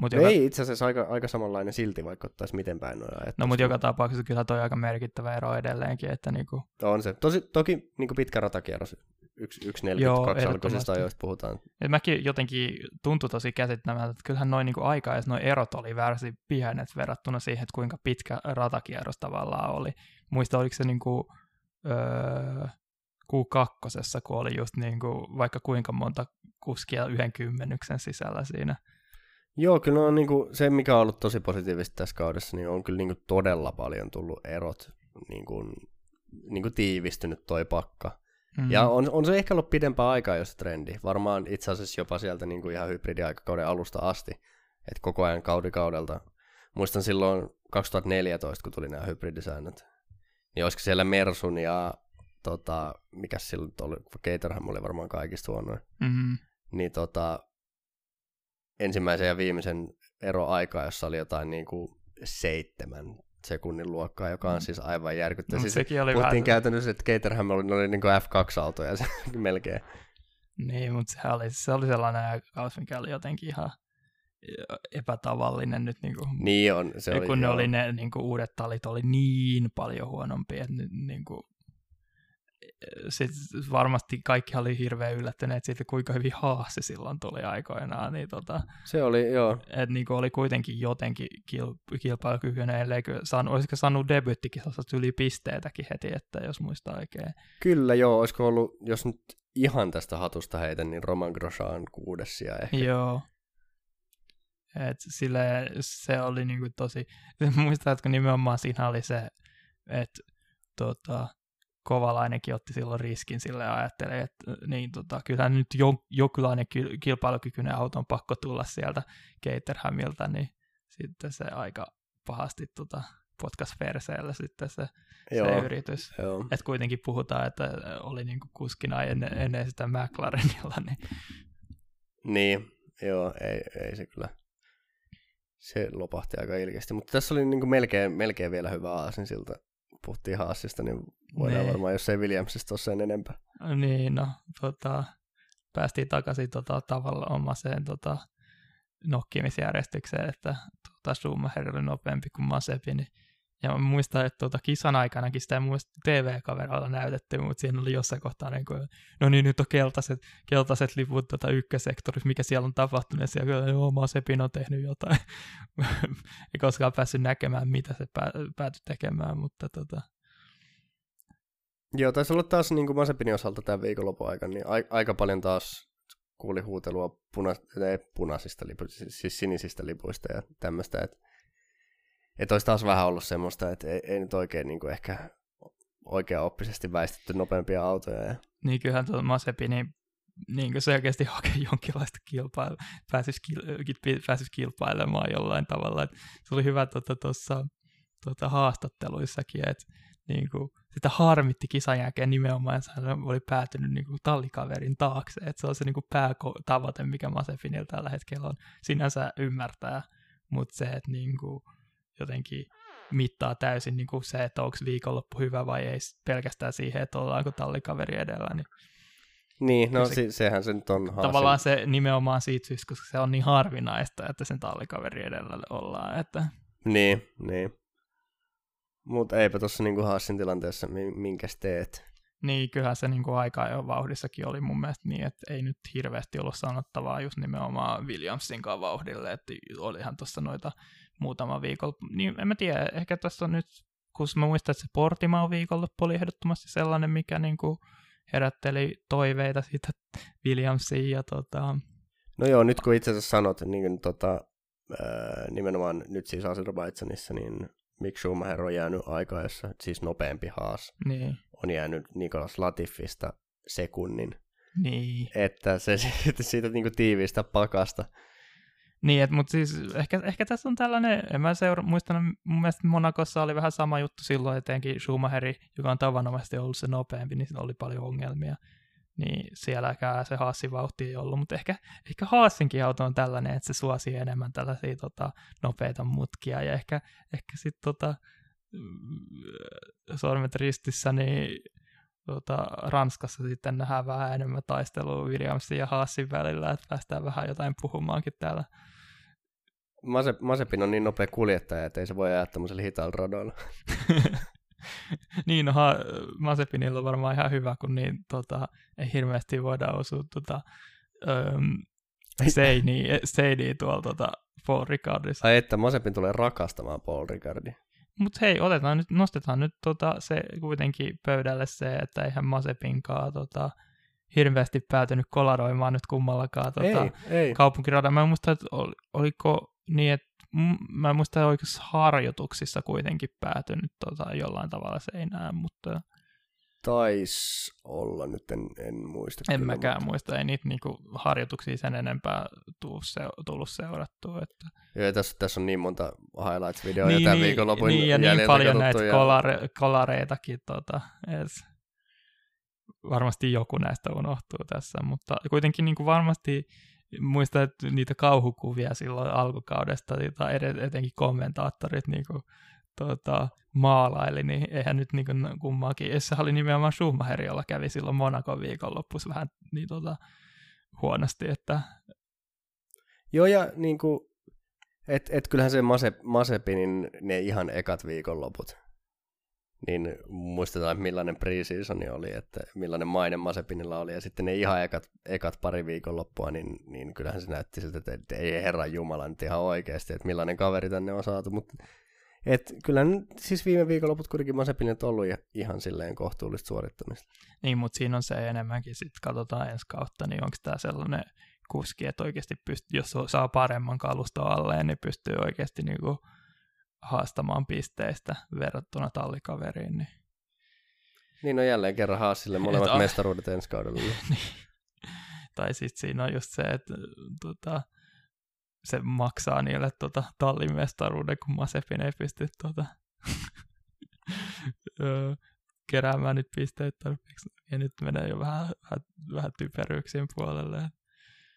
Mut No joka, ei itse asiassa aika, aika samanlainen silti, vaikka ottaisi miten päin noin no mutta joka tapauksessa kyllä toi aika merkittävä ero edelleenkin, että niinku, On se. Tosi, toki niin pitkä ratakierros. 1.42 Joo, alkuisista ajoista puhutaan. Et mäkin jotenkin tuntui tosi käsittämättä, että kyllähän noin niinku aikaa ja noin erot oli varsin pienet verrattuna siihen, että kuinka pitkä ratakierros tavallaan oli. Muista, oliko se niinku, öö, Q2, kun oli just niin kuin, vaikka kuinka monta kuskia yhden kymmenyksen sisällä siinä. Joo, kyllä on niin kuin, se, mikä on ollut tosi positiivista tässä kaudessa, niin on kyllä niin kuin todella paljon tullut erot, niin kuin, niin kuin tiivistynyt toi pakka. Mm. Ja on, on se ehkä ollut pidempää aikaa jos trendi. Varmaan itse asiassa jopa sieltä niin kuin ihan hybridiaikakauden alusta asti. Että koko ajan kaudikaudelta. Muistan silloin 2014, kun tuli nämä hybridisäännöt. Niin olisiko siellä Mersun ja tota, mikä silloin oli, Caterham oli varmaan kaikista huonoin. Mm-hmm. Niin tota, ensimmäisen ja viimeisen eroaikaa, jossa oli jotain niin kuin seitsemän sekunnin luokkaa, joka on mm. siis aivan järkyttävä. No, siis sekin oli puhuttiin vähän... käytännössä, että Caterham oli, oli niin kuin F2-autoja se, melkein. Niin, mutta se oli, se oli sellainen aikaus, mikä oli jotenkin ihan epätavallinen nyt. Niin, kuin, niin on, se oli, kun ne oli ne niin kuin, uudet talit oli niin paljon huonompia, että nyt, niin kuin, sit varmasti kaikki oli hirveän yllättyneet siitä, kuinka hyvin haase silloin tuli aikoinaan. Niin tota, se oli, joo. Et niin oli kuitenkin jotenkin kil- kilpailukykyinen, ellei saanut, olisiko saanut debyttikisassa yli pisteitäkin heti, että jos muistaa oikein. Kyllä joo, olisiko ollut, jos nyt ihan tästä hatusta heitän, niin Roman Grosjean kuudessia ehkä. Joo. Et sille, se oli niinku tosi, muistatko nimenomaan siinä oli se, että tota, Kovalainenkin otti silloin riskin sille ja että niin, tota, kyllähän nyt jo, jokinlainen kilpailukykyinen auto on pakko tulla sieltä Caterhamilta, niin sitten se aika pahasti tota, potkas perseellä sitten se, Joo, se yritys. Että kuitenkin puhutaan, että oli niinku kuskina ennen, ennen sitä McLarenilla. Niin, niin joo, ei, ei se kyllä. Se lopahti aika ilkeästi, mutta tässä oli niinku melkein, melkein vielä hyvä aasin siltä puhuttiin Haasista, niin voidaan niin. varmaan, jos ei Williamsista ole sen enempää. Niin, no, tota, päästiin takaisin tota, tavallaan omaseen tota, nokkimisjärjestykseen, että tota, Schumacher oli nopeampi kuin Masepi, niin ja mä muistan, että tuota, kisan aikanakin sitä ei TV-kameralla näytetty, mutta siinä oli jossain kohtaa, niin kuin, no niin, nyt on keltaiset, keltaiset liput tuota ykkösektorissa, mikä siellä on tapahtunut, ja siellä joo, Masepin on tehnyt jotain. ei koskaan päässyt näkemään, mitä se pää, päätyi tekemään, mutta tota... Joo, taisi olla taas niin kuin Masepinin osalta tämän viikonlopun aikana, niin a- aika paljon taas kuuli huutelua puna- ei, punaisista lipuista, siis sinisistä lipuista ja tämmöistä, että että olisi taas vähän ollut semmoista, että ei, ei nyt oikein niin kuin ehkä oikea oppisesti väistetty nopeampia autoja. Ja... Niin kyllähän tuo Masepi niin, niin kuin selkeästi hakee jonkinlaista kilpailua, pääsisi, pääsisi kilpailemaan jollain tavalla. Et se oli hyvä tuossa tota, tuota, haastatteluissakin, että niin kuin, sitä harmitti kisan jälkeen nimenomaan, että hän oli päätynyt niin kuin, tallikaverin taakse. Että se on se niin kuin, päätavoite, mikä Masefinilla tällä hetkellä on. Sinänsä ymmärtää, mutta se, että niin kuin, jotenkin mittaa täysin niin kuin se, että onko viikonloppu hyvä vai ei pelkästään siihen, että ollaanko tallikaveri edellä. Niin, niin no se, sehän se nyt on haasin. Tavallaan se nimenomaan siitä syystä, koska se on niin harvinaista, että sen tallikaveri edellä ollaan. Että... Niin, niin. Mutta eipä tuossa niinku Haasin tilanteessa, minkäs teet. Niin, kyllähän se niinku aika jo vauhdissakin oli mun mielestä niin, että ei nyt hirveästi ollut sanottavaa just nimenomaan Williamsin vauhdille, että olihan tuossa noita muutama viikolla. Niin en mä tiedä, ehkä tässä on nyt, kun mä muistan, että se Portimao viikonloppu oli ehdottomasti sellainen, mikä niin kuin herätteli toiveita siitä Williamsiin ja tota... No joo, nyt kun itse asiassa sanot, niin tota, ää, nimenomaan nyt siis Azerbaidsanissa, niin Mick Schumacher on jäänyt aikaa, jossa siis nopeampi haas niin. on jäänyt Nikolas Latifista sekunnin. Niin. Että se siitä, siitä niin kuin tiivistä pakasta niin, et, mutta siis ehkä, ehkä tässä on tällainen, en mä seura, muistan, mun mielestä Monakossa oli vähän sama juttu silloin, etenkin Schumacheri, joka on tavanomaisesti ollut se nopeampi, niin siinä oli paljon ongelmia. Niin sielläkään se Haassin vauhti ei ollut, mutta ehkä, ehkä Haassinkin auto on tällainen, että se suosii enemmän tällaisia tota, nopeita mutkia, ja ehkä, ehkä sitten tota, sormet ristissä, niin tota, Ranskassa sitten nähdään vähän enemmän taistelua Williamsin ja Haasin välillä, että päästään vähän jotain puhumaankin täällä. Masep, Masepin on niin nopea kuljettaja, että ei se voi ajaa tämmöisellä hitaalla radoilla. niin, no ha, Masepinilla on varmaan ihan hyvä, kun niin, tota, ei hirveästi voida osua tota, um, seiniä, seiniä tuolla tota, Paul Ricardissa. Ai että Masepin tulee rakastamaan Paul Ricardia. Mutta hei, otetaan nyt, nostetaan nyt tota, se kuitenkin pöydälle se, että eihän Masepinkaa tota, hirveästi päätynyt kolaroimaan nyt kummallakaan tota, ei, ei. kaupunkiradan. Mä en muista, että ol, oliko niin, että mä en muista, että oikeassa harjoituksissa kuitenkin päätynyt tota, jollain tavalla seinään, mutta... Taisi olla, nyt en, en muista. En kyllä, mäkään mutta... muista, ei niitä niinku harjoituksia sen enempää tuu se, tullut seurattua. Että... Joo, tässä, tässä on niin monta highlights-videoja niin, tämän niin, viikonlopun niin, ja niin paljon näitä ja... kolare, kolareitakin, tota, et varmasti joku näistä unohtuu tässä, mutta kuitenkin niin kuin varmasti muistan, että niitä kauhukuvia silloin alkukaudesta, tai etenkin kommentaattorit niin kuin, tota, maalaili, niin eihän nyt niin kuin kummaakin. Se oli nimenomaan Schumacher, jolla kävi silloin Monaco viikonloppus vähän niin, tota, huonosti. Että... Joo, ja niin kuin, et, et kyllähän se Mase, Masepinin ne ihan ekat viikonloput, niin muistetaan, millainen preseasoni oli, että millainen maine Masepinilla oli, ja sitten ne ihan ekat, ekat pari viikonloppua, niin, niin kyllähän se näytti siltä, että ei herran jumala nyt ihan oikeasti, että millainen kaveri tänne on saatu, mutta et kyllä siis viime viikonloput kuitenkin Masepin on ollut ihan silleen kohtuullista suorittamista. Niin, mutta siinä on se enemmänkin, sitten katsotaan ensi kautta, niin onko tämä sellainen kuski, että oikeasti pystyy, jos saa paremman kaluston alleen, niin pystyy oikeasti niinku haastamaan pisteistä verrattuna tallikaveriin. Niin, niin on jälleen kerran Haasille molemmat Et, mestaruudet ensi kaudella. niin. Tai sitten siinä on just se, että tota, se maksaa niille tota, tallin mestaruuden, kun Masepin ei pysty tota, keräämään nyt pisteitä tarpeeksi. Ja nyt menee jo vähän, vähän, vähän typeryyksien puolelle.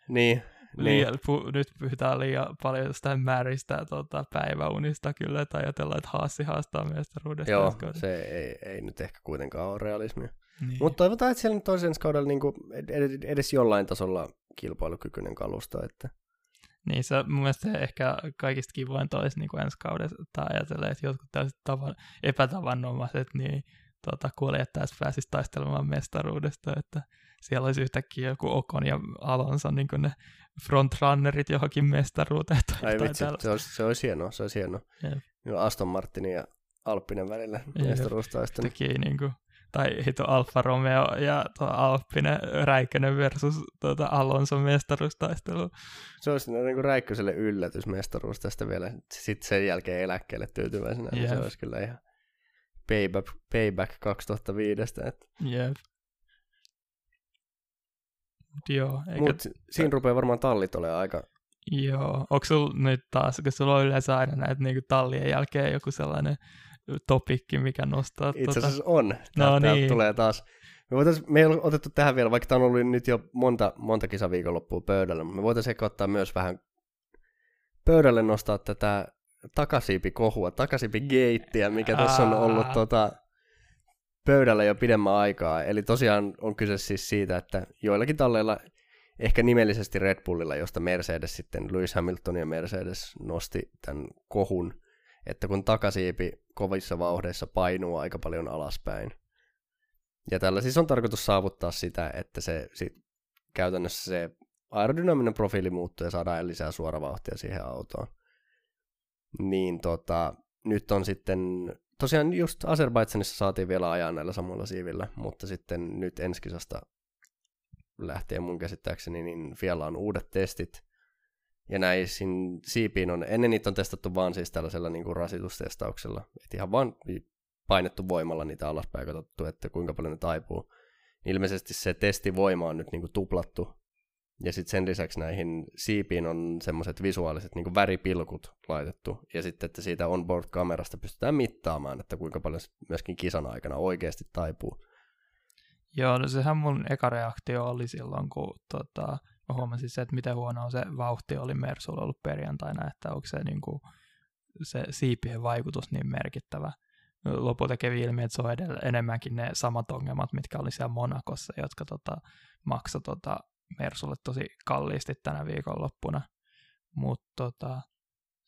Niin, liian, niin. pu, nyt puhutaan liian paljon jostain määristä tota, päiväunista kyllä, että ajatellaan, että Haassi haastaa mestaruudesta. Joo, se ei, ei nyt ehkä kuitenkaan ole realismia. Niin. Mutta toivotaan, että siellä nyt ensi kaudella niin kuin edes jollain tasolla kilpailukykyinen kalusto. Että... Niin, se mun mielestä se ehkä kaikista kivoin olisi niin kuin ensi kaudessa, tai ajatellen, että jotkut tällaiset tavan, epätavannomaiset, niin tota, kuljettajat pääsisi taistelemaan mestaruudesta, että siellä olisi yhtäkkiä joku Okon ja Alonso niin kuin ne frontrunnerit johonkin mestaruuteen. Tai Ai vitsi, se olisi, se olisi hienoa, se olisi hienoa. Jep. Niin Aston Martinin ja Alppinen välillä mestaruustaistelu. niin kuin, tai hito Alfa Romeo ja tuo Alppinen Räikkönen versus tuota Alonso mestaruustaistelu. Se olisi niin kuin Räikköselle yllätys mestaruus tästä vielä. Sitten sen jälkeen eläkkeelle tyytyväisenä. Yep. Niin se olisi kyllä ihan payback, payback 2005. Että. Jep. Joo, eikä... Mut siinä rupeaa varmaan tallit olemaan aika... Joo, onko sulla nyt taas, kun sulla on yleensä aina näitä niinku tallien jälkeen joku sellainen topikki, mikä nostaa... Itse tota- asiassa tuota... on. No niin. tulee taas. Me, voitais, me ei ole otettu tähän vielä, vaikka tämä on ollut nyt jo monta, monta kisaviikonloppua pöydällä, mutta me voitaisiin ehkä ottaa myös vähän pöydälle nostaa tätä takasiipikohua, takasiipigeittiä, mikä tässä on ollut tota, pöydällä jo pidemmän aikaa. Eli tosiaan on kyse siis siitä, että joillakin talleilla, ehkä nimellisesti Red Bullilla, josta Mercedes sitten, Lewis Hamilton ja Mercedes nosti tämän kohun, että kun takasiipi kovissa vauhdeissa painuu aika paljon alaspäin. Ja tällä siis on tarkoitus saavuttaa sitä, että se sit, käytännössä se aerodynaaminen profiili muuttuu ja saadaan lisää suoravauhtia siihen autoon. Niin tota, nyt on sitten tosiaan just Azerbaidsanissa saatiin vielä ajaa näillä samoilla siivillä, mutta sitten nyt enskisasta lähtien mun käsittääkseni, niin vielä on uudet testit. Ja näihin siipiin on, ennen niitä on testattu vaan siis tällaisella niin kuin rasitustestauksella, että ihan vaan painettu voimalla niitä alaspäin katsottu, että kuinka paljon ne taipuu. Ilmeisesti se testivoima on nyt niin kuin tuplattu ja sitten sen lisäksi näihin siipiin on semmoiset visuaaliset niin väripilkut laitettu. Ja sitten, että siitä onboard-kamerasta pystytään mittaamaan, että kuinka paljon myöskin kisan aikana oikeasti taipuu. Joo, no sehän mun eka reaktio oli silloin, kun tota, huomasin se, että miten huono se vauhti oli Mersulla ollut perjantaina, että onko se, niin kuin, se siipien vaikutus niin merkittävä. Lopulta kävi ilmi, että se on edellä, enemmänkin ne samat ongelmat, mitkä oli siellä Monakossa, jotka tota, maksoi tota, Mersulle tosi kalliisti tänä viikonloppuna. Mutta tota,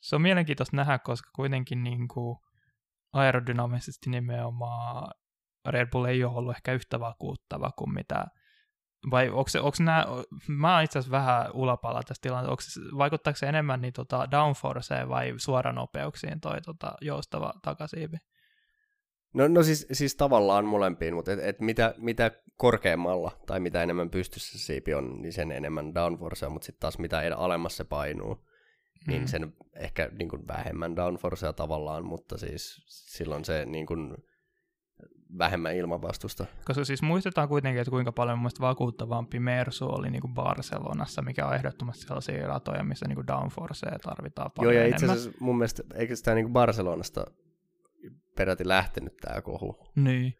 se on mielenkiintoista nähdä, koska kuitenkin niin kuin aerodynaamisesti nimenomaan Red Bull ei ole ollut ehkä yhtä vakuuttava kuin mitä vai onko, se, onko nämä, mä itse asiassa vähän ulapalla tässä tilanteessa, onko, vaikuttaako se enemmän niin tota downforceen vai suoranopeuksiin toi tota, joustava takasiipi? No, no siis, siis tavallaan molempiin, mutta et, et mitä, mitä korkeammalla tai mitä enemmän pystyssä siipi on, niin sen enemmän downforcea, mutta sitten taas mitä alemmas se painuu, niin mm. sen ehkä niin kuin vähemmän downforcea tavallaan, mutta siis silloin se niin kuin vähemmän ilmavastusta. Koska siis muistetaan kuitenkin, että kuinka paljon mun vakuuttavampi Mersu oli niin kuin Barcelonassa, mikä on ehdottomasti sellaisia ratoja, missä niin kuin downforcea tarvitaan paljon Joo, ja itse asiassa mun mielestä, eikö sitä niin kuin Barcelonasta peräti lähtenyt tämä kohu? Niin.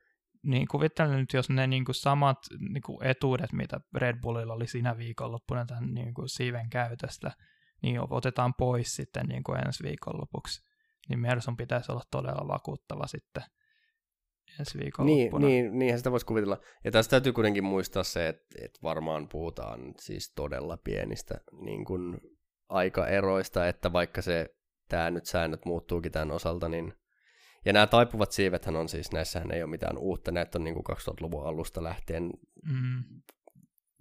Niin kuvittelen nyt, jos ne niin kuin samat niin kuin etuudet, mitä Red Bullilla oli siinä viikonloppuna tämän niin kuin siiven käytöstä, niin otetaan pois sitten niin kuin ensi viikonlopuksi, niin Mersun pitäisi olla todella vakuuttava sitten ensi viikonloppuna. Niin, niin, niinhän sitä voisi kuvitella. Ja tässä täytyy kuitenkin muistaa se, että, että varmaan puhutaan siis todella pienistä niin kuin aikaeroista, että vaikka se tämä nyt säännöt muuttuukin tämän osalta, niin ja nämä taipuvat siivethän on siis, näissähän ei ole mitään uutta, näitä on niin kuin 2000-luvun alusta lähtien mm.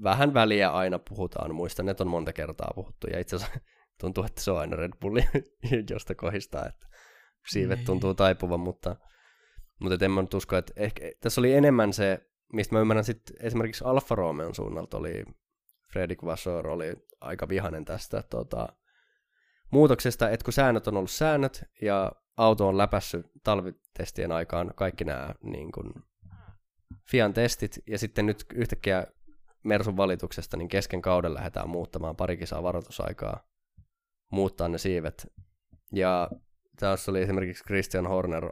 vähän väliä aina puhutaan, muistan, että on monta kertaa puhuttu, ja itse asiassa tuntuu, että se on aina Red Bulli, josta kohistaa, että siivet niin. tuntuu taipuvan, mutta, mutta en mä nyt usko, että ehkä, tässä oli enemmän se, mistä mä ymmärrän sitten esimerkiksi Alfa Romeon suunnalta oli, Fredrik Vassor oli aika vihanen tästä tota, muutoksesta, että kun säännöt on ollut säännöt ja auto on läpässyt talvitestien aikaan kaikki nämä niin kuin, Fian testit, ja sitten nyt yhtäkkiä Mersun valituksesta, niin kesken kauden lähdetään muuttamaan pari kisaa varoitusaikaa, muuttaa ne siivet. Ja tässä oli esimerkiksi Christian Horner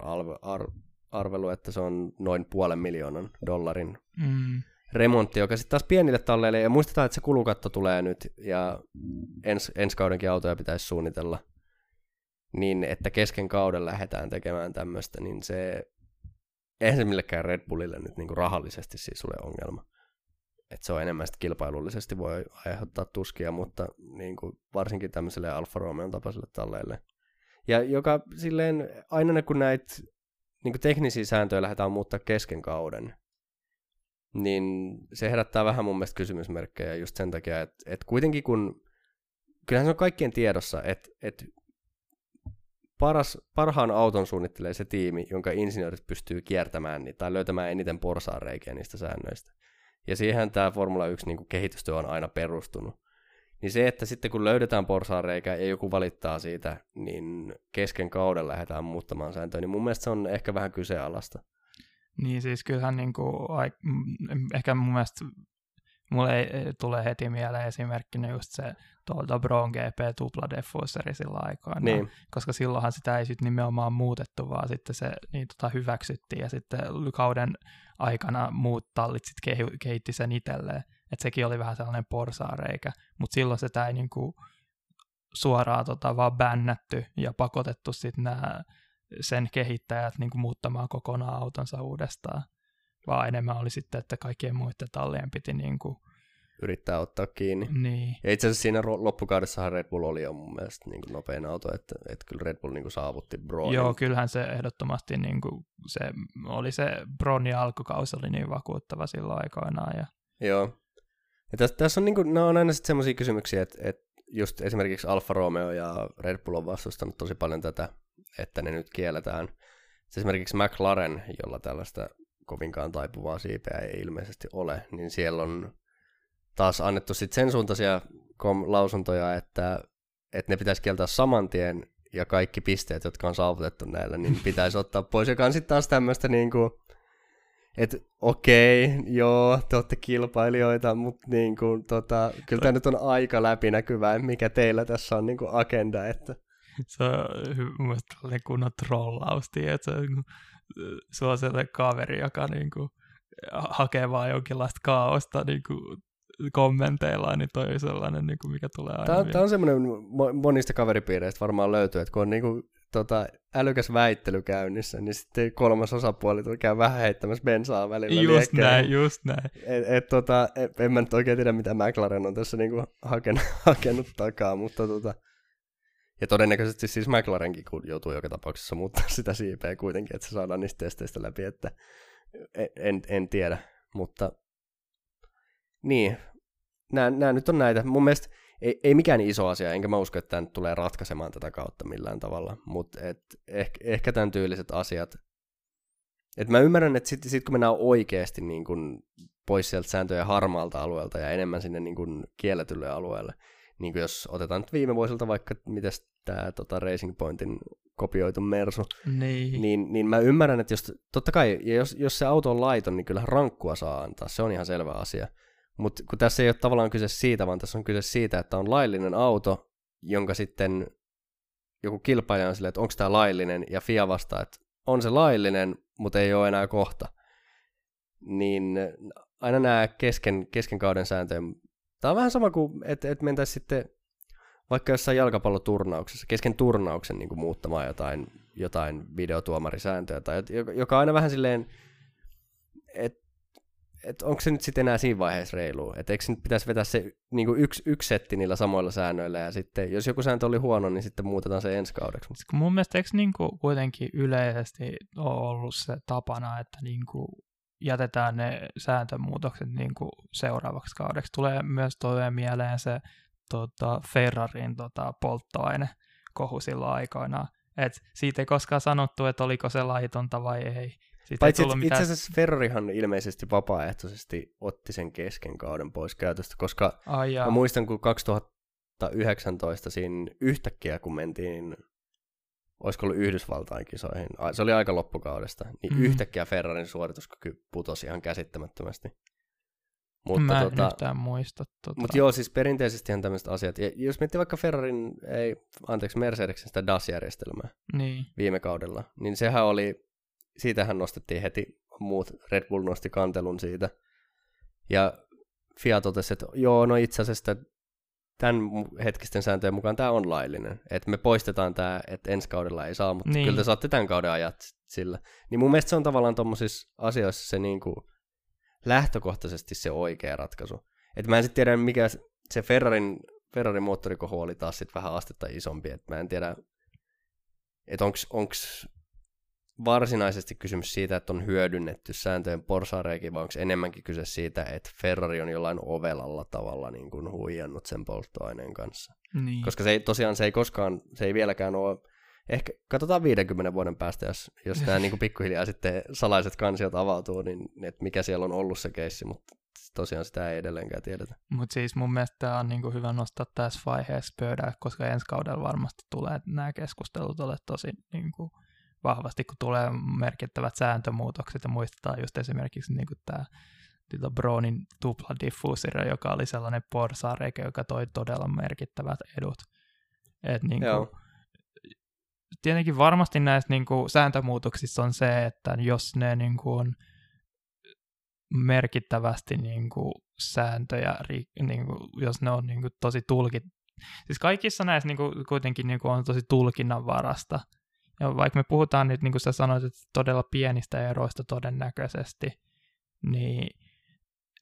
arvelu, että se on noin puolen miljoonan dollarin mm. remontti, joka sitten taas pienille talleille, ja muistetaan, että se kulukatto tulee nyt, ja ens, ensi kaudenkin autoja pitäisi suunnitella – niin että kesken kauden lähdetään tekemään tämmöistä, niin se eihän se millekään Red Bullille nyt niin kuin rahallisesti siis ole ongelma. Että se on enemmän sitten kilpailullisesti voi aiheuttaa tuskia, mutta niin kuin varsinkin tämmöiselle Alfa Romeon tapaiselle talleille. Ja joka silleen, aina kun näitä niin kuin teknisiä sääntöjä lähdetään muuttaa kesken kauden, niin se herättää vähän mun mielestä kysymysmerkkejä just sen takia, että, että kuitenkin kun, kyllähän se on kaikkien tiedossa, että, että paras, parhaan auton suunnittelee se tiimi, jonka insinöörit pystyy kiertämään niin, tai löytämään eniten porsaareikiä niistä säännöistä. Ja siihen tämä Formula 1 niin kehitystyö on aina perustunut. Niin se, että sitten kun löydetään porsaareikä ja joku valittaa siitä, niin kesken kauden lähdetään muuttamaan sääntöä, niin mun mielestä se on ehkä vähän kyseenalaista. Niin siis kyllähän niin kuin, ehkä mun mielestä mulle tulee heti mieleen esimerkkinä just se tuolta Bron GP tupla diffuseri sillä aikaa. Niin. Koska silloinhan sitä ei sitten nimenomaan muutettu, vaan sitten se niin tota hyväksyttiin ja sitten kauden aikana muut tallit sitten kehitti sen itselleen. Että sekin oli vähän sellainen porsaareikä, mutta silloin sitä ei niinku suoraan tota vaan bännätty ja pakotettu sitten nämä sen kehittäjät niinku muuttamaan kokonaan autonsa uudestaan vaan enemmän oli sitten, että kaikkien muiden tallien piti niin kuin yrittää ottaa kiinni. Niin. Ja itse asiassa siinä loppukaudessahan Red Bull oli jo mun mielestä niin kuin nopein auto, että, että kyllä Red Bull niin kuin saavutti Bronin. Joo, kyllähän se ehdottomasti niin kuin se oli se Bronin alkukausi oli niin vakuuttava silloin aikoinaan. Ja... Joo. Ja tässä, tässä on, niin kuin, nämä on aina semmoisia kysymyksiä, että, että just esimerkiksi Alfa Romeo ja Red Bull on vastustanut tosi paljon tätä, että ne nyt kielletään. Se esimerkiksi McLaren, jolla tällaista kovinkaan taipuvaa siipeä ei ilmeisesti ole, niin siellä on taas annettu sitten sen suuntaisia lausuntoja, että, että ne pitäisi kieltää saman tien ja kaikki pisteet, jotka on saavutettu näillä, niin pitäisi ottaa pois, joka on sitten taas tämmöistä niin kuin, että okei, joo, te olette kilpailijoita, mutta niin kuin, tota, kyllä tämä nyt on aika läpinäkyvää, mikä teillä tässä on niin kuin agenda. Että... Se on hyvä, kunnon trollaus, että se on sellainen kaveri, joka niin kuin, hakee vaan jonkinlaista kaaosta niin kuin, kommenteillaan, niin toi sellainen, niin kuin mikä tulee aina. Tämä, tämä on semmoinen monista kaveripiireistä varmaan löytyy, että kun on niin kuin, tota, älykäs väittely käynnissä, niin sitten kolmas osapuoli käy vähän heittämässä bensaa välillä. Just liekkeen. näin, just näin. Et, et, tota, et, en mä nyt oikein tiedä, mitä McLaren on tässä niinku hakenut, hakenut takaa, mutta tota, ja todennäköisesti siis McLarenkin joutuu joka tapauksessa muuttaa sitä siipeä kuitenkin, että se saadaan niistä testeistä läpi, että en, en, en tiedä, mutta niin, nämä, nämä nyt on näitä. Mun mielestä ei, ei mikään iso asia, enkä mä usko, että tämä nyt tulee ratkaisemaan tätä kautta millään tavalla, mutta ehkä, ehkä tämän tyyliset asiat. Et mä ymmärrän, että sitten sit kun mennään oikeasti niin kun pois sieltä sääntöjen harmaalta alueelta ja enemmän sinne niin kun kielletylle alueelle, niin kuin jos otetaan nyt viime vuosilta vaikka, miten tämä tota Racing Pointin kopioitu Mersu, Niin. niin, niin mä ymmärrän, että jos, totta kai, ja jos, jos se auto on laiton, niin kyllähän rankkua saa antaa, se on ihan selvä asia. Mutta kun tässä ei ole tavallaan kyse siitä, vaan tässä on kyse siitä, että on laillinen auto, jonka sitten joku kilpailija on silleen, että onko tämä laillinen, ja FIA vastaa, että on se laillinen, mutta ei ole enää kohta. Niin aina nämä kesken, kesken kauden sääntöjen, tämä on vähän sama kuin, että, että mentäisiin sitten vaikka jossain jalkapalloturnauksessa, kesken turnauksen niin kuin muuttamaan jotain, jotain videotuomarisääntöä, tai joka aina vähän silleen, että et onko se nyt sitten enää siinä vaiheessa reilu? Että eikö nyt pitäisi vetää se niin kuin yksi, yksi setti niillä samoilla säännöillä, ja sitten jos joku sääntö oli huono, niin sitten muutetaan se ensi kaudeksi. Mun mielestä eikö niin kuin kuitenkin yleisesti ole ollut se tapana, että niin kuin jätetään ne sääntömuutokset niin kuin seuraavaksi kaudeksi. Tulee myös toiveen mieleen se tota, Ferrarin tota, polttoaine kohu silloin aikoinaan. Et siitä ei koskaan sanottu, että oliko se laitonta vai ei. Siitä Paitsi ei mitään... itse asiassa Ferrarihan ilmeisesti vapaaehtoisesti otti sen kesken kauden pois käytöstä, koska Ai mä muistan, kun 2019 siinä yhtäkkiä, kun mentiin, olisiko ollut Yhdysvaltain kisoihin, se oli aika loppukaudesta, niin mm. yhtäkkiä Ferrarin suorituskyky putosi ihan käsittämättömästi. Mutta Mä en tota, yhtään muista. Tota. Mutta joo, siis perinteisesti on tämmöiset asiat. Ja jos miettii vaikka Ferrarin, ei, anteeksi, Mercedeksen sitä DAS-järjestelmää niin. viime kaudella, niin sehän oli, siitähän nostettiin heti, muut Red Bull nosti kantelun siitä. Ja Fiat totesi, että joo, no itse asiassa tämän hetkisten sääntöjen mukaan tämä on laillinen. Että me poistetaan tämä, että ensi kaudella ei saa, mutta niin. kyllä te saatte tämän kauden ajat sillä. Niin mun mielestä se on tavallaan tuommoisissa asioissa se niinku, lähtökohtaisesti se oikea ratkaisu. Et mä en sitten tiedä, mikä se Ferrarin, Ferrarin moottorikohu oli taas sit vähän astetta isompi. Et mä en tiedä, että onko varsinaisesti kysymys siitä, että on hyödynnetty sääntöjen porsaareikin, vai onko enemmänkin kyse siitä, että Ferrari on jollain ovelalla tavalla niin kuin huijannut sen polttoaineen kanssa. Niin. Koska se ei, tosiaan se ei koskaan, se ei vieläkään ole ehkä katsotaan 50 vuoden päästä, jos, jos nämä niin kuin pikkuhiljaa sitten salaiset kansiot avautuu, niin että mikä siellä on ollut se keissi, mutta tosiaan sitä ei edelleenkään tiedetä. Mutta siis mun mielestä tämä on niin kuin hyvä nostaa tässä vaiheessa pöydälle, koska ensi kaudella varmasti tulee nämä keskustelut ole tosi niin kuin vahvasti, kun tulee merkittävät sääntömuutokset ja muistetaan just esimerkiksi niin tämä Tito Brownin tupla diffuuseri, joka oli sellainen porsareikä, joka toi todella merkittävät edut. Et niin kuin, tietenkin varmasti näissä niin kuin, sääntömuutoksissa on se, että jos ne niin kuin, merkittävästi niin kuin, sääntöjä, niin kuin, jos ne on niin kuin, tosi tulkit. Siis kaikissa näissä niin kuin, kuitenkin niin kuin, on tosi tulkinnan varasta. Ja vaikka me puhutaan nyt, niin kuin sä sanoit, että todella pienistä eroista todennäköisesti, niin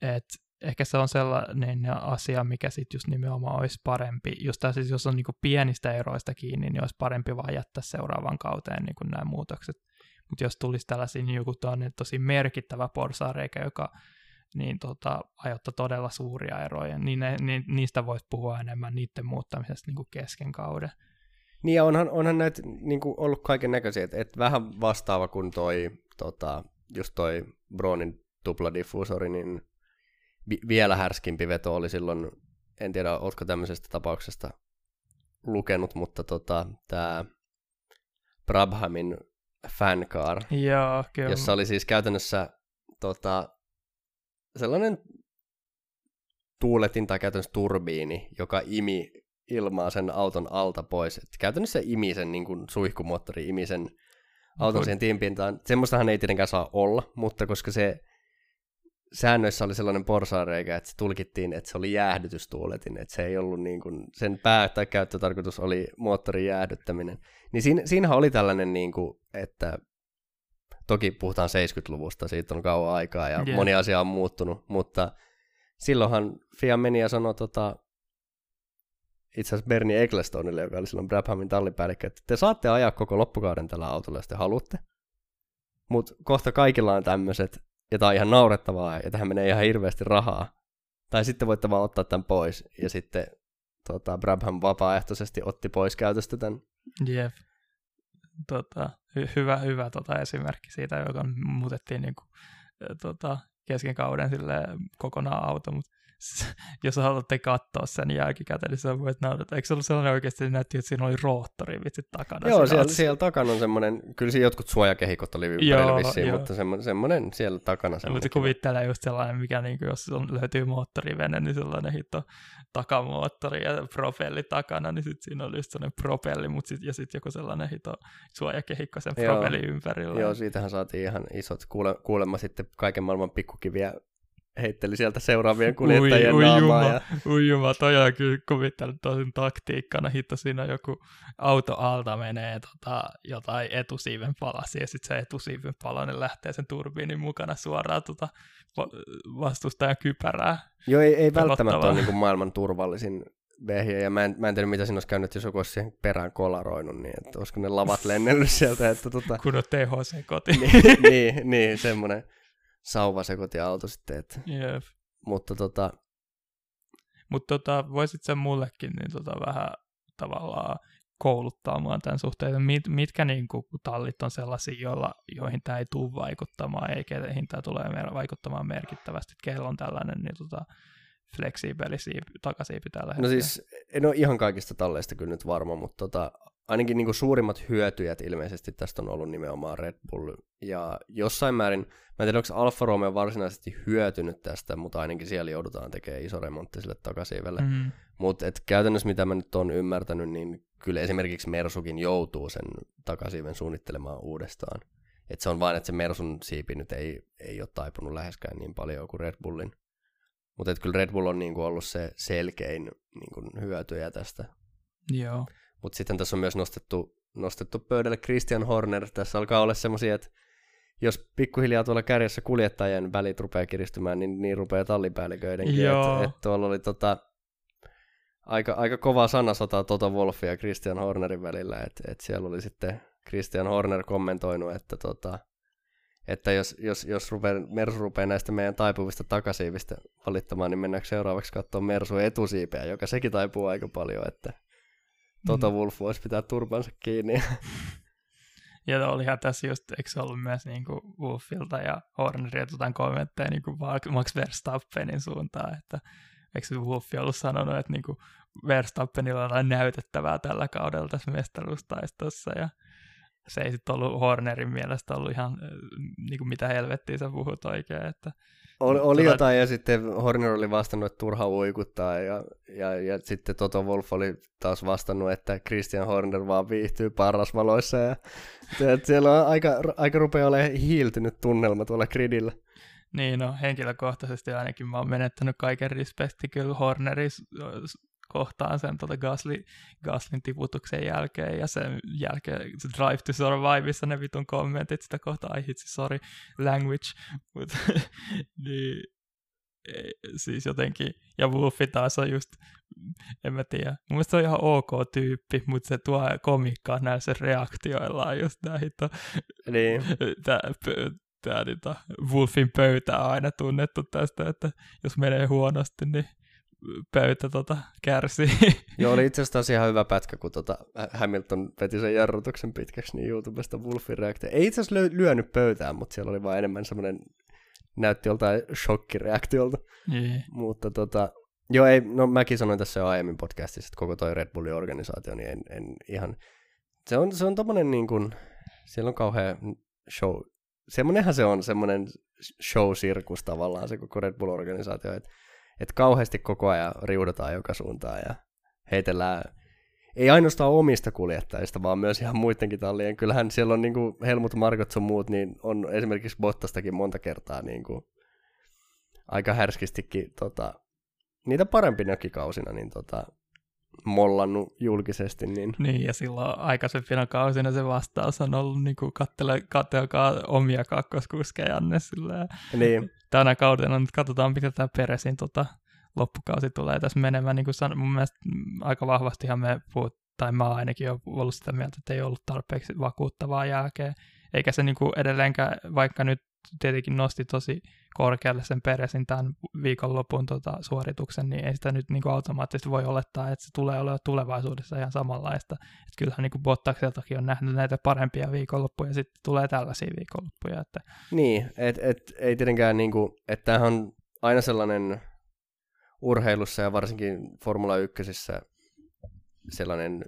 että ehkä se on sellainen asia, mikä sitten just nimenomaan olisi parempi. Just tässä, siis jos on niinku pienistä eroista kiinni, niin olisi parempi vaan jättää seuraavan kauteen niinku nämä muutokset. Mutta jos tulisi tällaisia niin joku tosi merkittävä porsaareikä, joka niin tota, aiheuttaa todella suuria eroja, niin, ne, niin niistä voisi puhua enemmän niiden muuttamisesta niin kesken kauden. Niin ja onhan, onhan näitä niin kuin ollut kaiken näköisiä, että et vähän vastaava kuin toi, tota, just toi Bronin tupladiffusori, niin vi- vielä härskimpi veto oli silloin, en tiedä, oletko tämmöisestä tapauksesta lukenut, mutta tota, tämä Brabhamin fancar, Joo, kyllä. jossa oli siis käytännössä tota, sellainen tuuletin tai käytännössä turbiini, joka imi ilmaa sen auton alta pois. Et käytännössä imi sen niin kuin suihkumoottori, imi sen auton siihen tienpintaan. Semmoistahan ei tietenkään saa olla, mutta koska se säännöissä oli sellainen porsaareikä, että se tulkittiin, että se oli jäähdytystuuletin, että se ei ollut niin kuin, sen pää- tai käyttötarkoitus oli moottorin jäähdyttäminen. Niin siinä, siinähän oli tällainen, niin kuin, että toki puhutaan 70-luvusta, siitä on kauan aikaa ja yeah. moni asia on muuttunut, mutta silloinhan Fia meni ja sanoi tota, itse asiassa Bernie Ecclestonille, joka oli silloin Brabhamin tallipäällikkö, että te saatte ajaa koko loppukauden tällä autolla, jos te haluatte. Mutta kohta kaikilla on tämmöiset ja tämä on ihan naurettavaa, ja tähän menee ihan hirveästi rahaa. Tai sitten voitte vaan ottaa tämän pois. Ja sitten tota, Brabham vapaaehtoisesti otti pois käytöstä tämän. Jep. Tota, hy- hyvä, hyvä tota esimerkki siitä, joka muutettiin niin kuin, tota, kesken kauden kokonaan auto, mutta jos haluatte katsoa sen jälkikäteen, niin sä voit nähdä, että eikö se ollut sellainen oikeasti, että näytti, että siinä oli roottori vitsit takana. Joo, siellä, siellä, takana on semmoinen, kyllä siinä jotkut suojakehikot oli ympärillä vissiin, joo. mutta semmoinen, semmoinen siellä takana. Semmoinen mutta kuvittelee just sellainen, mikä niin kuin, jos on, löytyy moottorivene, niin sellainen hito takamoottori ja propelli takana, niin sitten siinä oli just sellainen propelli, mutta sit, ja sitten joku sellainen hito suojakehikko sen propelli ympärillä. Joo, siitähän saatiin ihan isot, kuule, kuulemma sitten kaiken maailman pikkukiviä heitteli sieltä seuraavien kuljettajien ui, naamaa. Ja... Ui juma, toi on kyllä kuvittanut tosin taktiikkana. Hitto siinä joku auto alta menee tota, jotain etusiiven palasi ja sitten se etusiiven palanen lähtee sen turbiinin mukana suoraan tota, vastustajan kypärää. Joo, ei, ei välttämättä ole niin maailman turvallisin vehje, ja mä en, mä en tiedä, mitä siinä olisi käynyt, jos joku olisi siihen perään kolaroinut, niin että olisiko ne lavat lennellyt sieltä. Että, tota... Kun on THC koti. niin, niin, niin, semmoinen sauvasekotiauto sitten. Että. Yep. Mutta tota... Mutta tota, voisit sä mullekin niin tota vähän tavallaan kouluttaa mua tämän suhteen, mit, mitkä niin kuin, tallit on sellaisia, joilla, joihin tämä ei tule vaikuttamaan, eikä keihin tämä tulee vaikuttamaan merkittävästi, että keillä on tällainen niin, tota, fleksiibeli siipi, takasiipi tällä hetkellä. No siis, en ole ihan kaikista talleista kyllä nyt varma, mutta tota, ainakin niin kuin suurimmat hyötyjät ilmeisesti tästä on ollut nimenomaan Red Bull. Ja jossain määrin, mä en tiedä onko Alfa Romeo varsinaisesti hyötynyt tästä, mutta ainakin siellä joudutaan tekemään iso remontti sille takasiivelle. Mm. Mutta käytännössä mitä mä nyt oon ymmärtänyt, niin kyllä esimerkiksi Mersukin joutuu sen takasiiven suunnittelemaan uudestaan. Et se on vain, että se Mersun siipi nyt ei, ei ole taipunut läheskään niin paljon kuin Red Bullin. Mutta kyllä Red Bull on niinku ollut se selkein niinku hyötyjä tästä. Joo. Mutta sitten tässä on myös nostettu, nostettu pöydälle Christian Horner. Tässä alkaa olla semmoisia, että jos pikkuhiljaa tuolla kärjessä kuljettajien välit rupeaa kiristymään, niin, niin rupeaa tallipäälliköidenkin. Että et tuolla oli tota, aika, aika kova sanasota Toto Wolf ja Christian Hornerin välillä. Että et siellä oli sitten Christian Horner kommentoinut, että tota, että jos, jos, jos rupeaa, Mersu rupeaa näistä meidän taipuvista takasiivistä valittamaan, niin mennäänkö seuraavaksi katsoa Mersu etusiipeä, joka sekin taipuu aika paljon, että Toto mm. Wolf voisi pitää turpansa kiinni. ja olihan tässä just, eikö se ollut myös niin kuin Wolfilta ja Hornerilta jotain kommentteja niin kuin Max Verstappenin suuntaan, että eikö se Wolfi ollut sanonut, että niin kuin Verstappenilla on näytettävää tällä kaudella tässä mestaruustaistossa ja se ei sitten ollut Hornerin mielestä ollut ihan, niin kuin mitä helvettiä sä puhut oikein, että oli, oli tota... jotain, ja sitten Horner oli vastannut, että turha uikuttaa, ja, ja, ja sitten Toto Wolf oli taas vastannut, että Christian Horner vaan viihtyy parrasvaloissa, ja että siellä on aika, aika rupeaa olemaan hiiltynyt tunnelma tuolla gridillä. Niin, no henkilökohtaisesti ainakin mä oon menettänyt kaiken respekti kyllä Horneris kohtaan sen tota Gasly, Gaslin tiputuksen jälkeen ja sen jälkeen se Drive to Surviveissa ne vitun kommentit sitä kohtaa, ai hitsi, sorry, language, mutta niin, siis jotenkin, ja Wolfi taas on just, en mä tiedä, mun mielestä se on ihan ok tyyppi, mutta se tuo komikkaa näissä reaktioillaan just näihin, niin. tää, tää niin, Wolfin pöytä on aina tunnettu tästä, että jos menee huonosti, niin pöytä tota, kärsii. Joo, oli itse asiassa ihan hyvä pätkä, kun tota Hamilton veti sen jarrutuksen pitkäksi, niin YouTubesta Wolfin reaktio. Ei itse asiassa lyönyt pöytään, mutta siellä oli vain enemmän semmoinen, näytti joltain shokkireaktiolta. Yeah. Mutta tota, joo, ei, no mäkin sanoin tässä jo aiemmin podcastissa, että koko toi Red Bullin organisaatio, niin en, en ihan, se on, se on tommonen niin kuin, siellä on kauhean show, semmonenhan se on, semmoinen show-sirkus tavallaan se koko Red Bull-organisaatio, että että kauheasti koko ajan riudataan joka suuntaan ja heitellään ei ainoastaan omista kuljettajista, vaan myös ihan muidenkin tallien. Kyllähän siellä on niin kuin Helmut Margot sun muut, niin on esimerkiksi Bottastakin monta kertaa niin kuin aika härskistikin tota, niitä parempina kausina niin tota, mollannut julkisesti. Niin... niin, ja silloin aikaisempina kausina se vastaus on ollut niin kuin kattele, katselkaa omia kakkoskuskejanne. Niin. Tänä kaudena nyt katsotaan, mitä tämä Peresin tota, loppukausi tulee tässä menemään. Niin kuin san, mun mielestä aika vahvastihan me puhut, tai mä ainakin olen ollut sitä mieltä, että ei ollut tarpeeksi vakuuttavaa jälkeen. Eikä se niin kuin edelleenkään, vaikka nyt tietenkin nosti tosi korkealle sen Peresin tämän viikonlopun tota, suorituksen, niin ei sitä nyt niin kuin automaattisesti voi olettaa, että se tulee olemaan tulevaisuudessa ihan samanlaista. Et kyllähän niin Bottakseltakin on nähnyt näitä parempia viikonloppuja, ja sitten tulee tällaisia viikonloppuja. Että... Niin, et, et, ei tietenkään, niin kuin, että tämähän on aina sellainen urheilussa ja varsinkin Formula 1 sellainen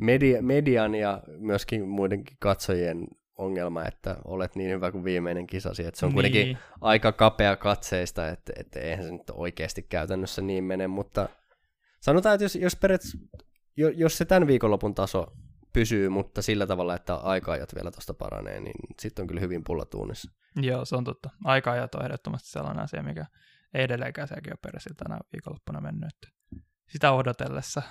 media, median ja myöskin muidenkin katsojien ongelma, että olet niin hyvä kuin viimeinen kisasi. Että se on niin. kuitenkin aika kapea katseista, että, että eihän se nyt oikeasti käytännössä niin mene, mutta sanotaan, että jos, jos, peret, jos se tämän viikonlopun taso pysyy, mutta sillä tavalla, että aika-ajat vielä tuosta paranee, niin sitten on kyllä hyvin pullatuunissa. Joo, se on totta. Aika-ajat on ehdottomasti sellainen asia, mikä ei edelleenkään sekin ole tänä viikonloppuna mennyt. Sitä odotellessa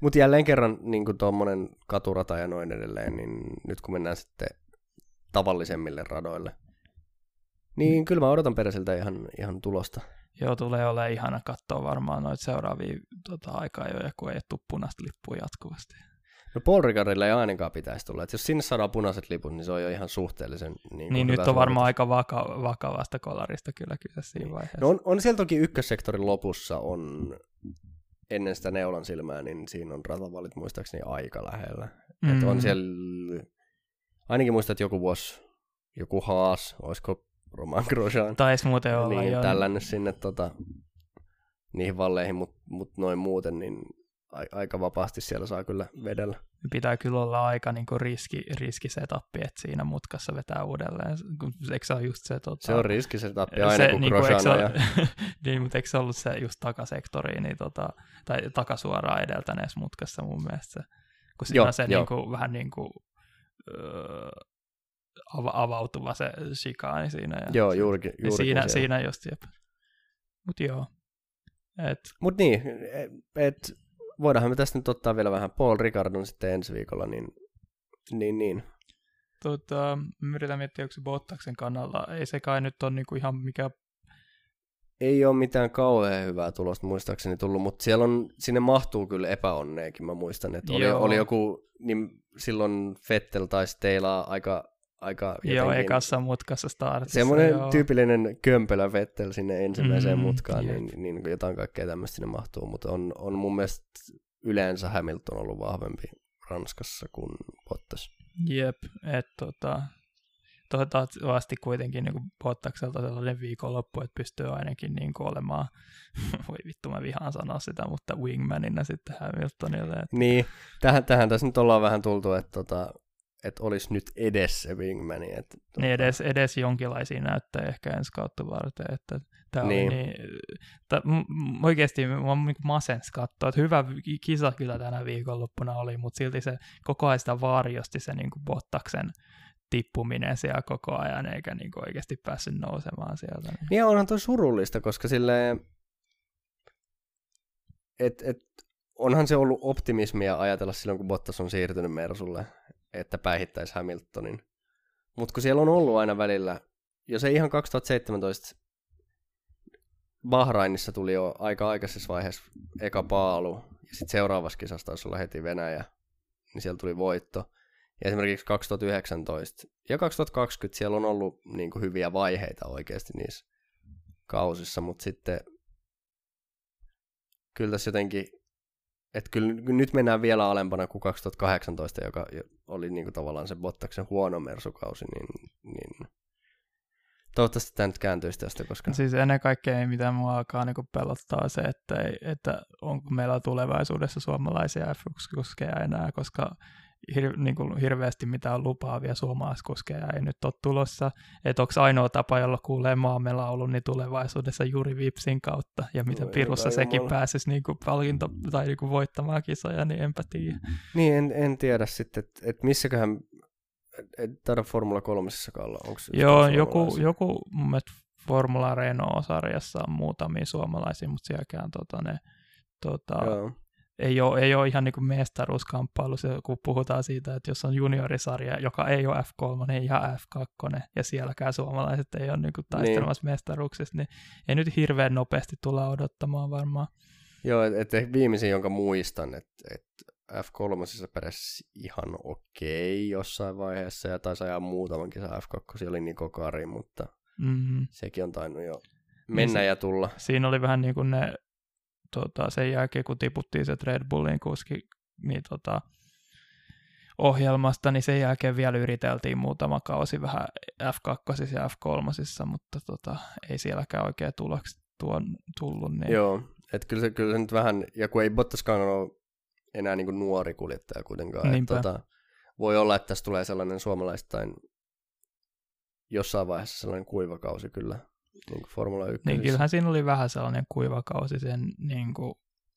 mutta jälleen kerran niin tuommoinen katurata ja noin edelleen, niin nyt kun mennään sitten tavallisemmille radoille, niin mm. kyllä mä odotan peräsiltä ihan, ihan tulosta. Joo, tulee olemaan ihana katsoa varmaan noita seuraavia tota, aikaa jo, kun ei tule punaista lippua jatkuvasti. No Paul Ricardille ei ainakaan pitäisi tulla. Et jos sinne saadaan punaiset liput, niin se on jo ihan suhteellisen niin, niin nyt on varmaan aika vaka- vakavasta kolarista kyllä kyse siinä vaiheessa. No on, on siellä toki ykkössektorin lopussa on ennen sitä neulan silmää, niin siinä on ratavalit muistaakseni aika lähellä. Mm. Et on siellä, ainakin muistat joku vuosi, joku Haas, olisiko Roman Grosjean. Taisi muuten olla, niin, tällännyt sinne tota, niihin valleihin, mutta mut noin muuten, niin aika vapaasti siellä saa kyllä vedellä. Pitää kyllä olla aika niin kuin riski, riskisetappi, että siinä mutkassa vetää uudelleen. Eikö se ole just se? Tota, se on riskisetappi aina, se, kun niin kuin, se, ja... niin, mutta eikö se ollut se just takasektori, niin tota, tai takasuoraan edeltäneessä mutkassa mun mielestä se, kun siinä joo, on se Niin kuin, vähän niin kuin, öö, avautuva se shikaani siinä. Ja joo, juurikin. juurikin siinä, siinä just, jep. Mut joo. Et... Mut niin, et, voidaanhan me tästä nyt ottaa vielä vähän Paul Ricardon sitten ensi viikolla, niin niin. niin. Tota, yritän miettiä, onko se Bottaksen kannalla. Ei se kai nyt ole niinku ihan mikä... Ei ole mitään kauhean hyvää tulosta muistaakseni tullut, mutta siellä on, sinne mahtuu kyllä epäonneekin, mä muistan, että oli, oli joku, niin silloin Fettel taisi teilaa aika aika jotenkin... Joo, ekassa mutkassa startissa. Semmoinen joo. tyypillinen kömpelä Vettel sinne ensimmäiseen mm, mutkaan, niin, niin, niin jotain kaikkea tämmöistä sinne mahtuu, mutta on, on mun mielestä yleensä Hamilton ollut vahvempi Ranskassa kuin Bottas. Jep, että tota, toivottavasti kuitenkin niin Bottakselta sellainen viikonloppu, että pystyy ainakin niin kuin olemaan, voi vittu mä vihaan sanoa sitä, mutta wingmanina sitten Hamiltonille. Että... Niin, tähän, tähän tässä nyt ollaan vähän tultu, että tota, että olisi nyt edes se wingmani. Että, tuota... niin edes, edes jonkinlaisia näyttää ehkä ensi kautta varten. Että tämä niin. Oli niin, ta, m- oikeasti mä niin masens katsoa, että hyvä kisa kyllä tänä viikonloppuna oli, mutta silti se koko ajan sitä varjosti se niin kuin Bottaksen tippuminen siellä koko ajan, eikä niin kuin oikeasti päässyt nousemaan sieltä. Niin, niin onhan toi surullista, koska sille et, et, onhan se ollut optimismia ajatella silloin, kun Bottas on siirtynyt Mersulle, että päihittäisi Hamiltonin. Mutta kun siellä on ollut aina välillä, jos ei ihan 2017 Bahrainissa tuli jo aika aikaisessa vaiheessa eka paalu, ja sitten seuraavassa kisassa taisi olla heti Venäjä, niin siellä tuli voitto. Ja esimerkiksi 2019 ja 2020 siellä on ollut niin kuin hyviä vaiheita oikeasti niissä kausissa, mutta sitten kyllä tässä jotenkin että kyllä nyt mennään vielä alempana kuin 2018, joka oli niin kuin tavallaan se Bottaksen huono mersukausi, niin, niin toivottavasti tämä nyt kääntyisi tästä. Koska... Siis ennen kaikkea mitä mua alkaa niin pelottaa se, että, ei, että onko meillä tulevaisuudessa suomalaisia F1-kuskeja enää, koska hir, niin kuin hirveästi mitään lupaavia suomalaiskuskeja ei nyt ole tulossa. Että onko ainoa tapa, jolla kuulee maamme laulun, niin tulevaisuudessa juuri Vipsin kautta. Ja mitä no, pirussa sekin jumala. pääsisi niin kuin palkinto tai niin kuin voittamaan kisoja, niin enpä tiedä. Niin, en, en tiedä sitten, että et missäköhän, et taida Formula 3 olla. Onko Joo, joku, joku mun mielestä Formula Renault-sarjassa on muutamia suomalaisia, mutta sielläkään tota, ne, tota, Joo ei ole, ei ole ihan niin kuin mestaruuskamppailu, kun puhutaan siitä, että jos on juniorisarja, joka ei ole F3 ja F2, ja sielläkään suomalaiset ei ole niin kuin taistelemassa niin. mestaruuksista, niin ei nyt hirveän nopeasti tulla odottamaan varmaan. Joo, että et viimeisin, jonka muistan, että et F3 pärjäsi ihan okei jossain vaiheessa ja taisi ajaa muutaman kisan F2, oli Niko Kari, mutta Mm-hmm. sekin on tainnut jo mennä se- ja tulla. Siinä oli vähän niin kuin ne, tota, sen jälkeen kun tiputtiin se Red Bullin kuski niin, tota, ohjelmasta, niin sen jälkeen vielä yriteltiin muutama kausi vähän F2 ja F3, mutta tota, ei sielläkään oikein tuloksi tuon, tullut. Niin, Joo, että kyllä se, kyllä se nyt vähän, ja kun ei Bottaskaan ole enää niin kuin nuori kuljettaja kuitenkaan, että tota, voi olla, että tässä tulee sellainen suomalaistain jossain vaiheessa sellainen kuivakausi kyllä niin kuin Formula 1. Niin kyllähän siinä oli vähän sellainen kuivakausi sen niin kuin,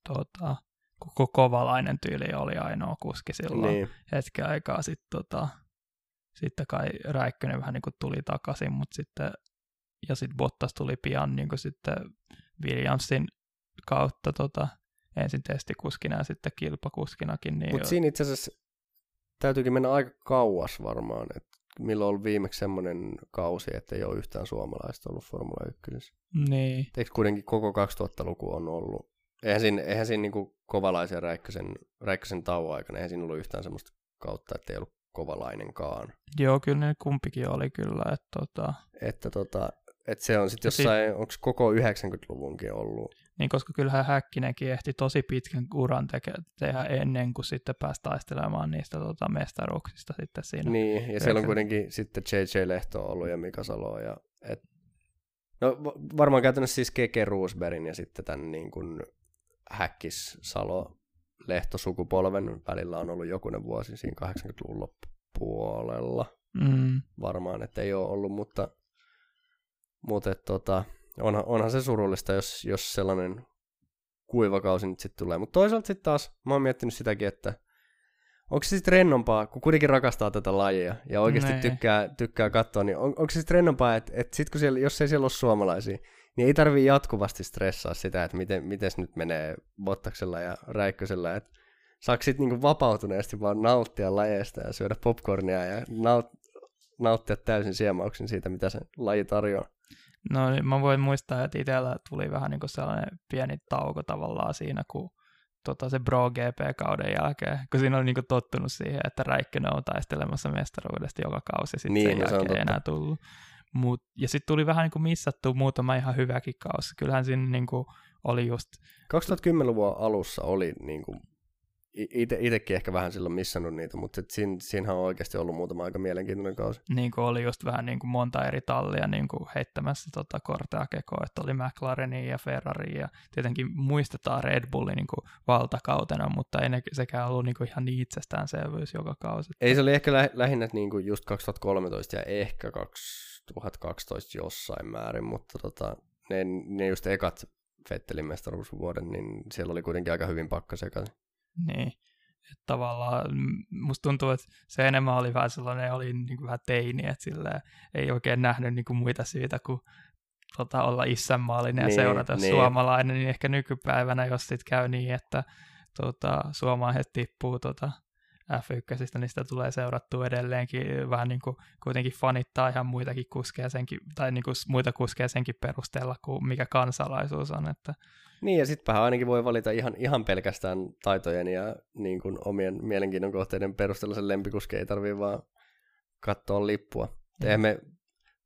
tota, koko kovalainen tyyli oli ainoa kuski silloin niin, hetken aikaa. Sitten tota, sitten kai Räikkönen vähän niin kuin tuli takaisin, mutta sitten ja sitten Bottas tuli pian niin kuin sitten Williamsin kautta tota, ensin testikuskina ja sitten kilpakuskinakin. Niin mutta siinä itse asiassa täytyykin mennä aika kauas varmaan, että milloin on ollut viimeksi semmoinen kausi, että ei ole yhtään suomalaista ollut Formula 1. niin, Eikö kuitenkin koko 2000-luku on ollut? Eihän siinä, eihän siinä niin kovalaisen Räikkösen, Räikkösen tauon aikana, eihän siinä ollut yhtään semmoista kautta, että ei ollut kovalainenkaan. joo, kyllä ne kumpikin oli kyllä. Että, tota, Että tota, et se on sitten sit- jossain, onko koko 90-luvunkin ollut? Niin koska kyllähän Häkkinenkin ehti tosi pitkän uran teke, tehdä ennen kuin sitten pääsi taistelemaan niistä tota, mestaruuksista sitten siinä. Niin, ja siellä on kuitenkin sitten JJ Lehto ollut ja Mika Salo. Ja, et, no va- varmaan käytännössä siis Keke Roosbergin ja sitten tämän niin kuin Häkkis Salo Lehto sukupolven välillä on ollut jokunen vuosi siinä 80-luvun loppupuolella. Mm, varmaan, että ei ole ollut, mutta, mutta et, tota, onhan, onhan se surullista, jos, jos sellainen kuivakausi nyt sitten tulee. Mutta toisaalta sitten taas, mä oon miettinyt sitäkin, että onko se sitten rennompaa, kun kuitenkin rakastaa tätä lajia ja oikeasti Nee. tykkää, tykkää katsoa, niin on, onko se sitten rennompaa, että, että sit kun siellä, jos ei siellä ole suomalaisia, niin ei tarvii jatkuvasti stressaa sitä, että miten mites nyt menee Bottaksella ja Räikkösellä, että saako sitten niinku vapautuneesti vaan nauttia lajeista ja syödä popcornia ja naut, nauttia täysin siemauksin siitä, mitä se laji tarjoaa. No niin, mä voin muistaa, että itsellä tuli vähän niin kuin sellainen pieni tauko tavallaan siinä, kun tota, se Pro GP-kauden jälkeen, kun siinä oli niin kuin tottunut siihen, että Räikkönen on taistelemassa mestaruudesta joka kausi, sitten Niin, sen no jälkeen ei totta. enää tullut. Mut, ja sitten tuli vähän niin kuin missattu muutama ihan hyväkin kausi. Kyllähän siinä niin kuin oli just, 2010-luvun alussa oli niin kuin, itsekin ehkä vähän silloin missannut niitä, mutta et siinä, siinähän on oikeasti ollut muutama aika mielenkiintoinen kausi. niin kuin oli just vähän niin kuin monta eri tallia niin kuin heittämässä tota kortea kekoa, että oli McLarenia ja Ferrari ja tietenkin muistetaan Red Bullin niin kuin valtakautena, mutta ei ne, sekään ollut niin kuin ihan niin itsestäänselvyys joka kausi. Ei se oli ehkä lä- lähinnä niin kuin just 2013 ja ehkä 2012 jossain määrin, mutta tota, ne, ne just ekat Fettelin mestaruusvuodet, niin siellä oli kuitenkin aika hyvin pakka sekaisin. Niin, että tavallaan mm, musta tuntuu, että se enemmän oli vähän sellainen, oli niin kuin vähän teini, että silleen, ei oikein nähnyt niin kuin muita syitä kuin tota, olla isänmaallinen ja Niin, seurata niin. suomalainen, niin ehkä nykypäivänä, jos sit käy niin, että tota, suomalaiset tippuu tota, F1, niin sitä tulee seurattua edelleenkin, vähän niin kuin kuitenkin fanittaa ihan muitakin kuskeja senkin, tai niin kuin muita kuskeja senkin perusteella, kuin mikä kansalaisuus on, että Niin, ja sittenhän ainakin voi valita ihan, ihan pelkästään taitojen ja niin kuin omien mielenkiinnon kohteiden perusteella sen lempikuski ei tarvii vaan katsoa lippua. Eihän me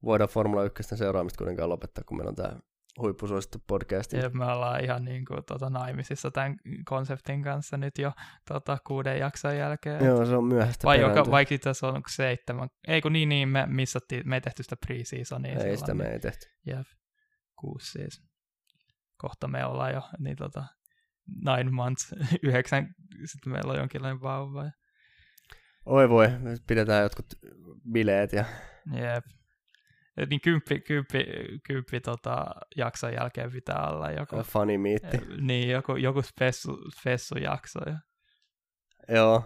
voida Formula 1 seuraamista kuitenkaan lopettaa, kun meillä on tämä huippusuosittu podcast. Ja me ollaan ihan niin kuin, tota, naimisissa tämän konseptin kanssa nyt jo tota, kuuden jakson jälkeen. Joo, se on myöhäistä Vai joka, vaikka itse asiassa on seitsemän. Ei kun niin, niin me missattiin, me ei tehty sitä pre-seasonia. Ei silloin, sitä me ei tehty. Jep, kuusi siis. Kohta me ollaan jo niin, tota, nine months, yhdeksän, sitten meillä on jonkinlainen vauva. ja- Oi voi, pidetään jotkut bileet ja Jep. Niin kymppi, kymppi, kymppi tota, jakson jälkeen pitää olla joku, funny miitti. eh, niin, joku, joku spessu, spessujakso. Ja, Joo,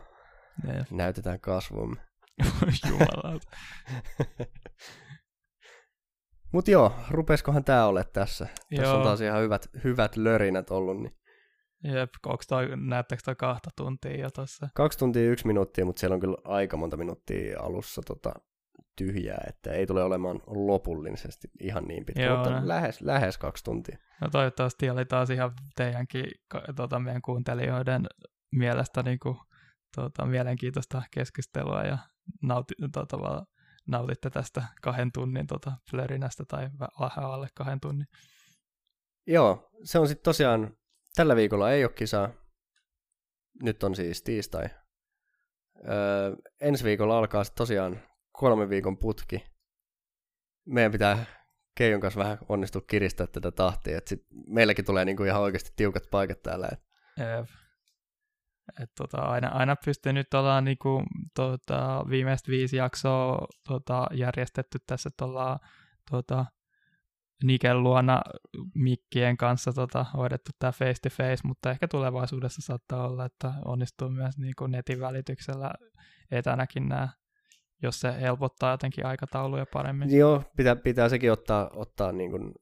jep. näytetään kasvumme. Jumalauta. Mut joo, rupeskohan tää ole tässä. Tässä on Joo. taas ihan hyvät, hyvät lörinät ollut. Niin Jep, toi, näyttääkö toi kahta tuntia jo tossa? kaksi tuntia yksi minuuttia, mutta siellä on kyllä aika monta minuuttia alussa tota, tyhjää, että ei tule olemaan lopullisesti ihan niin pitkä, Joo, mutta lähes, lähes kaksi tuntia. No toivottavasti oli taas ihan teidänkin, tota, meidän kuuntelijoiden mielestä niin kuin tota, mielenkiintoista keskustelua ja nauti, tota, nautitte tästä kahden tunnin tota, flörinästä tai vähän alle kahden tunnin. Joo, se on sitten tosiaan, tällä viikolla ei ole kisaa. Nyt on siis tiistai. Öö, ensi viikolla alkaa sitten tosiaan kolmen viikon putki. Meidän pitää Keijon kanssa vähän onnistua kiristää tätä tahtia, että sit meilläkin tulee niinku ihan oikeasti tiukat paikat täällä. Et. Jep. Et tota, aina, aina pystyy nyt ollaan niinku, tota, viimeistä viisi jaksoa tota, järjestetty tässä, että ollaan tota, Niken luona mikkien kanssa tota, hoidettu tämä face to face, mutta ehkä tulevaisuudessa saattaa olla, että onnistuu myös niinku netin välityksellä etänäkin nämä jos se helpottaa jotenkin aikatauluja paremmin. Joo, pitää, pitää sekin ottaa, ottaa niin kuin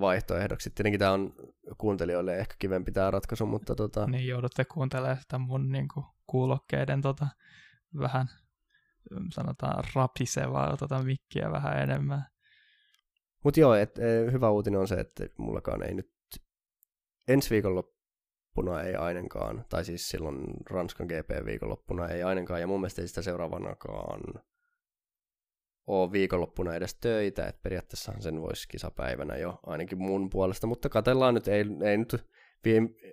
vaihtoehdoksi. Tietenkin tämä on kuuntelijoille ehkä kivempi tämä ratkaisu, mutta tota... Niin, joudutte kuuntelemaan sitä mun niin kuin, kuulokkeiden tota, vähän sanotaan rapisevaa tota, mikkiä vähän enemmän. Mutta joo, et, e, hyvä uutinen on se, että mullakaan ei nyt ensi viikonloppuna ei ainakaan, tai siis silloin Ranskan GP-viikonloppuna ei ainakaan, ja mun mielestä ei sitä seuraavanakaan ole viikonloppuna edes töitä, että periaatteessahan sen voisi kisapäivänä jo ainakin mun puolesta, mutta katellaan nyt, ei, ei nyt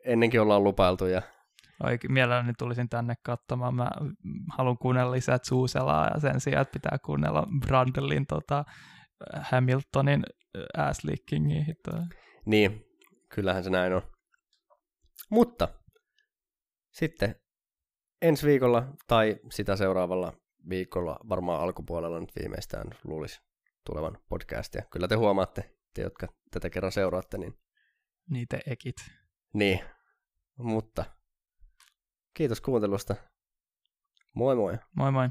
ennenkin ollaan lupailtu ja Oikein mielelläni tulisin tänne katsomaan. Mä haluan kuunnella lisää Zuuselaa ja sen sijaan, että pitää kuunnella Brandelin tota, Hamiltonin ass Niin, kyllähän se näin on. Mutta sitten ensi viikolla tai sitä seuraavalla viikolla, varmaan alkupuolella nyt viimeistään luulisi tulevan podcastia. Kyllä te huomaatte, te jotka tätä kerran seuraatte, niin... Niitä ekit. Niin, mutta kiitos kuuntelusta. Moi moi. Moi moi.